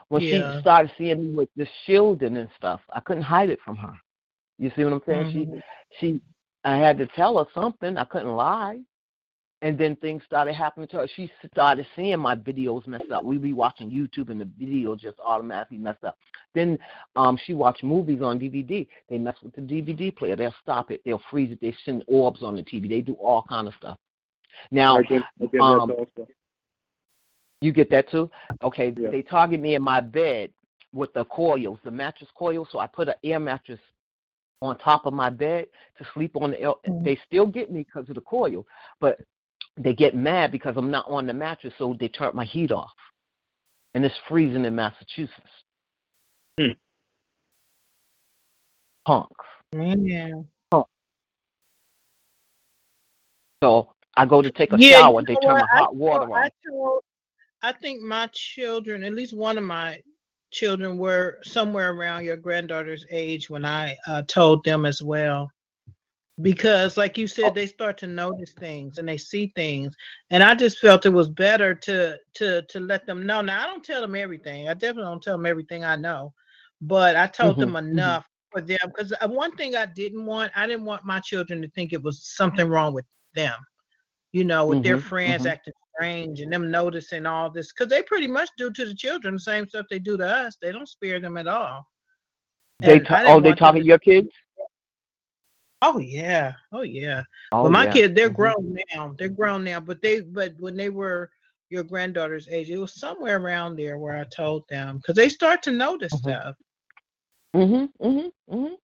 When Yeah. she started seeing me with the shielding and stuff, I couldn't hide it from her. You see what I'm saying? Mhm. She, she, I had to tell her something. I couldn't lie. And then things started happening to her. She started seeing my videos messed up. We'd be watching YouTube and the video just automatically messed up. Then um, she watched movies on DVD. They mess with the DVD player. They'll stop it. They'll freeze it. They send orbs on the TV. They do all kind of stuff. Now, I get, I get um, you get that too? Okay, Yeah. they target me in my bed with the coils, the mattress coil. So I put an air mattress on top of my bed to sleep on the air. Mhm. They still get me because of the coil, but they get mad because I'm not on the mattress, so they turn my heat off. And it's freezing in Massachusetts. Hmm. Punks. Yeah. So I go to take a Yeah, shower, you they turn what? my I hot water told- on. I told, I think my children, at least one of my children, were somewhere around your granddaughter's age when I uh, told them as well. Because, like you said, they start to notice things and they see things, and I just felt it was better to to to let them know. Now, I don't tell them everything. I definitely don't tell them everything I know, but I told Mhm, them mhm. enough for them. Because one thing I didn't want, I didn't want my children to think it was something wrong with them you know, with their Mhm, friends mhm. acting strange and them noticing all this, because they pretty much do to the children the same stuff they do to us. They don't spare them at all. They and they ta- oh they target to- your kids? Oh yeah, oh yeah. Oh, but my yeah. kids, they're Mhm. grown now. They're grown now. But they, but when they were your granddaughter's age, it was somewhere around there where I told them because they start to notice mm-hmm. stuff. Mhm. Mhm. Mhm.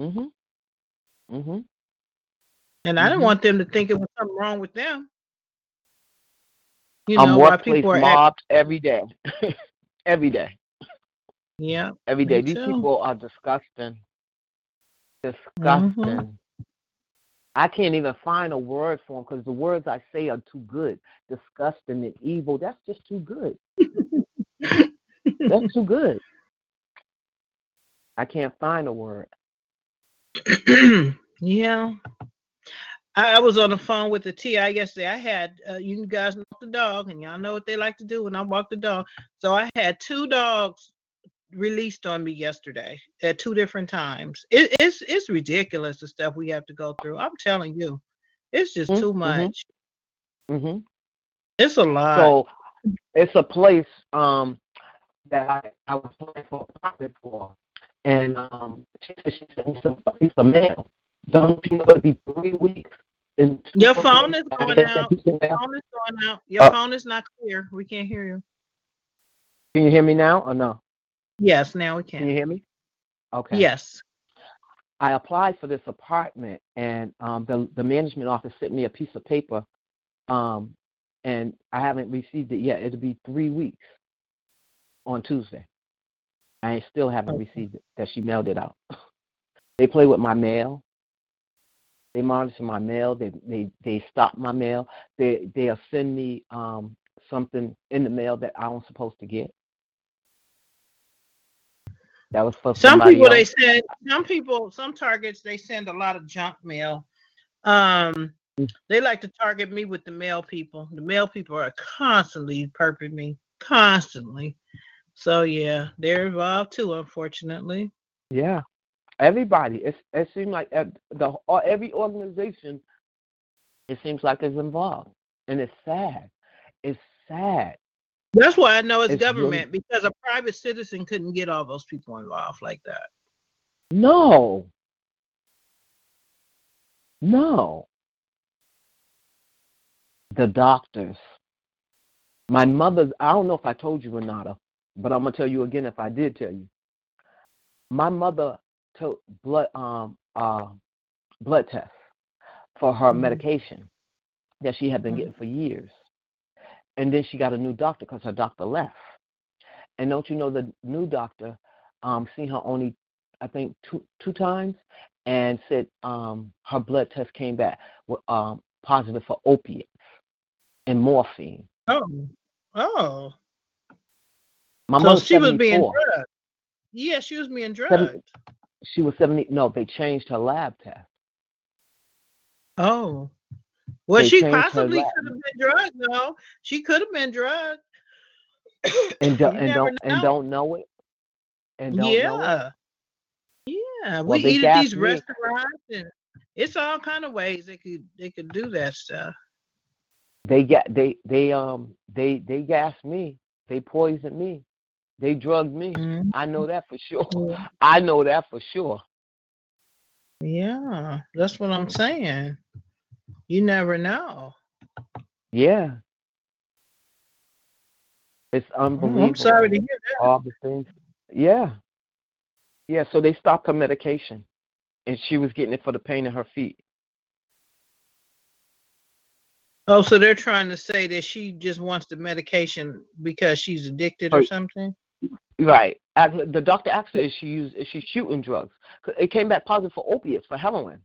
Mhm. Mhm. And I didn't Mhm. want them to think it was something wrong with them. You I'm know, while workplace people are act- mobbed every day. [laughs] every day. yeah, every day. These too. people are disgusting. Disgusting. I can't even find a word for them because the words I say are too good. Disgusting and evil. That's just too good. That's too good. I can't find a word. [clears throat] yeah. I, I was on the phone with the TI yesterday. I had uh, you guys know the dog, and y'all know what they like to do when I walk the dog. So I had two dogs released on me yesterday at two different times. It, it's it's ridiculous the stuff we have to go through. I'm telling you, it's just Mhm, too mhm. much. hmm It's a lot. So it's a place um that I, I was playing for a profit for. And um she said she said it's a it's a male. Don't you know it'd be three weeks Your phone is going out. Your phone is going out. Your Uh, phone is not clear. We can't hear you. Can you hear me now or no? Yes, now we Can Can you can. hear me? Okay. Yes. I applied for this apartment, and um, the the management office sent me a piece of paper, um, and I haven't received it yet. It'll be three weeks on Tuesday. I still haven't received it. That she mailed it out. [laughs] they play with my mail. They monitor my mail. They they they stop my mail. They they'll send me um something in the mail that I was supposed to get. That was for Some people they else. send some people some targets they send a lot of junk mail. Um Mm. they like to target me with the mail people. The mail people are constantly perping me. Constantly. So yeah, they're involved too, unfortunately. Yeah, everybody. It's, it seems like ev- the every organization. It seems like is involved, and it's sad. It's sad. That's why I know it's, It's really- government because a private citizen couldn't get all those people involved like that. No. No. The doctors. My mother's. I don't know if I told you, Renata, but I'm gonna tell you again if I did tell you. My mother took blood um uh blood tests for her Mhm. medication that she had been Mhm. getting for years, and then she got a new doctor because her doctor left. And don't you know the new doctor um seen her only I think two two times and said um her blood test came back with, um positive for opiates and morphine. Oh. Oh. My so she was being drugged. Yeah, she was being drugged. Seven- She was 70 no, they changed her lab test. Oh. Well, They she possibly could have been drugged, though. She could have been drugged. [coughs] And don't and don't and know. don't know it. And don't know it. yeah. Yeah. Well, we eat at these me. restaurants and it's all kind of ways they could they could do that stuff. They got they they um they they gassed me. They poisoned me. They drugged me. Mhm. I know that for sure. Yeah. I know that for sure. Yeah, that's what I'm saying. You never know. Yeah. It's Oh, unbelievable. I'm sorry to hear that. All the things. Yeah. Yeah, so they stopped her medication and she was getting it for the pain in her feet. Oh, so they're trying to say that she just wants the medication because she's addicted or Oh. something? Right. The doctor asked her, is she use, is she shooting drugs. It came back positive for opiates, for heroin.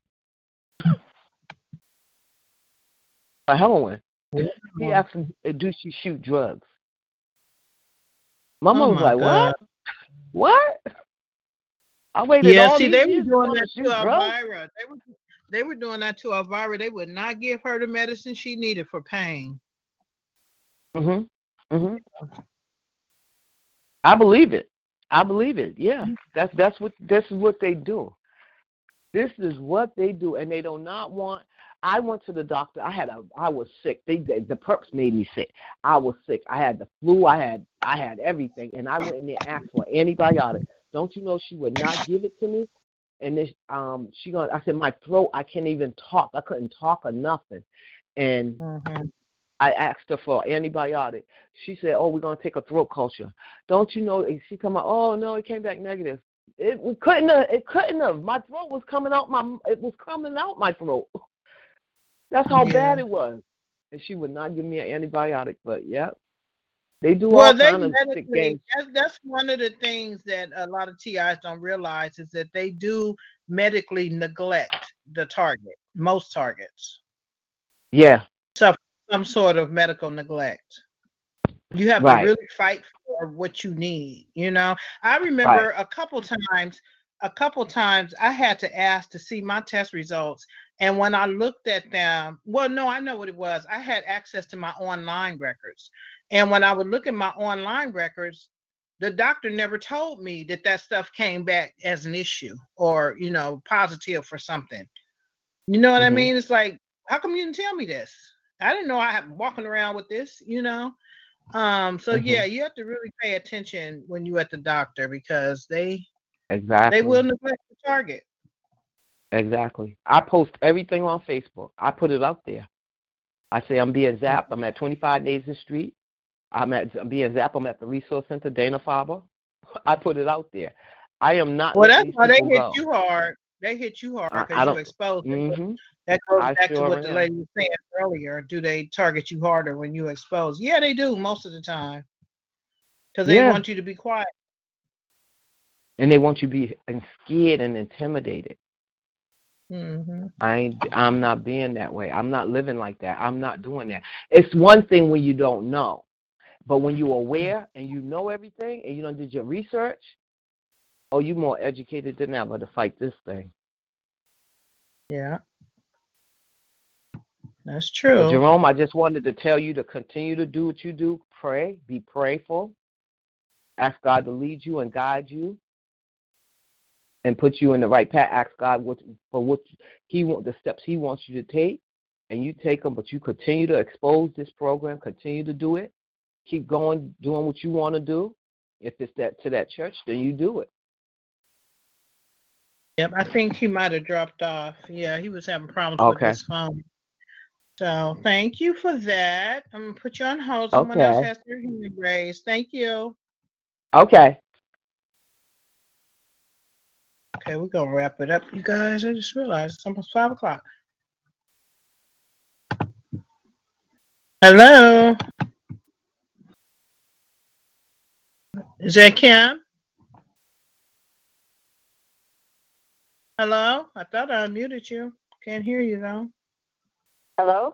For heroin. He asked her, "Uh, do she shoot drugs? Mama Oh was like, God. what? What? I waited Yeah, all see, they were doing that to to? Elvira. They were they were doing that to Elvira. They would not give her the medicine she needed for pain. Mhm. Mhm. I believe it. I believe it. Yeah. That's that's what this is what they do. This is what they do, and they do not want. I went to the doctor. I had a. I was sick. They, they the perps made me sick. I was sick. I had the flu. I had I had everything, and I went in there and asked for antibiotics. Don't you know she would not give it to me? And this um she going. I said my throat. I can't even talk. I couldn't talk or nothing, and Mm-hmm. I asked her for antibiotic. She said, "Oh, we're gonna take a throat culture." Don't you know? and She come out. Oh no, it came back negative. It couldn't have. It couldn't have. My throat was coming out. My it was coming out my throat. [laughs] That's how bad it was. And she would not give me an antibiotic. But yeah, they do Well, all they kind of sick games. that's, that's one of the things that a lot of TIs don't realize is that they do medically neglect the target, most targets, Yeah, suffer some sort of medical neglect. You have Right. to really fight for what you need. You know, I remember a couple times, a couple times I had to ask to see my test results. And when I looked at them, well, no, I know what it was. I had access to my online records. And when I would look at my online records, the doctor never told me that that stuff came back as an issue or, you know, positive for something. You know what I Mhm. mean? It's like, how come you didn't tell me this? I didn't know I had walking around with this, you know? Um, so Mhm. yeah, you have to really pay attention when you at the doctor because they exactly. they will neglect the target. Exactly. I post everything on Facebook. I put it out there. I say I'm being zapped. I'm at 25 Nason Street. I'm at I'm being zapped. I'm at the Resource Center, Dana Farber. [laughs] I put it out there. I am not. Well, that's why they hit go. you hard. They hit you hard because you exposed them. Mhm. That goes I back to sure what the lady was saying earlier. Do they target you harder when you expose? Yeah, they do most of the time. Because they Yeah. want you to be quiet. And they want you to be and scared and intimidated. Hmm I I'm not being that way. I'm not living like that. I'm not doing that. It's one thing when you don't know, but when you're aware and you know everything and you done did your research, oh, you more educated than ever to fight this thing. Yeah. That's So, true. Jerome, I just wanted to tell you to continue to do what you do. Pray, be prayerful, ask God to lead you and guide you, and put you in the right path. Ask God what for what He want the steps He wants you to take, and you take them. But you continue to expose this program. Continue to do it. Keep going, doing what you want to do. If it's that to that church, then you do it. Yep, I think he might have dropped off. Yeah, he was having problems Okay. with his phone. So thank you for that. I'm gonna put you on hold. Someone else has their hand raised. Thank you. Okay. Okay, we're gonna wrap it up, you guys. I just realized it's almost five o'clock. Hello. Is that Kim? Hello? I thought I unmuted you. Can't hear you though. Hello?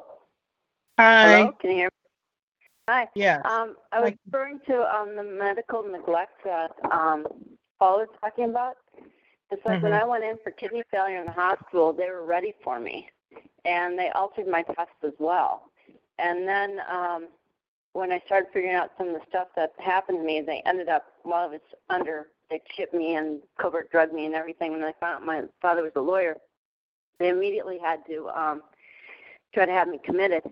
Hi. Hello? Can you hear me? Hi. Yeah. Um, I was Hi. referring to um, the medical neglect that um, Paul was talking about. It's like when Mhm. I went in for kidney failure in the hospital, they were ready for me, and they altered my test as well. And then um, when I started figuring out some of the stuff that happened to me, they ended up while I was under, they chipped me and covert drug me and everything. When they found out my father was a lawyer, they immediately had to um, try to have me committed.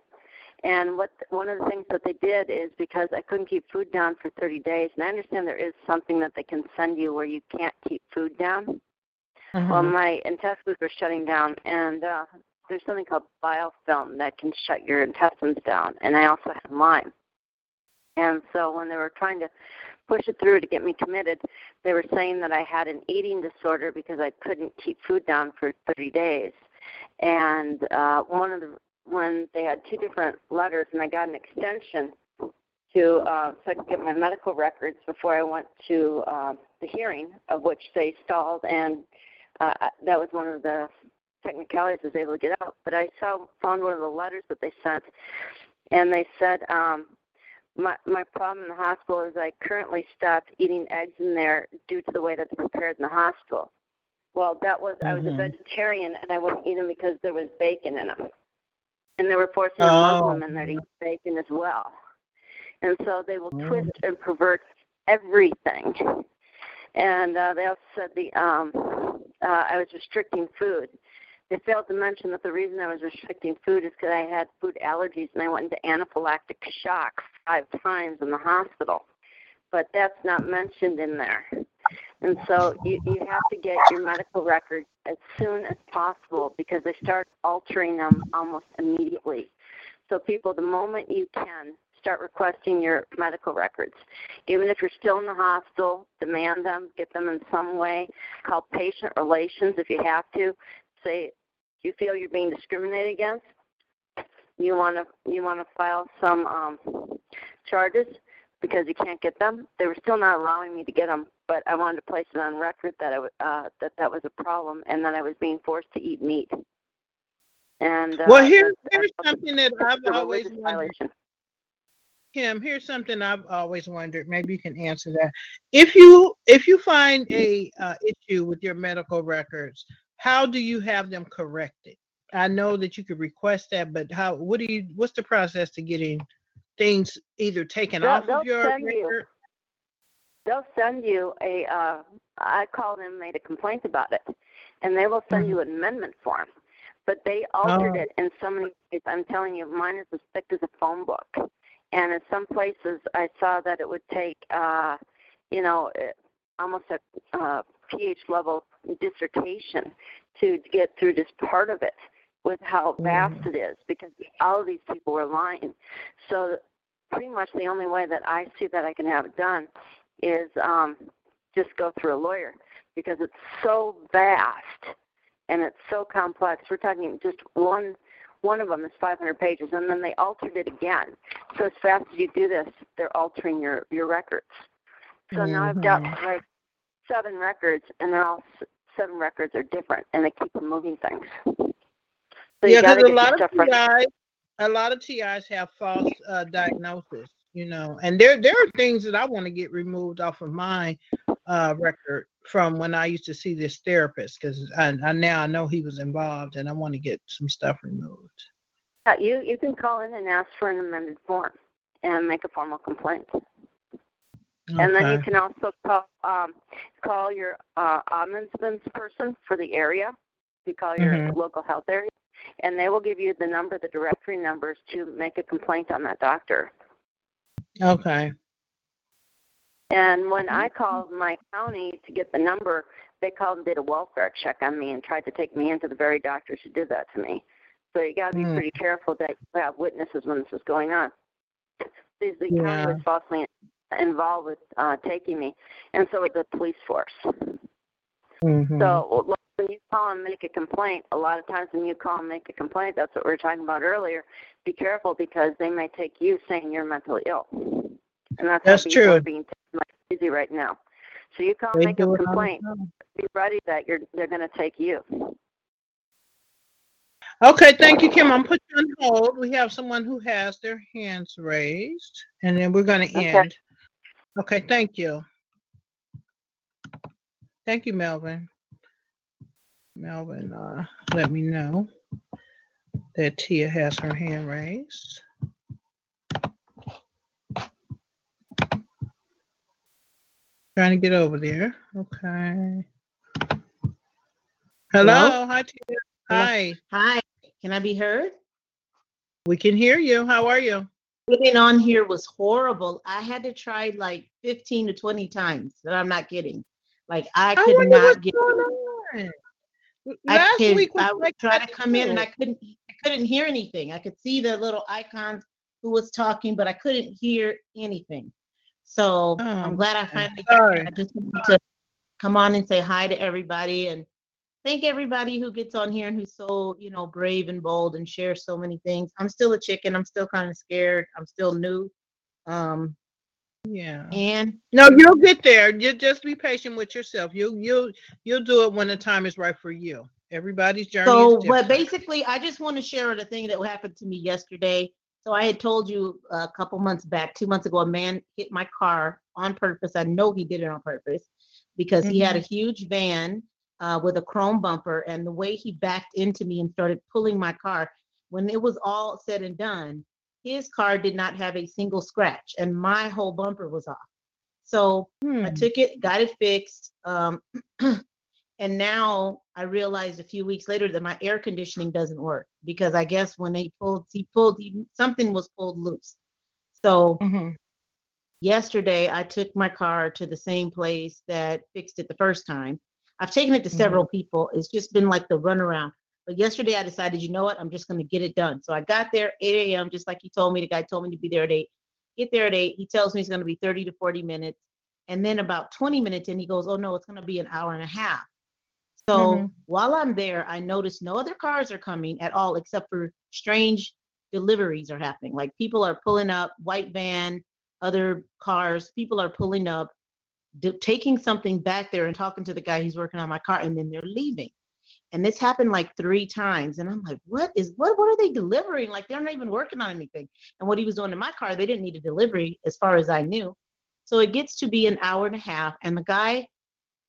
And what one of the things that they did is because I couldn't keep food down for 30 days, and I understand there is something that they can send you where you can't keep food down. Well, Mhm. my intestines were shutting down, and uh, there's something called biofilm that can shut your intestines down, and I also had Lyme. And so when they were trying to push it through to get me committed, they were saying that I had an eating disorder because I couldn't keep food down for 30 days. And uh, one of the when they had two different letters, and I got an extension to uh, so I could get my medical records before I went to uh, the hearing, of which they stalled, and uh, that was one of the technicalities I was able to get out. But I saw found one of the letters that they sent, and they said um, my my problem in the hospital is I currently stopped eating eggs in there due to the way that they're prepared in the hospital. Well, that was I was a Mhm. vegetarian and I wouldn't eat them because there was bacon in them, and they were forcing a Oh. Muslim in there to eat bacon as well. And so they will Mm. twist and pervert everything. And uh, they also said the um, uh, I was restricting food. They failed to mention that the reason I was restricting food is because I had food allergies and I went into anaphylactic shock five times in the hospital. But that's not mentioned in there. And so you, you have to get your medical records as soon as possible because they start altering them almost immediately. So people, the moment you can, start requesting your medical records. Even if you're still in the hospital, demand them, get them in some way. Call patient relations if you have to. Say you feel you're being discriminated against. You want to you want to file some um, charges because you can't get them. They were still not allowing me to get them, but I wanted to place it on record that I w- uh, that that was a problem and that I was being forced to eat meat. And uh, Well, here, that's- here's something that [laughs] I've always violation. Kim, here's something I've always wondered. Maybe you can answer that. If you if you find a uh, issue with your medical records, how do you have them corrected? I know that you could request that, but how? What do you? What's the process to getting things either taken They'll- off they'll of your send you- record? they'll send you a uh I called and made a complaint about it. And they will send you an amendment form. But they altered Mm-hmm. Oh. it in so many ways. I'm telling you, mine is as thick as a phone book. And in some places I saw that it would take uh you know, eh, almost a uh PH level dissertation to get through just part of it with how vast Mm-hmm. it is because all of these people were lying. So pretty much the only way that I see that I can have it done is um, just go through a lawyer because it's so vast and it's so complex. We're talking just one one of them is 500 pages, and then they altered it again. So as fast as you do this, they're altering your your records. So mm-hmm. now I've got mm-hmm. like seven records, and they're all seven records are different, and they keep moving things. So yeah, because a lot of TIs, a lot of TIs have false uh, diagnosis, you know, and there there are things that I want to get removed off of my uh, record from when I used to see this therapist because I, I, now I know he was involved and I want to get some stuff removed. Uh, you you can call in and ask for an amended form and make a formal complaint. Okay. And then you can also call um, call your uh, ombudsman person for the area. You call your mm-hmm. local health area, and they will give you the number, the directory numbers to make a complaint on that doctor. Okay. And when I called my county to get the number, they called and did a welfare check on me and tried to take me into the very doctors who did that to me. So you got to be mm. pretty careful that you have witnesses when this is going on. The, the yeah. county was falsely involved with uh, taking me, and so was the police force. Mm-hmm. So when you call and make a complaint, a lot of times when you call and make a complaint, that's what we were talking about earlier. Be careful because they may take you saying you're mentally ill, and that's, that's true. Being like crazy right now. So you call and make a complaint. Be ready that you're they're going to take you. Okay, thank you, Kim. I'm putting you on hold. We have someone who has their hands raised, and then we're going to end. Okay. okay, thank you. Thank you, Melvin. Melvin, uh, let me know that Tia has her hand raised. Trying to get over there. Okay. Hello. Hello? Hi, Tia. Hi. Hi. Can I be heard? We can hear you. How are you? Getting on here was horrible. I had to try like 15 to 20 times that I'm not getting. Like I could I not get on. Last I could, week I would like try to come in and I couldn't I couldn't hear anything. I could see the little icons who was talking, but I couldn't hear anything. So oh, I'm glad I finally I just wanted to come on and say hi to everybody and thank everybody who gets on here and who's so, you know, brave and bold and shares so many things. I'm still a chicken. I'm still kind of scared. I'm still new. Um yeah. And no, you'll get there. You just be patient with yourself. You you'll you'll do it when the time is right for you. Everybody's journey. So, but basically, I just want to share the thing that happened to me yesterday. So I had told you a couple months back, two months ago, a man hit my car on purpose. I know he did it on purpose because mm-hmm. he had a mm-hmm. huge van uh, with a chrome bumper, and the way he backed into me and started pulling my car, when it was all said and done, his car did not have a single scratch, and my whole bumper was off. So hmm. I took it, got it fixed. Um, [clears throat] And now I realized a few weeks later that my air conditioning doesn't work because I guess when they pulled, he pulled, he, something was pulled loose. So mm-hmm. yesterday I took my car to the same place that fixed it the first time. I've taken it to mm-hmm. several people. It's just been like the runaround. But yesterday I decided, you know what, I'm just going to get it done. So I got there 8 a.m. just like he told me. The guy told me to be there at 8. Get there at 8. He tells me it's going to be 30 to 40 minutes. And then about 20 minutes in, he goes, oh no, it's going to be an hour and a half. So mm-hmm. while I'm there, I notice no other cars are coming at all except for strange deliveries are happening. Like people are pulling up, white van, other cars, people are pulling up, d- taking something back there and talking to the guy who's working on my car, and then they're leaving. And this happened like three times. And I'm like, what is what what are they delivering? Like they're not even working on anything. And what he was doing in my car, they didn't need a delivery as far as I knew. So it gets to be an hour and a half. And the guy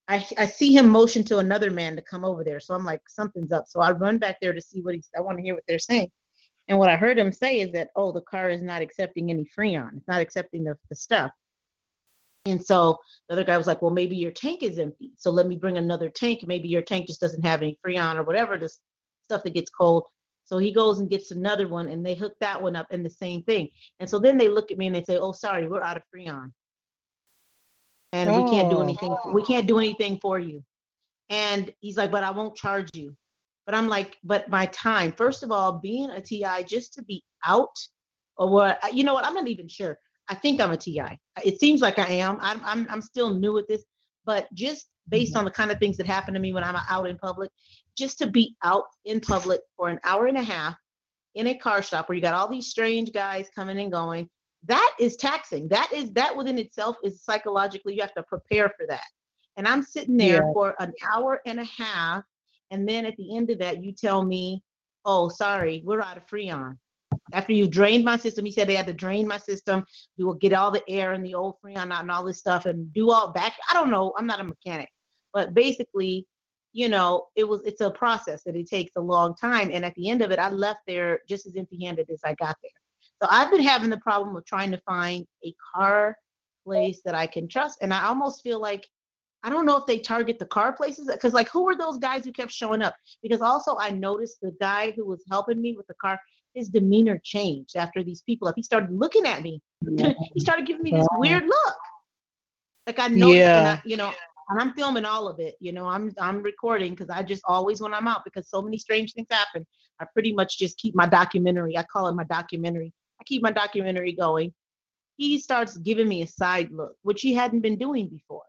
I, I see him motion to another man to come over there. So I'm like, something's up. So I run back there to see what he's, I want to hear what they're saying. And what I heard him say is that, oh, the car is not accepting any Freon. It's not accepting the, the stuff. And so the other guy was like, well, maybe your tank is empty. So let me bring another tank. Maybe your tank just doesn't have any Freon or whatever, this stuff that gets cold. So he goes and gets another one and they hook that one up and the same thing. And so then they look at me and they say, oh, sorry, we're out of Freon and oh. we can't do anything. We can't do anything for you. And he's like, but I won't charge you. But I'm like, but my time. First of all, being a TI just to be out, or what? You know what? I'm not even sure. I think I'm a TI. It seems like I am. I'm I'm I'm still new at this, but just based Mm-hmm. on the kind of things that happen to me when I'm out in public. Just to be out in public for an hour and a half in a car shop where you got all these strange guys coming and going, that is taxing. That is that within itself is psychologically you have to prepare for that. And I'm sitting there Yeah. for an hour and a half, and then at the end of that, you tell me, "Oh, sorry, we're out of Freon." After you drained my system, he said they had to drain my system. You will get all the air and the old Freon out and all this stuff, and do all back. I don't know. I'm not a mechanic, but basically, you know, it was it's a process that it takes a long time. And at the end of it, I left there just as empty-handed as I got there. So I've been having the problem of trying to find a car place that I can trust, and I almost feel like I don't know if they target the car places because like who were those guys who kept showing up? Because also I noticed the guy who was helping me with the car, his demeanor changed after these people. If he started looking at me, [laughs] he started giving me this weird look. Like I noticed, Yeah. I, you know, and I'm filming all of it. You know, I'm I'm recording because I just always when I'm out because so many strange things happen. I pretty much just keep my documentary. I call it my documentary. I keep my documentary going. He starts giving me a side look, which he hadn't been doing before.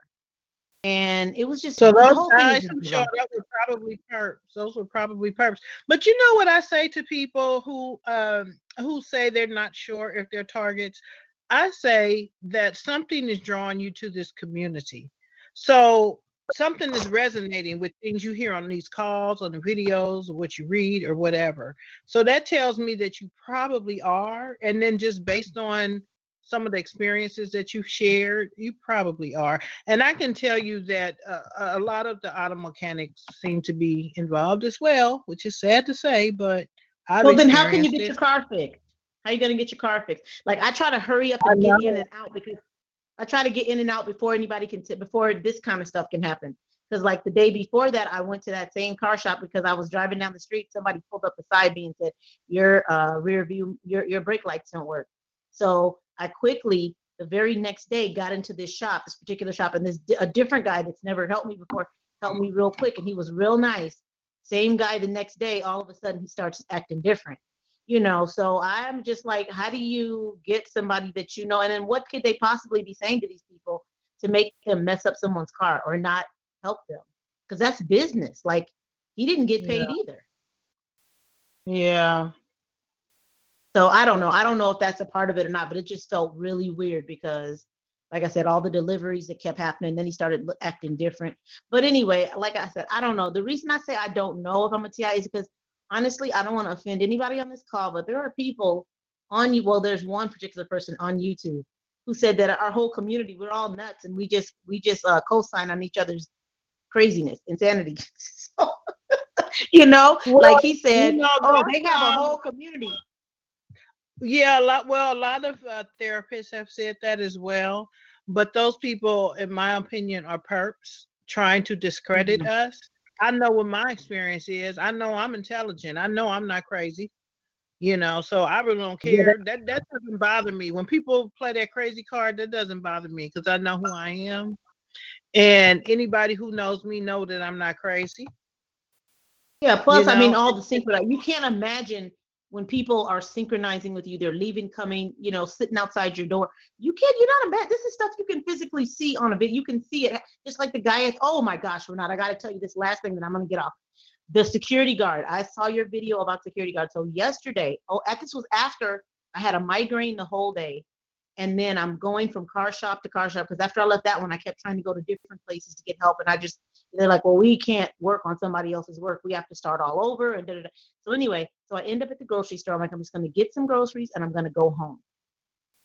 And it was just So those guys just showed up were probably perps. Those were probably perps. But you know what I say to people who um who say they're not sure if they're targets? I say that something is drawing you to this community. So something is resonating with things you hear on these calls, on the videos, or what you read, or whatever. So that tells me that you probably are. And then just based on some of the experiences that you've shared, you probably are. And I can tell you that uh, a lot of the auto mechanics seem to be involved as well, which is sad to say, but I've Well, then how can you get it. your car fixed? How you gonna get your car fixed? Like I try to hurry up and get in and out because I try to get in and out before anybody can t- before this kind of stuff can happen. Because like the day before that, I went to that same car shop because I was driving down the street. Somebody pulled up beside me and said, "Your uh, rear view, your your brake lights don't work." So I quickly, the very next day, got into this shop, this particular shop, and this a different guy that's never helped me before helped me real quick, and he was real nice. Same guy the next day, all of a sudden he starts acting different. You know, so I'm just like, how do you get somebody that you know, and then what could they possibly be saying to these people to make them mess up someone's car or not help them? Because that's business. Like he didn't get paid Yeah. either. Yeah. So I don't know. I don't know if that's a part of it or not, but it just felt really weird because, like I said, all the deliveries that kept happening. Then he started acting different. But anyway, like I said, I don't know. The reason I say I don't know if I'm a TI is because honestly, I don't want to offend anybody on this call, but there are people on you. Well, there's one particular person on YouTube who said that our whole community, we're all nuts and we just we just uh, co-sign on each other's craziness, insanity. [laughs] so, you know, Well, like he said, you know, oh, they have a whole community. Yeah, a lot. Well, a lot of uh, therapists have said that as well. But those people, in my opinion, are perps trying to discredit Mm-hmm. us. I know what my experience is. I know I'm intelligent. I know I'm not crazy. You know, so I really don't Yeah, care. That that doesn't bother me. When people play that crazy card, that doesn't bother me because I know who I am. And anybody who knows me know that I'm not crazy. Yeah, plus, I mean, all the synchro. You can't imagine when people are synchronizing with you, they're leaving, coming, you know, sitting outside your door. You can't, you're not a bad. This is stuff you can physically see on a video. You can see it just like the guy is. Oh my gosh, Renata, I got to tell you this last thing that I'm going to get off. The security guard. I saw your video about security guard. So yesterday, oh, at this was after I had a migraine the whole day. And then I'm going from car shop to car shop because after I left that one, I kept trying to go to different places to get help. And I just, they're like, well, we can't work on somebody else's work. We have to start all over. And da, da, da. so anyway, so I end up at the grocery store. I'm like, I'm just going to get some groceries and I'm going to go home.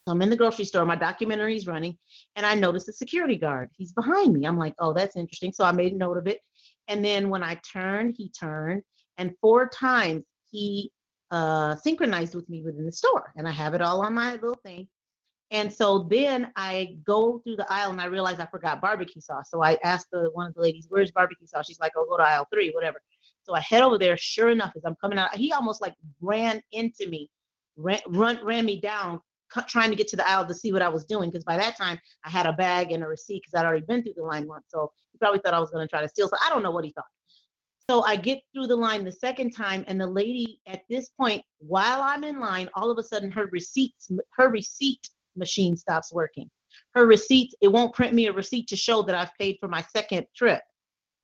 So I'm in the grocery store. My documentary is running, and I notice the security guard. He's behind me. I'm like, oh, that's interesting. So I made a note of it. And then when I turned, he turned, and four times he uh, synchronized with me within the store. And I have it all on my little thing. And so then I go through the aisle and I realize I forgot barbecue sauce. So I asked the one of the ladies, "Where's barbecue sauce?" She's like, "Oh, go to aisle three, whatever." So I head over there. Sure enough, as I'm coming out, he almost like ran into me, ran run, ran me down, cu- trying to get to the aisle to see what I was doing. Because by that time, I had a bag and a receipt because I'd already been through the line once. So he probably thought I was going to try to steal. So I don't know what he thought. So I get through the line the second time, and the lady at this point, while I'm in line, all of a sudden her receipts, her receipt machine stops working. her receipts, it won't print me a receipt to show that I've paid for my second trip.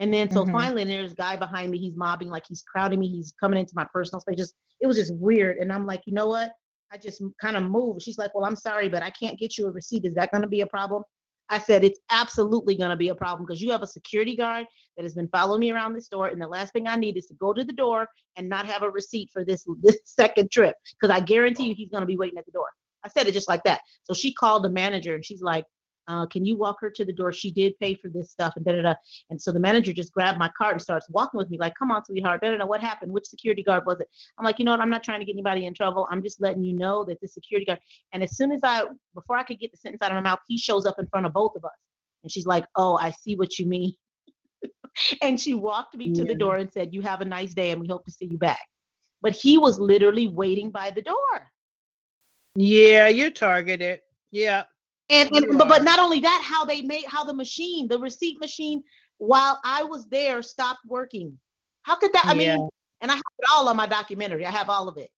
And then so Mhm. finally there's a guy behind me, he's mobbing, like he's crowding me, he's coming into my personal space. Just it was just weird. And I'm like, you know what? I just kind of moved. She's like, Well, I'm sorry, but I can't get you a receipt. Is that gonna be a problem? I said, It's absolutely gonna be a problem because you have a security guard that has been following me around the store. And the last thing I need is to go to the door and not have a receipt for this [laughs] this second trip. Because I guarantee you he's gonna be waiting at the door. I said it just like that. So she called the manager and she's like, uh, can you walk her to the door? She did pay for this stuff and da da da. And so the manager just grabbed my cart and starts walking with me, like, come on, sweetheart, da da da. What happened? Which security guard was it? I'm like, you know what? I'm not trying to get anybody in trouble. I'm just letting you know that the security guard. And as soon as I, before I could get the sentence out of my mouth, he shows up in front of both of us. And she's like, oh, I see what you mean. [laughs] and she walked me to the door and said, you have a nice day and we hope to see you back. But he was literally waiting by the door. Yeah, you're targeted. Yeah. And, You and but, but are. not only that, how they made how the machine, the receipt machine, while I was there, stopped working. How could that? I Yeah. mean, and I have it all on my documentary. I have all of it.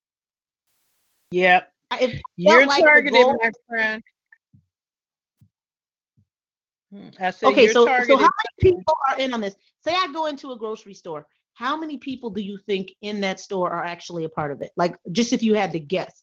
Yep. It You're like targeted, my friend. Hmm, I said Okay, so so how many people are in on this? Say I go into a grocery store. How many people do you think in that store are actually a part of it? Like, just if you had to guess,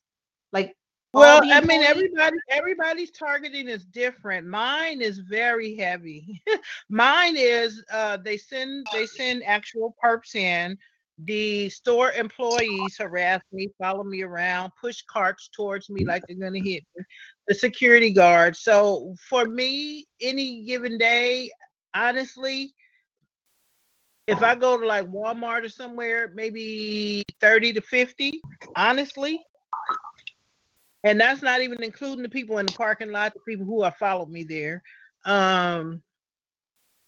like. Well, I mean, everybody, everybody's targeting is different. Mine is very heavy. [laughs] Mine is uh, they send they send actual perps in. The store employees harass me, follow me around, push carts towards me like they're gonna hit me. The security guard. So for me, any given day, honestly, if I go to like Walmart or somewhere, maybe 30 to 50, honestly. And that's not even including the people in the parking lot, the people who have followed me there. Um,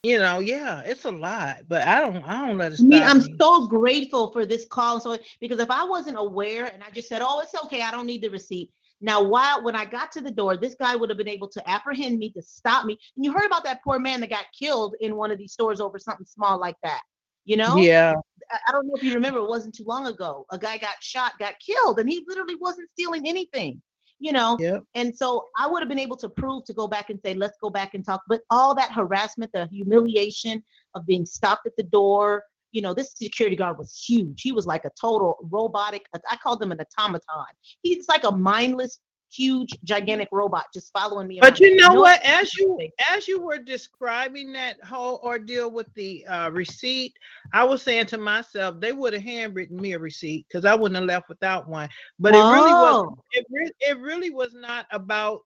you know, yeah, it's a lot, but I don't I don't let it I mean, I'm me. so grateful for this call. So because if I wasn't aware and I just said, "Oh, it's okay, I don't need the receipt." Now, while when I got to the door, this guy would have been able to apprehend me to stop me. And you heard about that poor man that got killed in one of these stores over something small like that. You know? Yeah. I, don't know if you remember. It wasn't too long ago. A guy got shot, got killed, and he literally wasn't stealing anything. You know? Yep. And so I would have been able to prove to go back and say, let's go back and talk. But all that harassment, the humiliation of being stopped at the door, you know, this security guard was huge. He was like a total robotic, I called him an automaton. He's like a mindless, huge, gigantic robot just following me. But you know No what? As you as you were describing that whole ordeal with the uh, receipt, I was saying to myself, they would have handwritten me a receipt because I wouldn't have left without one. But it really was it, re- it really was not about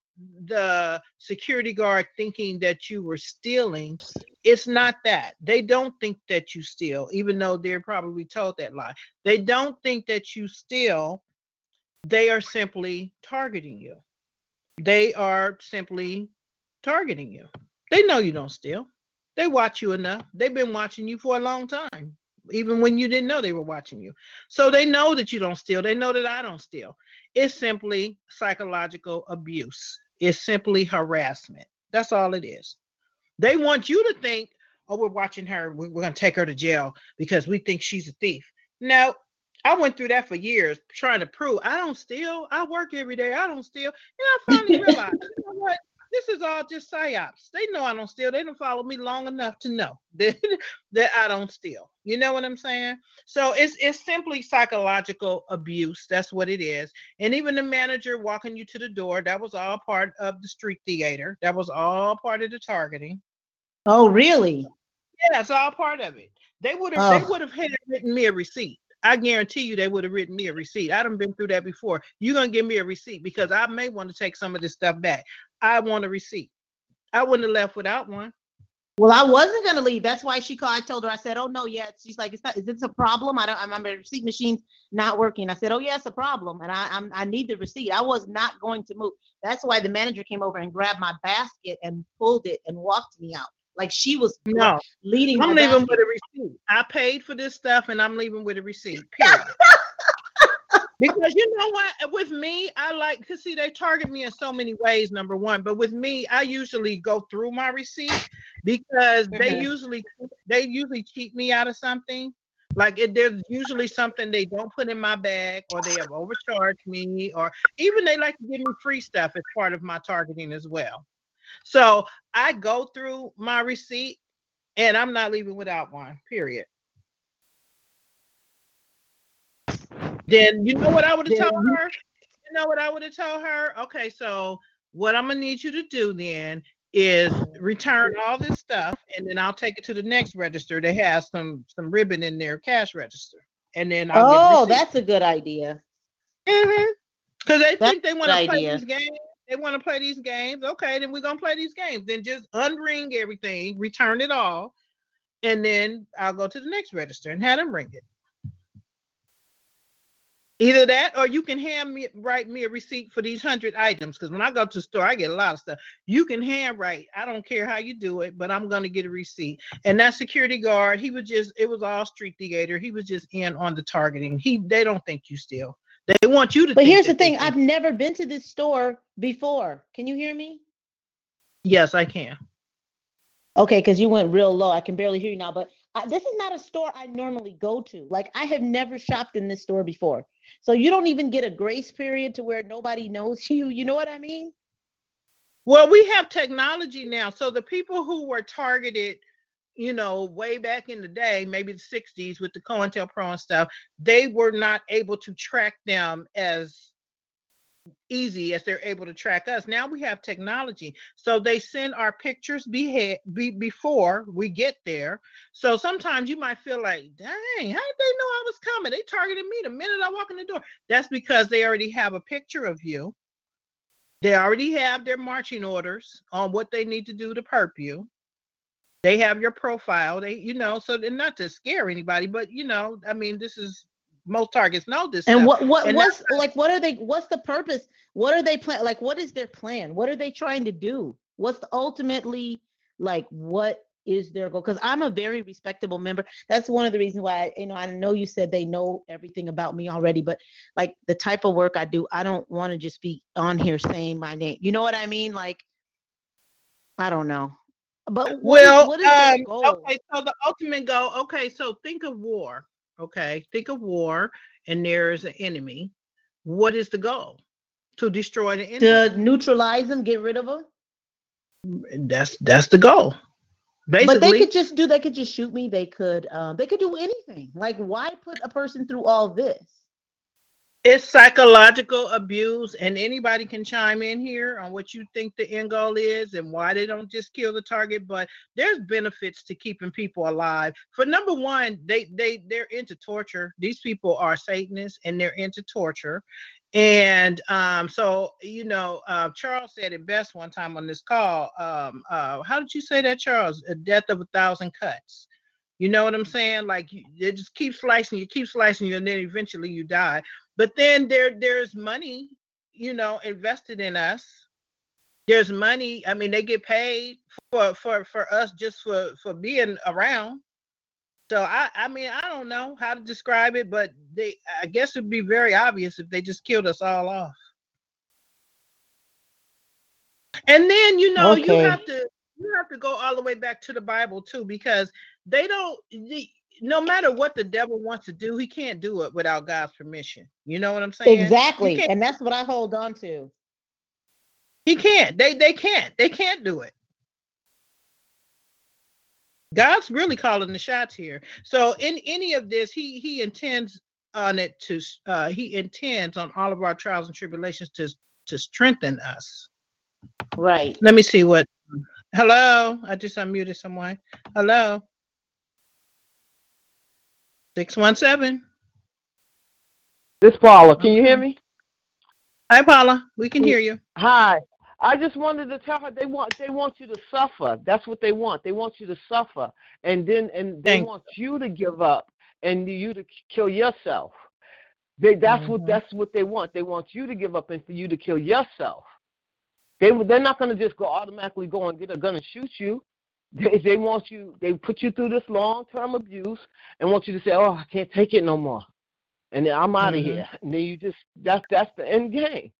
the security guard thinking that you were stealing. It's not that. They don't think that you steal, even though they're probably told that lie. They don't think that you steal. They are simply targeting you. They are simply targeting you. They know you don't steal. They watch you enough. They've been watching you for a long time, even when you didn't know they were watching you. So they know that you don't steal. They know that I don't steal. It's simply psychological abuse. It's simply harassment. That's all it is. They want you to think, oh, we're watching her. we- We're going to take her to jail because we think she's a thief. No, I went through that for years trying to prove I don't steal. I work every day. I don't steal. And I finally [laughs] realized, you know what? This is all just psyops. They know I don't steal. They don't follow me long enough to know [laughs] that, that I don't steal. You know what I'm saying? So it's it's simply psychological abuse. That's what it is. And even the manager walking you to the door, that was all part of the street theater. That was all part of the targeting. Oh, really? Yeah, that's all part of it. They would have they Oh. would have had written me a receipt. I guarantee you they would have written me a receipt. I done been through that before. You're gonna give me a receipt because I may want to take some of this stuff back. I want a receipt. I wouldn't have left without one. Well, I wasn't gonna leave. That's why she called. I told her. I said, "Oh no, yeah." She's like, "It's not. Is this a problem?" I don't. I'm my receipt machine's not working. I said, "Oh yeah, it's a problem, and I I'm, I need the receipt." I was not going to move. That's why the manager came over and grabbed my basket and pulled it and walked me out. Like she was No, leading. I'm leaving basket. with a receipt. I paid for this stuff and I'm leaving with a receipt. [laughs] Period. because you know what? With me, I like to see they target me in so many ways, number one. But with me, I usually go through my receipt because they Mhm. usually they usually cheat me out of something. Like it, there's usually something they don't put in my bag, or they have overcharged me, or even they like to give me free stuff as part of my targeting as well. So I go through my receipt and I'm not leaving without one, period. Then you know what I would have told her? You know what I would have told her? Okay, so what I'm gonna need you to do then is return all this stuff and then I'll take it to the next register that has some some ribbon in their cash register. And then I'll Oh, that's a good idea. Mm-hmm. Because they That's think they want to play idea. these games. They want to play these games. Okay, then we're gonna play these games. Then just unring everything, return it all, and then I'll go to the next register and have them ring it. Either that, or you can hand me write me a receipt for these hundred items. Because when I go to the store, I get a lot of stuff. You can handwrite. I don't care how you do it, but I'm gonna get a receipt. And that security guard, he was just, it was all street theater. He was just in on the targeting. He, they don't think you steal. They want you to. But here's the thing, I've never been to this store before. Can you hear me? Yes, I can. Okay, because you went real low. I can barely hear you now. But I, this is not a store I normally go to. Like I have never shopped in this store before. So you don't even get a grace period to where nobody knows [laughs] you. You know what I mean? Well, we have technology now. So the people who were targeted, you know, way back in the day, maybe the 60s with the COINTELPRO and stuff, they were not able to track them as easy as they're able to track us. Now we have technology. So they send our pictures behead, be, before we get there. So sometimes you might feel like, dang, how did they know I was coming? They targeted me the minute I walk in the door. That's because they already have a picture of you. They already have their marching orders on what they need to do to perp you. They have your profile. They, you know, so they're not to scare anybody, but you know, I mean, this is most targets know this. And stuff. what what And what's like what are they what's the purpose? What are they plan like what is their plan? What are they trying to do? What's the ultimately like what is their goal? Because I'm a very respectable member. That's one of the reasons why you know I know you said they know everything about me already, but like the type of work I do, I don't want to just be on here saying my name. You know what I mean? Like I don't know. But what is- well, what is um, goal? okay, so the ultimate goal, okay, so think of war, okay, think of war, and there's an enemy. What is the goal? To destroy the enemy. To neutralize them, get rid of them. That's that's the goal. Basically, But they could just do. They could just shoot me. They could. Um, they could do anything. Like, why put a person through all this? It's psychological abuse, and anybody can chime in here on what you think the end goal is and why they don't just kill the target. But there's benefits to keeping people alive. For number one, they they they're into torture. These people are Satanists and they're into torture. And um, so, you know, uh, Charles said it best one time on this call. Um, uh, how did you say that, Charles? A death of a thousand cuts. You know what I'm saying? Like you, just keep slicing you, keep slicing you, and then eventually you die. But then there, there's money, you know, invested in us. There's money. I mean, they get paid for for for us just for for being around. So I, I mean, I don't know how to describe it, but they, I guess it'd be very obvious if they just killed us all off. And then you know you have to you have to go all the way back to the Bible too, because they don't. The, no matter what the devil wants to do, he can't do it without God's permission. You know what I'm saying? Exactly, and that's what I hold on to. He can't. They they can't. They can't do it. God's really calling the shots here. So in any of this, he he intends on it to uh he intends on all of our trials and tribulations to to strengthen us. Right. Let me see what hello. I just unmuted someone. Hello. 617. This Paula, can you hear me? Hi Paula, we can hear you. Hi. I just wanted to tell her they want they want you to suffer. That's what they want. They want you to suffer, and then and they Thank- want you to give up and you to kill yourself. They that's Mm-hmm. what that's what they want. They want you to give up and for you to kill yourself. They they're not going to just go automatically go and get a gun and shoot you. They they want you. They put you through this long term abuse and want you to say, "Oh, I can't take it no more," and then I'm out of Mhm. here. And then you just that's that's the end game.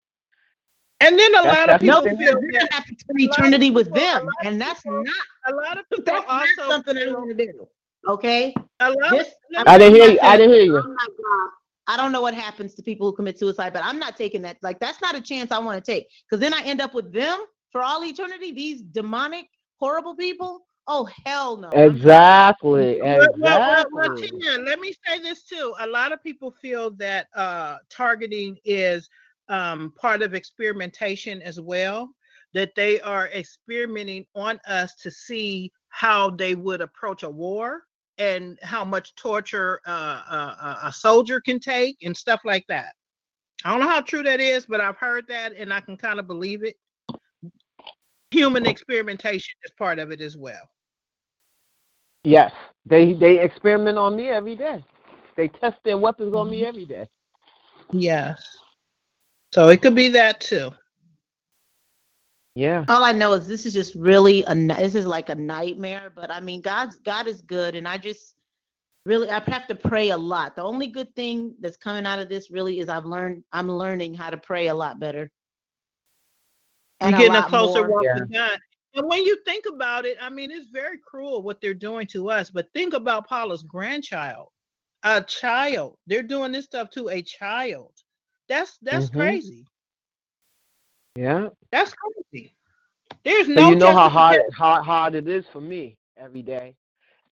And then a That's- lot of people the feel You're that gonna have to spend eternity with people- a them, and that's people- not a lot of people that's not also something I want to do. Okay. a lot This, of, I didn't hear you. I didn't hear you. I'm God. I don't know what happens to people who commit suicide, but I'm not taking that. Like that's not a chance I want to take. Because then I end up with them for all eternity? These demonic, horrible people? Oh hell no. Exactly. Well, well, well, well, Exactly. Tina, let me say this too. A lot of people feel that uh, targeting is um, part of experimentation as well, that they are experimenting on us to see how they would approach a war and how much torture uh, uh, a- a soldier can take and stuff like that. I don't know how true that is, but I've heard that and I can kind of believe it. Human experimentation is part of it as well. Yes. They they experiment on me every day. They test their weapons on Mm-hmm. me every day. Yes. So it could be that too. Yeah. All I know is this is just really a this is like a nightmare. But I mean, God's God is good, and I just really I have to pray a lot. The only good thing that's coming out of this really is I've learned I'm learning how to pray a lot better. You're And a getting a closer more. walk Yeah. with God. And when you think about it, I mean, it's very cruel what they're doing to us. But think about Paula's grandchild, a child. They're doing this stuff to a child. That's that's Mhm. crazy. Yeah. That's crazy. There's So no you know how hard how hard it is for me every day.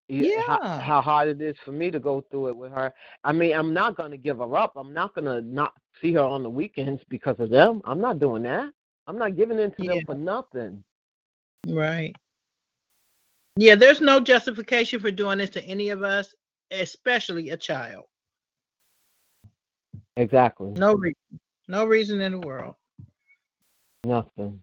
You- How, Yeah. how hard it is for me to go through it with her. I mean, I'm not gonna give her up. I'm not gonna not see her on the weekends because of them. I'm not doing that. I'm not giving in to Yeah. them for nothing. Right. Yeah, there's no justification for doing this to any of us, especially a child. Exactly. No reason. No reason in the world. Nothing.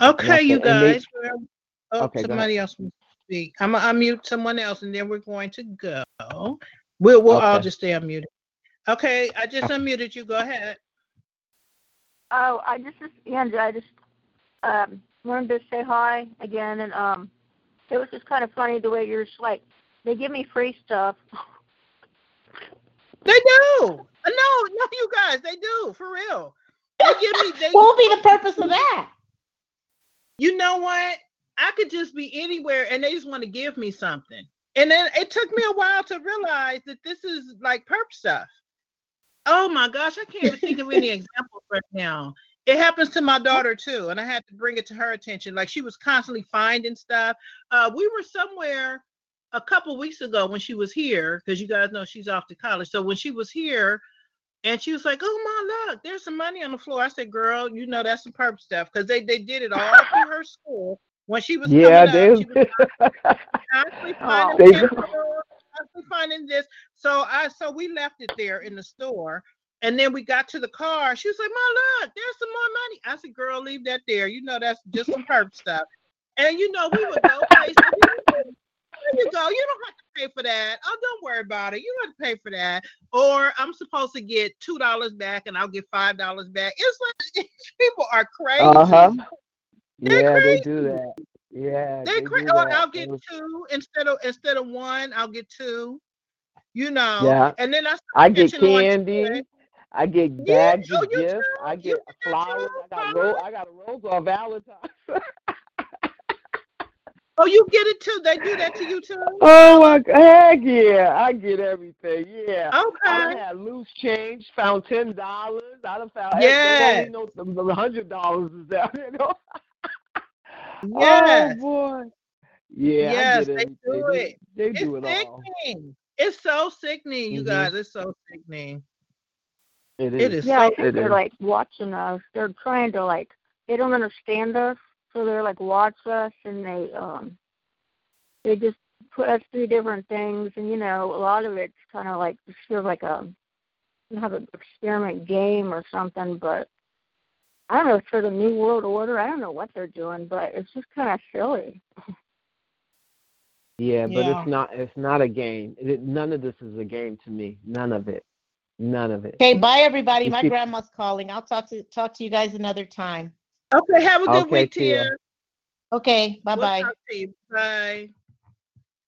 Okay, you Nothing. They- guys. well, Oh, Okay, somebody else wants to speak. I'm gonna unmute someone else, and then we're going to go. We'll we'll all just stay unmuted. Okay, I just unmuted you. Go ahead. Oh, I just, just Andrew, I just um, wanted to say hi again, and um, it was just kind of funny the way you're just like, they give me free stuff. They do. Uh, No, no, you guys, they do for real. They give me. They, [laughs] What would be the purpose of that? you know what? I could just be anywhere and they just want to give me something. And then it took me a while to realize that this is like perp stuff. Oh my gosh, I can't even think of any [laughs] examples right now. It happens to my daughter too, and I had to bring it to her attention. Like she was constantly finding stuff. Uh, we were somewhere a couple weeks ago when she was here, because you guys know she's off to college. So when she was here, and she was like, "Oh my look, there's some money on the floor." I said, "Girl, you know that's some perp stuff," because they they did it all through her school when she was Yeah, coming up. She was [laughs] constantly finding They paper, go- constantly finding this. So I so we left it there in the store. And then we got to the car. She was like, "Ma, look, there's some more money." I said, "Girl, leave that there. You know that's just some perp stuff." And you know we would go places. There you go. You don't have to pay for that. Oh, don't worry about it. You don't have to pay for that. Or I'm supposed to get two dollars back, and I'll get five dollars back. It's like [laughs] people are crazy. Uh huh. Yeah, they do that. Yeah, They they cra- or. Oh, I'll get two instead of instead of one. I'll get two. You know. Yeah. And then I I get catching on to candy. I get Yeah, bags oh, of gifts. too. I get flowers. too, I got Paula? ro- I got a rose on Valentine's. Oh, you get it too. They do that to you too. oh my heck yeah! I get everything. Yeah. Okay. I had loose change. Found ten dollars. I done found. Yes. Hey, know the, hundred dollars is there. [laughs] You know. Yes. Oh boy. Yeah. I yes, get they do They, it. they It's do it all. sickening. It's so sickening, you Mhm. guys. It's so sickening. It It is. is Yeah, I so think It they're is. like watching us. They're trying to like they don't understand us, so they're like watch us and they um they just put us through different things and you know, a lot of it's kinda like just feels like a you have an experiment game or something, but I don't know, it's for the New World Order. I don't know what they're doing, but it's just kinda silly. Yeah, but Yeah. it's not. It's not a game. It, none of this is a game to me. None of it. None of it. Okay, bye everybody. My grandma's calling. I'll talk to talk to you guys another time. Okay, have a good Okay, week, Tia. Tia. Okay, bye We'll bye. talk to you. Bye.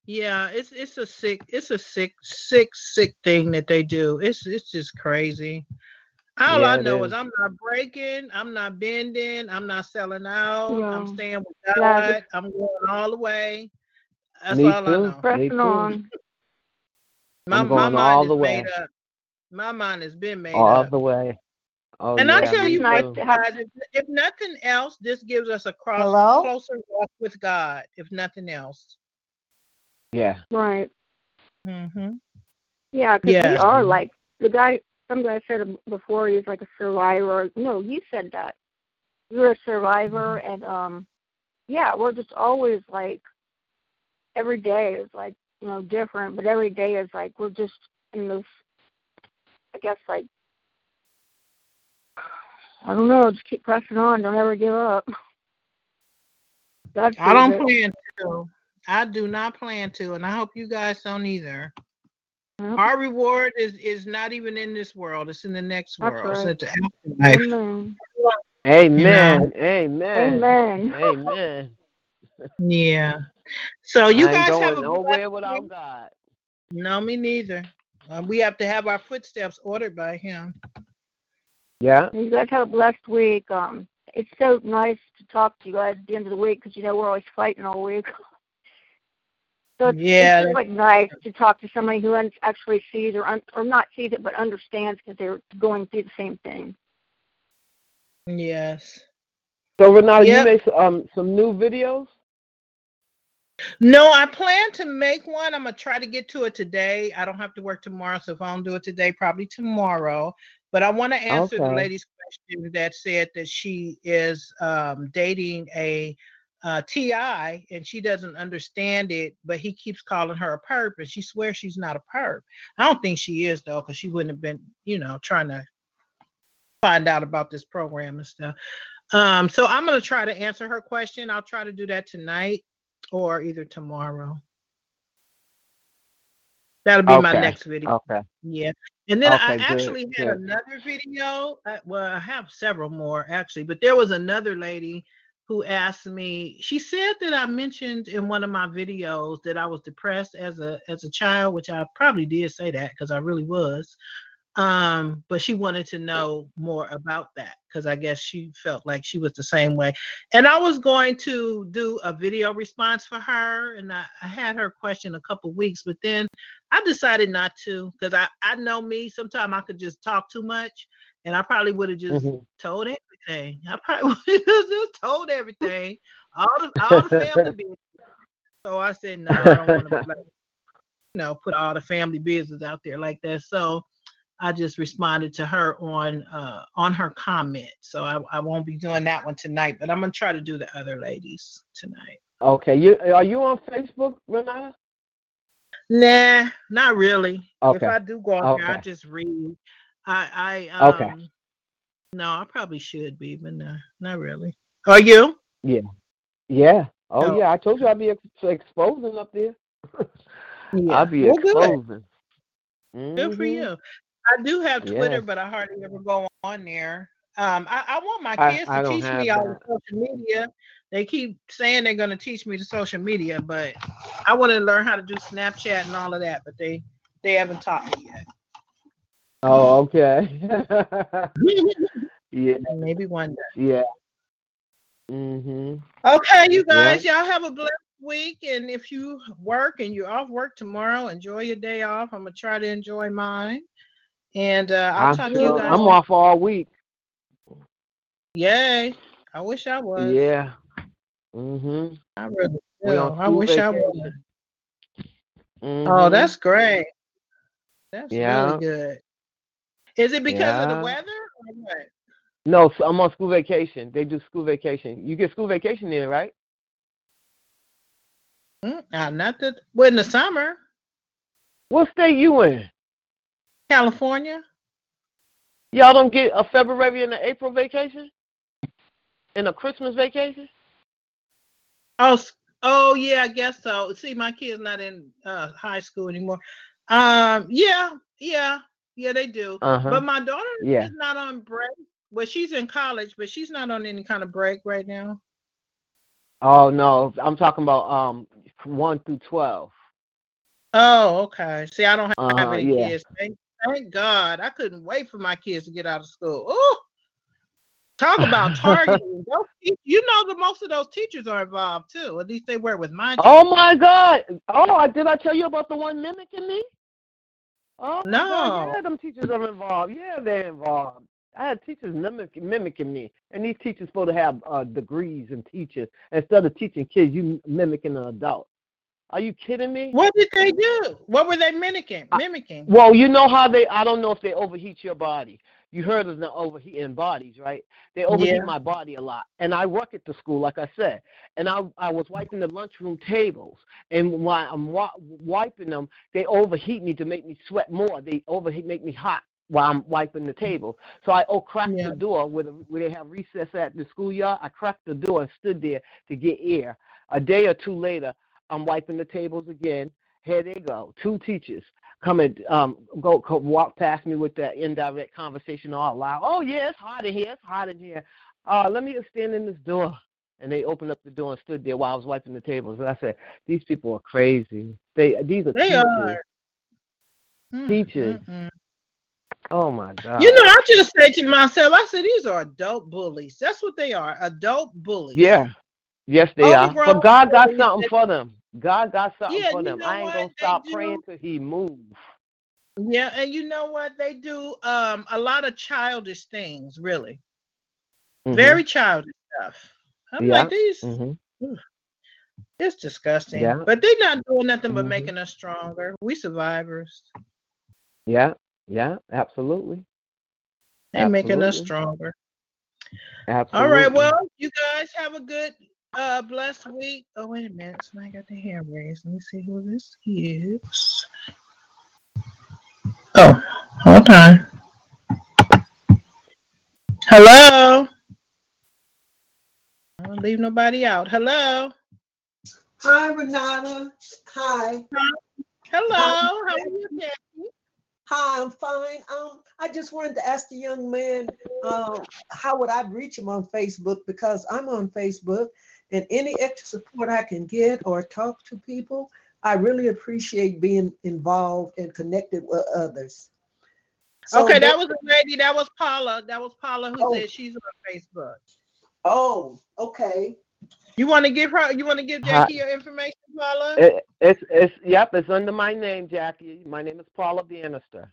Yeah, it's it's a sick, it's a sick, sick, sick thing that they do. It's it's just crazy. All Yeah, I know is. is I'm not breaking, I'm not bending, I'm not selling out, I'm staying with Yeah, God, just- I'm going all the way. That's Me all I know. Pressing on. My, I'm my going mind all is the way. made up. My mind has been made All up. the way. Oh, and yeah, I tell you nice what, have- guys, if, if nothing else, this gives us a cross Hello? closer walk with God. If nothing else. Yeah. Right. Mm-hmm. Yeah, because we are like the guy. Some guy said before he's like a survivor. No, you said that. You're a survivor, and um, yeah, we're just always like every day is like you know different, but every day is like we're just in this. I guess like I don't know. Just keep pressing on. Don't ever give up. I don't it. plan to. I do not plan to, and I hope you guys don't either. Yep. Our reward is is not even in this world; it's in the next That's world. It's right. at the afterlife. Amen. Amen. Amen. Amen. Amen. [laughs] Yeah. So you I ain't guys going have a nowhere without. God. No, me neither. Uh, we have to have our footsteps ordered by Him. Yeah. You guys have a blessed week. Um, it's so nice to talk to you guys at the end of the week because you know we're always fighting all week. [laughs] so it's, Yeah. it's like nice to talk to somebody who actually sees or un- or not sees it but understands because they're going through the same thing. Yes. So Renata, Yep. you made um some new videos? No, I plan to make one. I'm gonna try to get to it today. I don't have to work tomorrow, so if I don't do it today, probably tomorrow. But I want to answer the lady's question that said that she is um, dating a uh, TI and she doesn't understand it, but he keeps calling her a perp, and she swears she's not a perp. I don't think she is though, because she wouldn't have been, you know, trying to find out about this program and stuff. Um, so I'm gonna try to answer her question. I'll try to do that tonight or either tomorrow. That'll be my next video. Okay. Yeah. And then I Okay, good, actually had good. another video. uh, Well, I have several more actually, but there was another lady who asked me. She said that I mentioned in one of my videos that I was depressed as a as a child, which I probably did say that because I really was. Um, but she wanted to know more about that because I guess she felt like she was the same way. And I was going to do a video response for her, and I, I had her question a couple weeks, but then I decided not to because I, I know me. Sometimes I could just talk too much, and I probably would have just Mhm. told everything. I probably [laughs] would have just told everything, all the all the family business. So I said, no, I don't want to, like, you know, put all the family business out there like that. So I just responded to her on uh on her comment. So I, I won't be doing that one tonight, but I'm gonna try to do the other ladies tonight. Okay. You are you on Facebook, Renata? Nah, not really. Okay. If I do go on there, I just read. I I um Okay. No, I probably should be, but no, not really. Are you? Yeah. Yeah. Oh Oh. yeah. I told you I'd be ex- exposing up there. [laughs] Yeah. I'll be Well, good. exposing. Good for Mhm. you. I do have Twitter, Yes. but I hardly ever go on there. Um, I, I want my I- kids I to don't teach have me all the that. social media. They keep saying they're going to teach me the social media, but I want to learn how to do Snapchat and all of that, but they they haven't taught me yet. Oh, okay. [laughs] yeah. Maybe one day. Yeah. Mhm. Okay, you Yeah. guys, y'all have a blessed week. And if you work and you're off work tomorrow, enjoy your day off. I'm gonna try to enjoy mine. And uh, I'll I'm talk to you guys. I'm off all week. Yay! I wish I was. Yeah. Mhm. I really do. I school wish I was. Oh, Mhm. that's great. That's Yeah. really good. Is it because of the weather or what? No, so I'm on school vacation. They do school vacation. You get school vacation there, right? Mm, uh, not that. Well, in the summer, What state you in? California. Y'all don't get a February and an April vacation? And a Christmas vacation? Oh, oh yeah, I guess so. See, my kid's not in uh, high school anymore. Um, yeah, yeah, yeah, they do. Uh-huh. But my daughter Yeah. is not on break. Well, she's in college, but she's not on any kind of break right now. Oh no, I'm talking about um one through twelve. Oh, okay. See, I don't have, Uh-huh, any yeah. kids. Thank, thank God. I couldn't wait for my kids to get out of school. Oh, talk about [laughs] targeting. You know that most of those teachers are involved too. At least they were with my. Oh my God! Oh, did I tell you about the one mimicking me? Oh my God, No. yeah, them teachers are involved. Yeah, they're involved. I had teachers mimic, mimicking me, and these teachers supposed to have uh, degrees in teaching. Instead of teaching kids, you mimicking an adult. Are you kidding me? What did they do? What were they mimicking? Mimicking. Well, you know how they. I don't know if they overheat your body. You heard of the overheating bodies, right? They overheat Yeah. my body a lot, and I work at the school, like I said. And I I was wiping the lunchroom tables, and while I'm wa- wiping them, they overheat me to make me sweat more. They overheat, make me hot while I'm wiping the table. So I oh cracked Yeah. the door where, the, where they have recess at the schoolyard. I cracked the door and stood there to get air. A day or two later, I'm wiping the tables again. Here they go, two teachers come and um go, go walk past me with that indirect conversation all loud. Oh yeah, it's hot in here. It's hot in here. Uh, let me just stand in this door. And they opened up the door and stood there while I was wiping the tables. And I said, these people are crazy. They these are They teachers. are. Teachers. mm, mm. Oh my God. You know, I just said to myself, I said, these are adult bullies. That's what they are, adult bullies. Yeah. Yes, they are. But God got something for them. God got something Yeah, for you them. know I ain't what? gonna They stop do. praying till He moves. Yeah, and you know what? They do um a lot of childish things, really. Mhm. Very childish stuff. I'm Yeah. like, these, Mhm. it's disgusting. Yeah. But they're not doing nothing but Mhm. making us stronger. We survivors. Yeah. Yeah. Absolutely. They're making us Absolutely. stronger. Absolutely. All right, well, you guys have a good, uh, blessed week. Oh, wait a minute. So I got the hand raised. Let me see who this is. Oh, hold on. Hello. I don't leave nobody out. Hello. Hi, Renata. Hi. Hello. How are you, Jackie? Hi, I'm fine. Um, I just wanted to ask the young man, uh, how would I reach him on Facebook? Because I'm on Facebook, and any extra support I can get or talk to people, I really appreciate being involved and connected with others. So okay, that that- was a lady. That was Paula. That was Paula who Oh. said she's on Facebook. Oh, okay. You want to give her? You want to give Hi. Jackie your information, Paula? It, it's it's yep. It's under my name, Jackie. My name is Paula Bannister.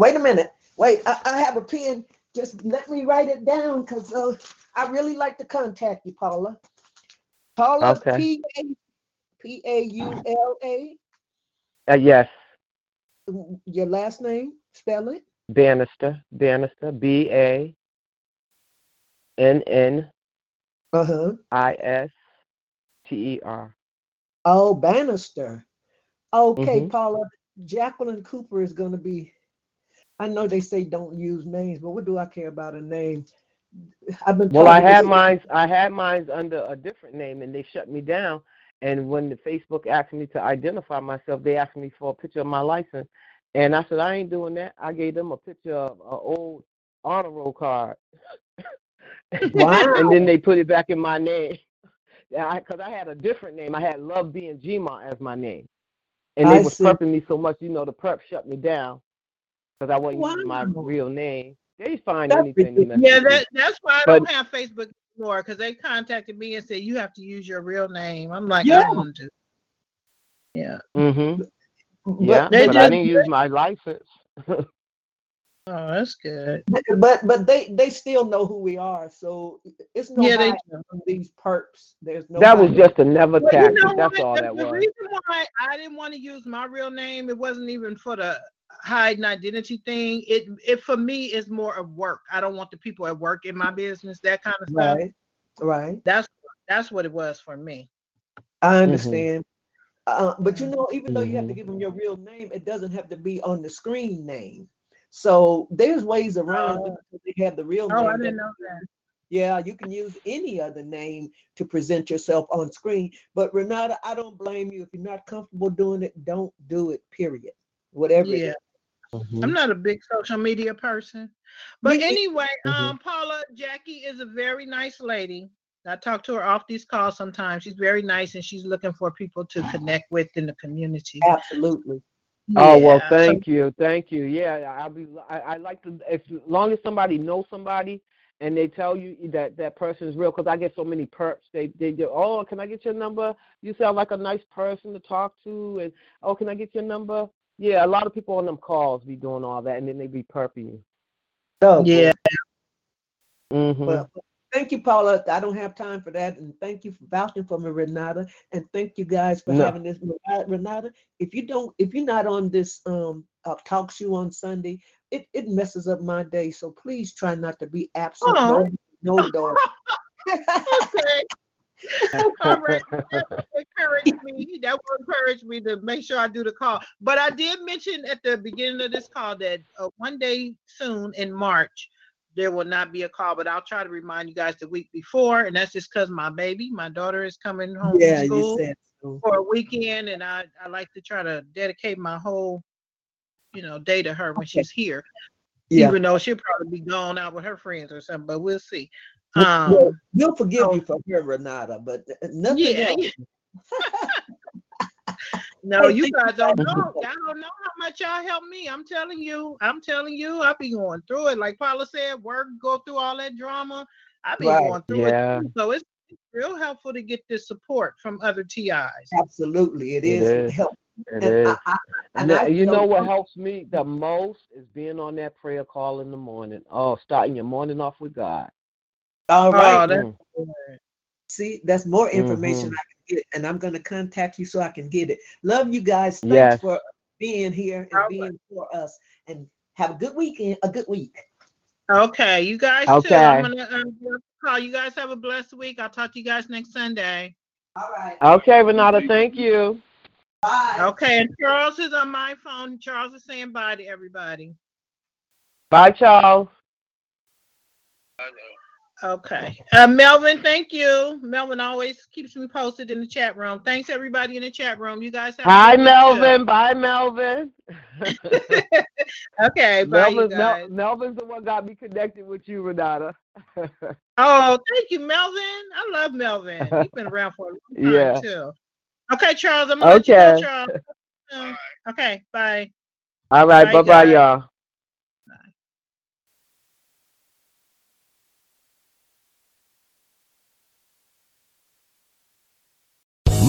Wait a minute. Wait, I, I have a pen. Just let me write it down because uh, I really like to contact you, Paula. Paula, Okay. P A P A U L A. Uh, yes, Your last name? Spell it. Bannister. Bannister. B A N N Uh huh. I S T E R. Oh, Bannister. Okay, Mhm. Paula. Jacqueline Cooper is going to be. I know they say don't use names, but what do I care about a name? I've been. Well, I had listen- mine. I had mine under a different name, and they shut me down. And when the Facebook asked me to identify myself, they asked me for a picture of my license, and I said I ain't doing that. I gave them a picture of an old honor roll card, Wow. [laughs] and then they put it back in my name. [laughs] Yeah, because I, had a different name. I had Love being Gma as my name, and they I was see. perping me so much. You know, the perp shut me down because I wasn't using my real name. They find That's anything to mess Yeah, that that's why I But- don't have Facebook anymore because they contacted me and said you have to use your real name. I'm like, Yeah. I don't want to. Yeah. Mm-hmm. But Yeah, they but I didn't use my license. [laughs] Oh, that's good. but but they they still know who we are, so it's no Yeah, they from these perps. There's no. that was just another never Well, you know That's what? all the, that the was. reason why I didn't want to use my real name, it wasn't even for the hiding identity thing. It it for me is more of work. I don't want the people at work in my business, that kind of stuff. right, right. That's that's what it was for me. I Mm-hmm. understand. Uh, but you know, even though you have to Mhm. give them your real name, it doesn't have to be on the screen name. So there's ways around Oh. they have the real Oh, name. I didn't know that. Yeah, you can use any other name to present yourself on screen. But Renata, I don't blame you. If you're not comfortable doing it, don't do it, period. Whatever it Yeah. Is. Mhm. I'm not a big social media person. But Me- anyway, Mhm. um, Paula, Jackie is a very nice lady. I talk to her off these calls sometimes. She's very nice and she's looking for people to connect with in the community. Absolutely. Oh well, Yeah, so- thank you, thank you. Yeah, I'll be. I, I like to. If as long as somebody knows somebody and they tell you that that person is real, because I get so many perps. They they do. Oh, can I get your number? You sound like a nice person to talk to, and oh, can I get your number? Yeah, a lot of people on them calls be doing all that, and then they be perping you. So Yeah. Mm-hmm. Well, thank you, Paula. I don't have time for that, and thank you for vouching for me, Renata, and thank you guys for No. having this. Renata- Renata, if you don't, if you're not on this um uh, talk show on Sunday, it it messes up my day. So please try not to be absent. Aw. No, no dog. [laughs] okay. Right. That encouraged me. That will encourage me to make sure I do the call. But I did mention at the beginning of this call that uh, one day soon in March there will not be a call. But I'll try to remind you guys the week before, and that's just because my baby, my daughter, is coming home yeah, from school so. for a weekend, and I I like to try to dedicate my whole you know day to her when she's here. Yeah. Even though she'll probably be gone out with her friends or something, but we'll see. Well, Um, we'll forgive so- you for her, Renata, but uh, nothing Yeah, else. [laughs] [laughs] No, you guys don't know. Y'all don't know how much y'all help me. I'm telling you. I'm telling you. I be going through it. Like Paula said, work, go through all that drama. I be Right. going through Yeah. it. Too. So it's it's real helpful to get this support from other TIs. Absolutely, it It is, is. help. It And is. I, I, And and I you know what helps me the most is being on that prayer call in the morning. Oh, starting your morning off with God. All Oh, that's Mm. See, that's more information Mhm. I can get, and I'm going to contact you so I can get it. Love you guys. Thanks Yes. for being here and All right. being for us. And have a good weekend, a good week. Okay, you guys too. Okay. I'm gonna um, call. You guys have a blessed week. I'll talk to you guys next Sunday. All right. Okay, Renata, thank you. Bye. Okay, and Charles is on my phone. Charles is saying bye to everybody. Bye, Charles. I know. Okay. Uh, Melvin, thank you. Melvin always keeps me posted in the chat room. Thanks everybody in the chat room. You guys have a Hi, good too. Melvin. Bye, Melvin. [laughs] okay, bye you Melvin's, Mel- Melvin's the one got me connected with you, Renata. [laughs] Oh, thank you, Melvin. I love Melvin. [laughs] He's been around for a long time Yeah. too. Okay, Charles, I'm gonna let you Okay. go, Charles. Okay, bye. All right, Bye, bye bye, guys. y'all.